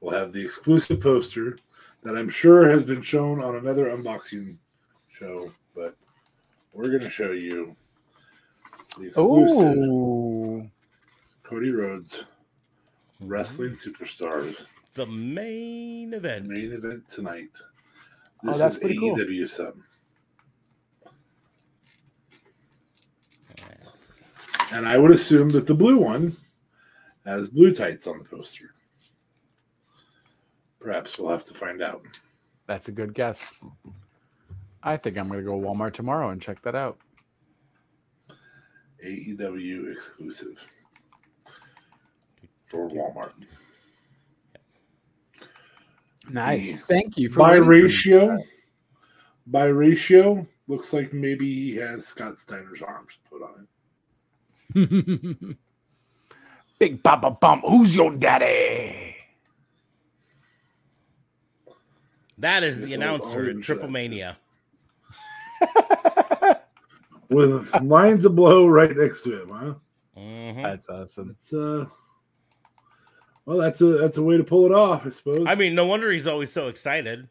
we'll have the exclusive poster that I'm sure has been shown on another unboxing show, but we're going to show you the exclusive Oh, Cody Rhodes Wrestling Mm-hmm. Superstars The main event. main event tonight. Oh, This that's is pretty cool. AEW 7. And I would assume that the blue one has blue tights on the poster. Perhaps we'll have to find out. that's a good guess. I think I'm gonna go Walmart tomorrow and check that out. AEW exclusive for Walmart. Nice. The Thank you for By waiting for me. ratio, by ratio, looks like maybe he has Scott Steiner's arms put on it. Big Papa Pump. Who's your daddy? That is the announcer I'll at even Triple show that Mania. With lines of blow right next to him, huh? Mhm. That's awesome. That's uh well that's a that's a way to pull it off, I suppose. I mean, no wonder he's always so excited.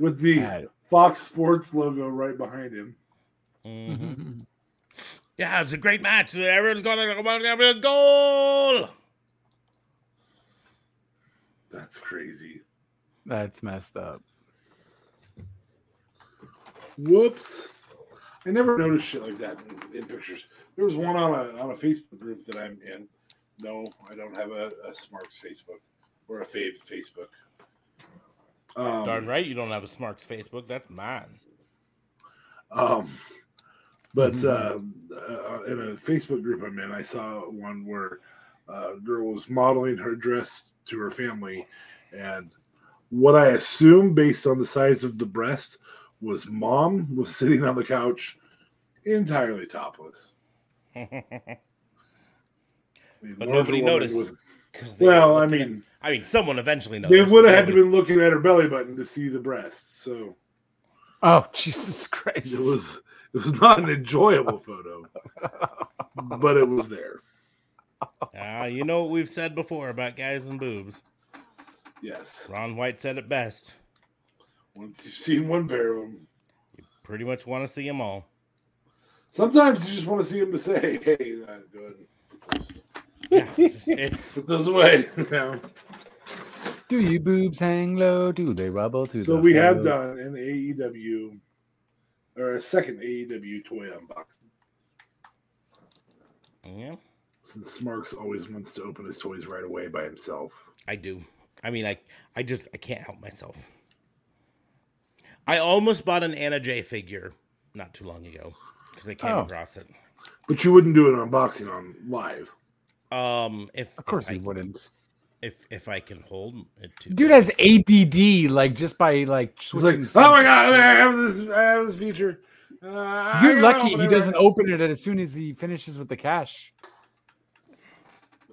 with the Yeah. Fox Sports logo right behind him. Mhm. Yeah, it's a great match. Everyone's gonna come on, have a goal. That's crazy. That's messed up. Whoops. I never noticed shit like that in, in pictures. There was one on a on a Facebook group that I'm in. No, I don't have a, a Smarks Facebook or a Fabe Facebook. Um, Darn right, you don't have a Smarks Facebook. That's mine. Um, but uh, uh, in a Facebook group I'm in, I saw one where uh, a girl was modeling her dress to her family, and what I assume, based on the size of the breast, was mom was sitting on the couch, entirely topless. I mean, But nobody noticed. with- well, I looking at- mean, I mean, someone eventually noticed. they would have had to Nobody- been looking at her belly button to see the breasts. So Oh, Jesus Christ. it was it was not an enjoyable photo, but it was there. Ah, you know what we've said before about guys and boobs. Yes. Ron White said it best. Once you've seen one pair of them, you Pretty much want to see them all. sometimes you just want to see them to say, "Hey, uh, go ahead, put those, Yeah, it's, it's- put those away." now, Do you boobs hang low? Do they wobble to so the we have floor? done an AEW or a second AEW toy unboxing. yeah, Since Smarks always wants to open his toys right away by himself. I do. I mean, I I just I can't help myself. I almost bought an Anna Jay figure not too long ago because I came Oh. across it. But you wouldn't do an unboxing on live. Um, if Of course if he I, wouldn't. if if I can hold it to Dude has ADD, like just by like switching. like, oh my god, I have this, I have this feature. Uh, You're lucky open he doesn't open it as soon as he finishes with the cash.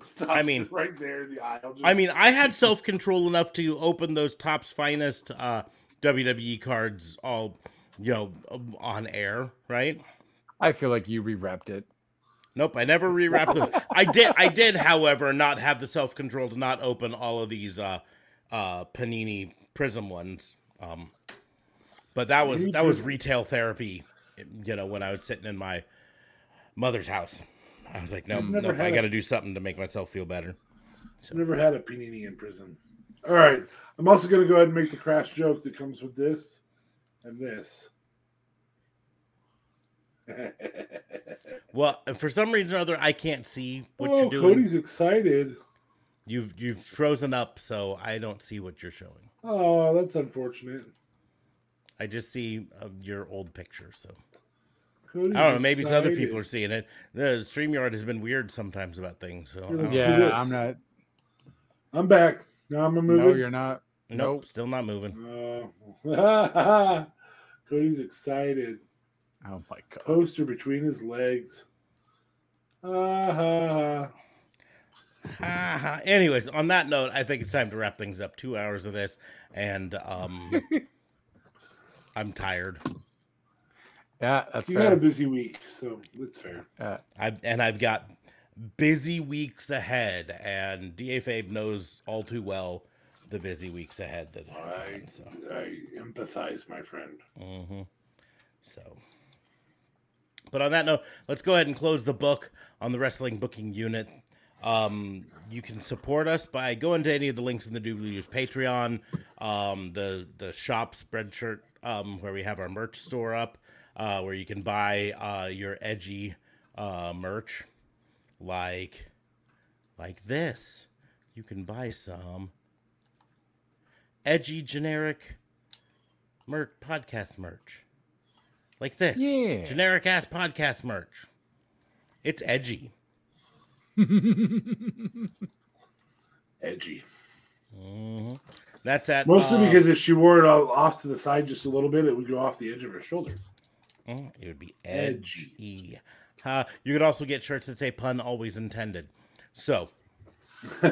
Stops I mean- right there in the aisle. just- I mean, I had self control enough to open those Topps finest uh, WWE cards all, you know, um, on air, right? I feel like you rewrapped it. Nope, I never rewrapped it. I did, I did, however, not have the self control to not open all of these uh, uh, Panini Prism ones. Um, but that was that was retail therapy, you know, when I was sitting in my mother's house. I was like, no, I've nope, I got to do something to make myself feel better. I've never had a panini in prison. All right. I'm also going to go ahead and make the crash joke that comes with this and this. Well, for some reason or other, I can't see what oh, you're doing. Cody's excited. You've you've frozen up, so I don't see what you're showing. Oh, that's unfortunate. I just see uh, your old picture. So Cody's I don't know. Maybe some other people are seeing it. The Streamyard has been weird sometimes about things. So I don't Yeah. know. do this. Yeah, I'm not. I'm back. Now I'm moving. No, you're not. nope, Nope. still not moving. Oh. Cody's excited. Oh my god. Poster between his legs. Ah, ha, ha. Ha, ha. Anyways, on that note, I think it's time to wrap things up. Two hours of this, and um, I'm tired. Yeah, that's You had a busy week, so that's fair. Uh, I've and I've got busy weeks ahead, and Da Fabe knows all too well the busy weeks ahead that I, so. I empathize, my friend. hmm So, but on that note, let's go ahead and close the book on the wrestling booking unit. Um, you can support us by going to any of the links in the Doobly Patreon, um, the the shop spreadshirt, um, where we have our merch store up, uh, where you can buy uh, your edgy uh, merch, like like this. You can buy some edgy generic merch podcast merch like this Yeah. generic ass podcast merch it's edgy Edgy. Mhm. that's at Mostly uh, because if she wore it all off to the side just a little bit, it would go off the edge of her shoulder. mm, it would be Edgy. edgy uh, you could also get shirts that say pun always intended so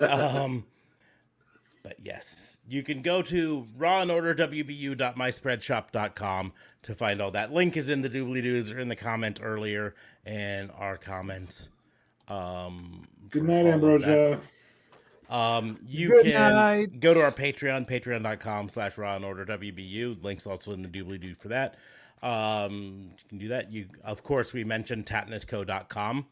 um but yes you can go to raw and order wbu.myspreadshop.com to find all that link is in the doobly doos or in the comment earlier and our comments um Good night, all of that. Ambrosia. Um, you Good can night. go to our Patreon, patreon.com slash raw and order WBU. Links also in the doobly doo for that. Um, you can do that. You, of course, we mentioned tatnusco.com.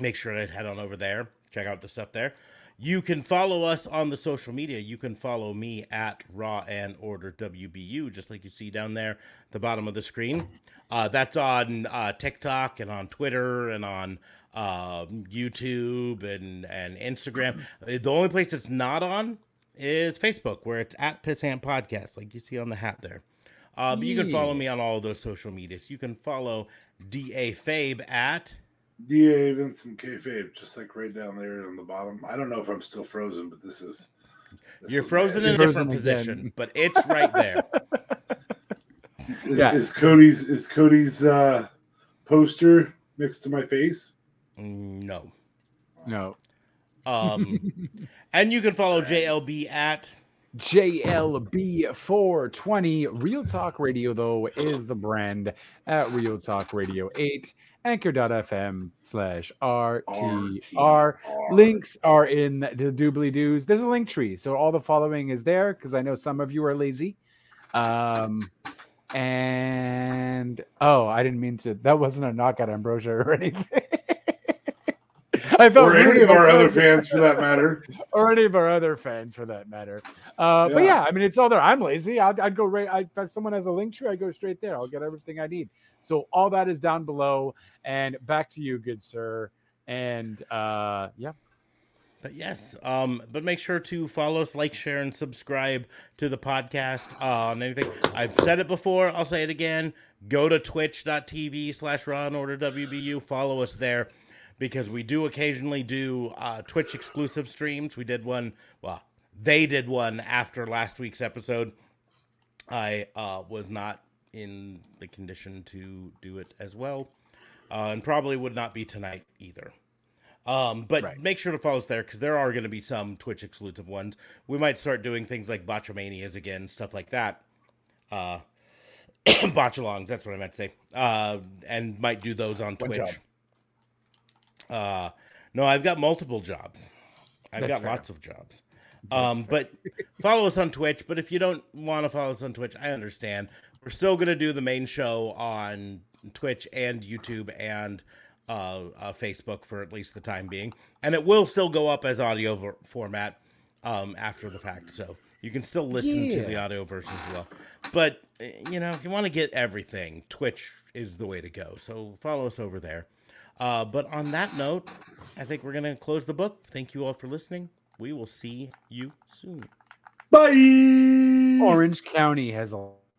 Make sure to head on over there. Check out the stuff there. You can follow us on the social media. You can follow me at Raw and Order WBU, just like you see down there at the bottom of the screen. Uh, that's on uh, TikTok and on Twitter and on um, YouTube and, and Instagram. Uh, The only place it's not on is Facebook, where it's at Pissant Podcast, like you see on the hat there. Uh, but you can follow me on all of those social medias. You can follow DA Fabe at DA Vincent Fabe, just like right down there on the bottom. I don't know if I'm still frozen, but this is. this You're is frozen bad. in a You're different frozen position, again. but it's right there. Is, Yeah. is Cody's is Cody's uh, poster next to my face? no. No. Um, and you can follow JLB at JLB420. Real Talk Radio, though, is the brand at Real Talk Radio 8, anchor.fm slash RTR. Links are in the doobly doos. There's a link tree. So all the following is there because I know some of you are lazy. Um, and oh, I didn't mean to. That wasn't a knock at Ambrosia or anything. I felt Or any rude of our other fans for that matter. or any of our other fans for that matter. Uh, But Yeah. yeah, I mean, it's all there. I'm lazy. I'd, I'd go right. I, if someone has a link tree, I go straight there. I'll get everything I need. So all that is down below. And back to you, good sir. And uh, yeah, But yes, um, but make sure to follow us, like, share, and subscribe to the podcast uh, on anything. I've said it before, I'll say it again. Go to twitch.tv slash raw and order WBU. Follow us there because we do occasionally do uh, Twitch exclusive streams. We did one, well, they did one after last week's episode. I uh, was not in the condition to do it as well, uh, and probably would not be tonight either. Um, but Right. make sure to follow us there because there are going to be some Twitch exclusive ones. We might start doing things like botchamanias again, stuff like that. Uh, botchalongs, that's what I meant to say. Uh, and might do those on Twitch. Uh, no, I've got multiple jobs. I've That's got fair. lots of jobs. Um, but follow us on Twitch. But if you don't want to follow us on Twitch, I understand. We're still going to do the main show on Twitch and YouTube and uh, uh, Facebook for at least the time being, and it will still go up as audio ver- format um, after the fact. So you can still listen to the audio version as well. But eh, you know, if you want to get everything, Twitch is the way to go. So follow us over there. Uh, but on that note, I think we're gonna close the book. Thank you all for listening. We will see you soon. Bye. Orange County has a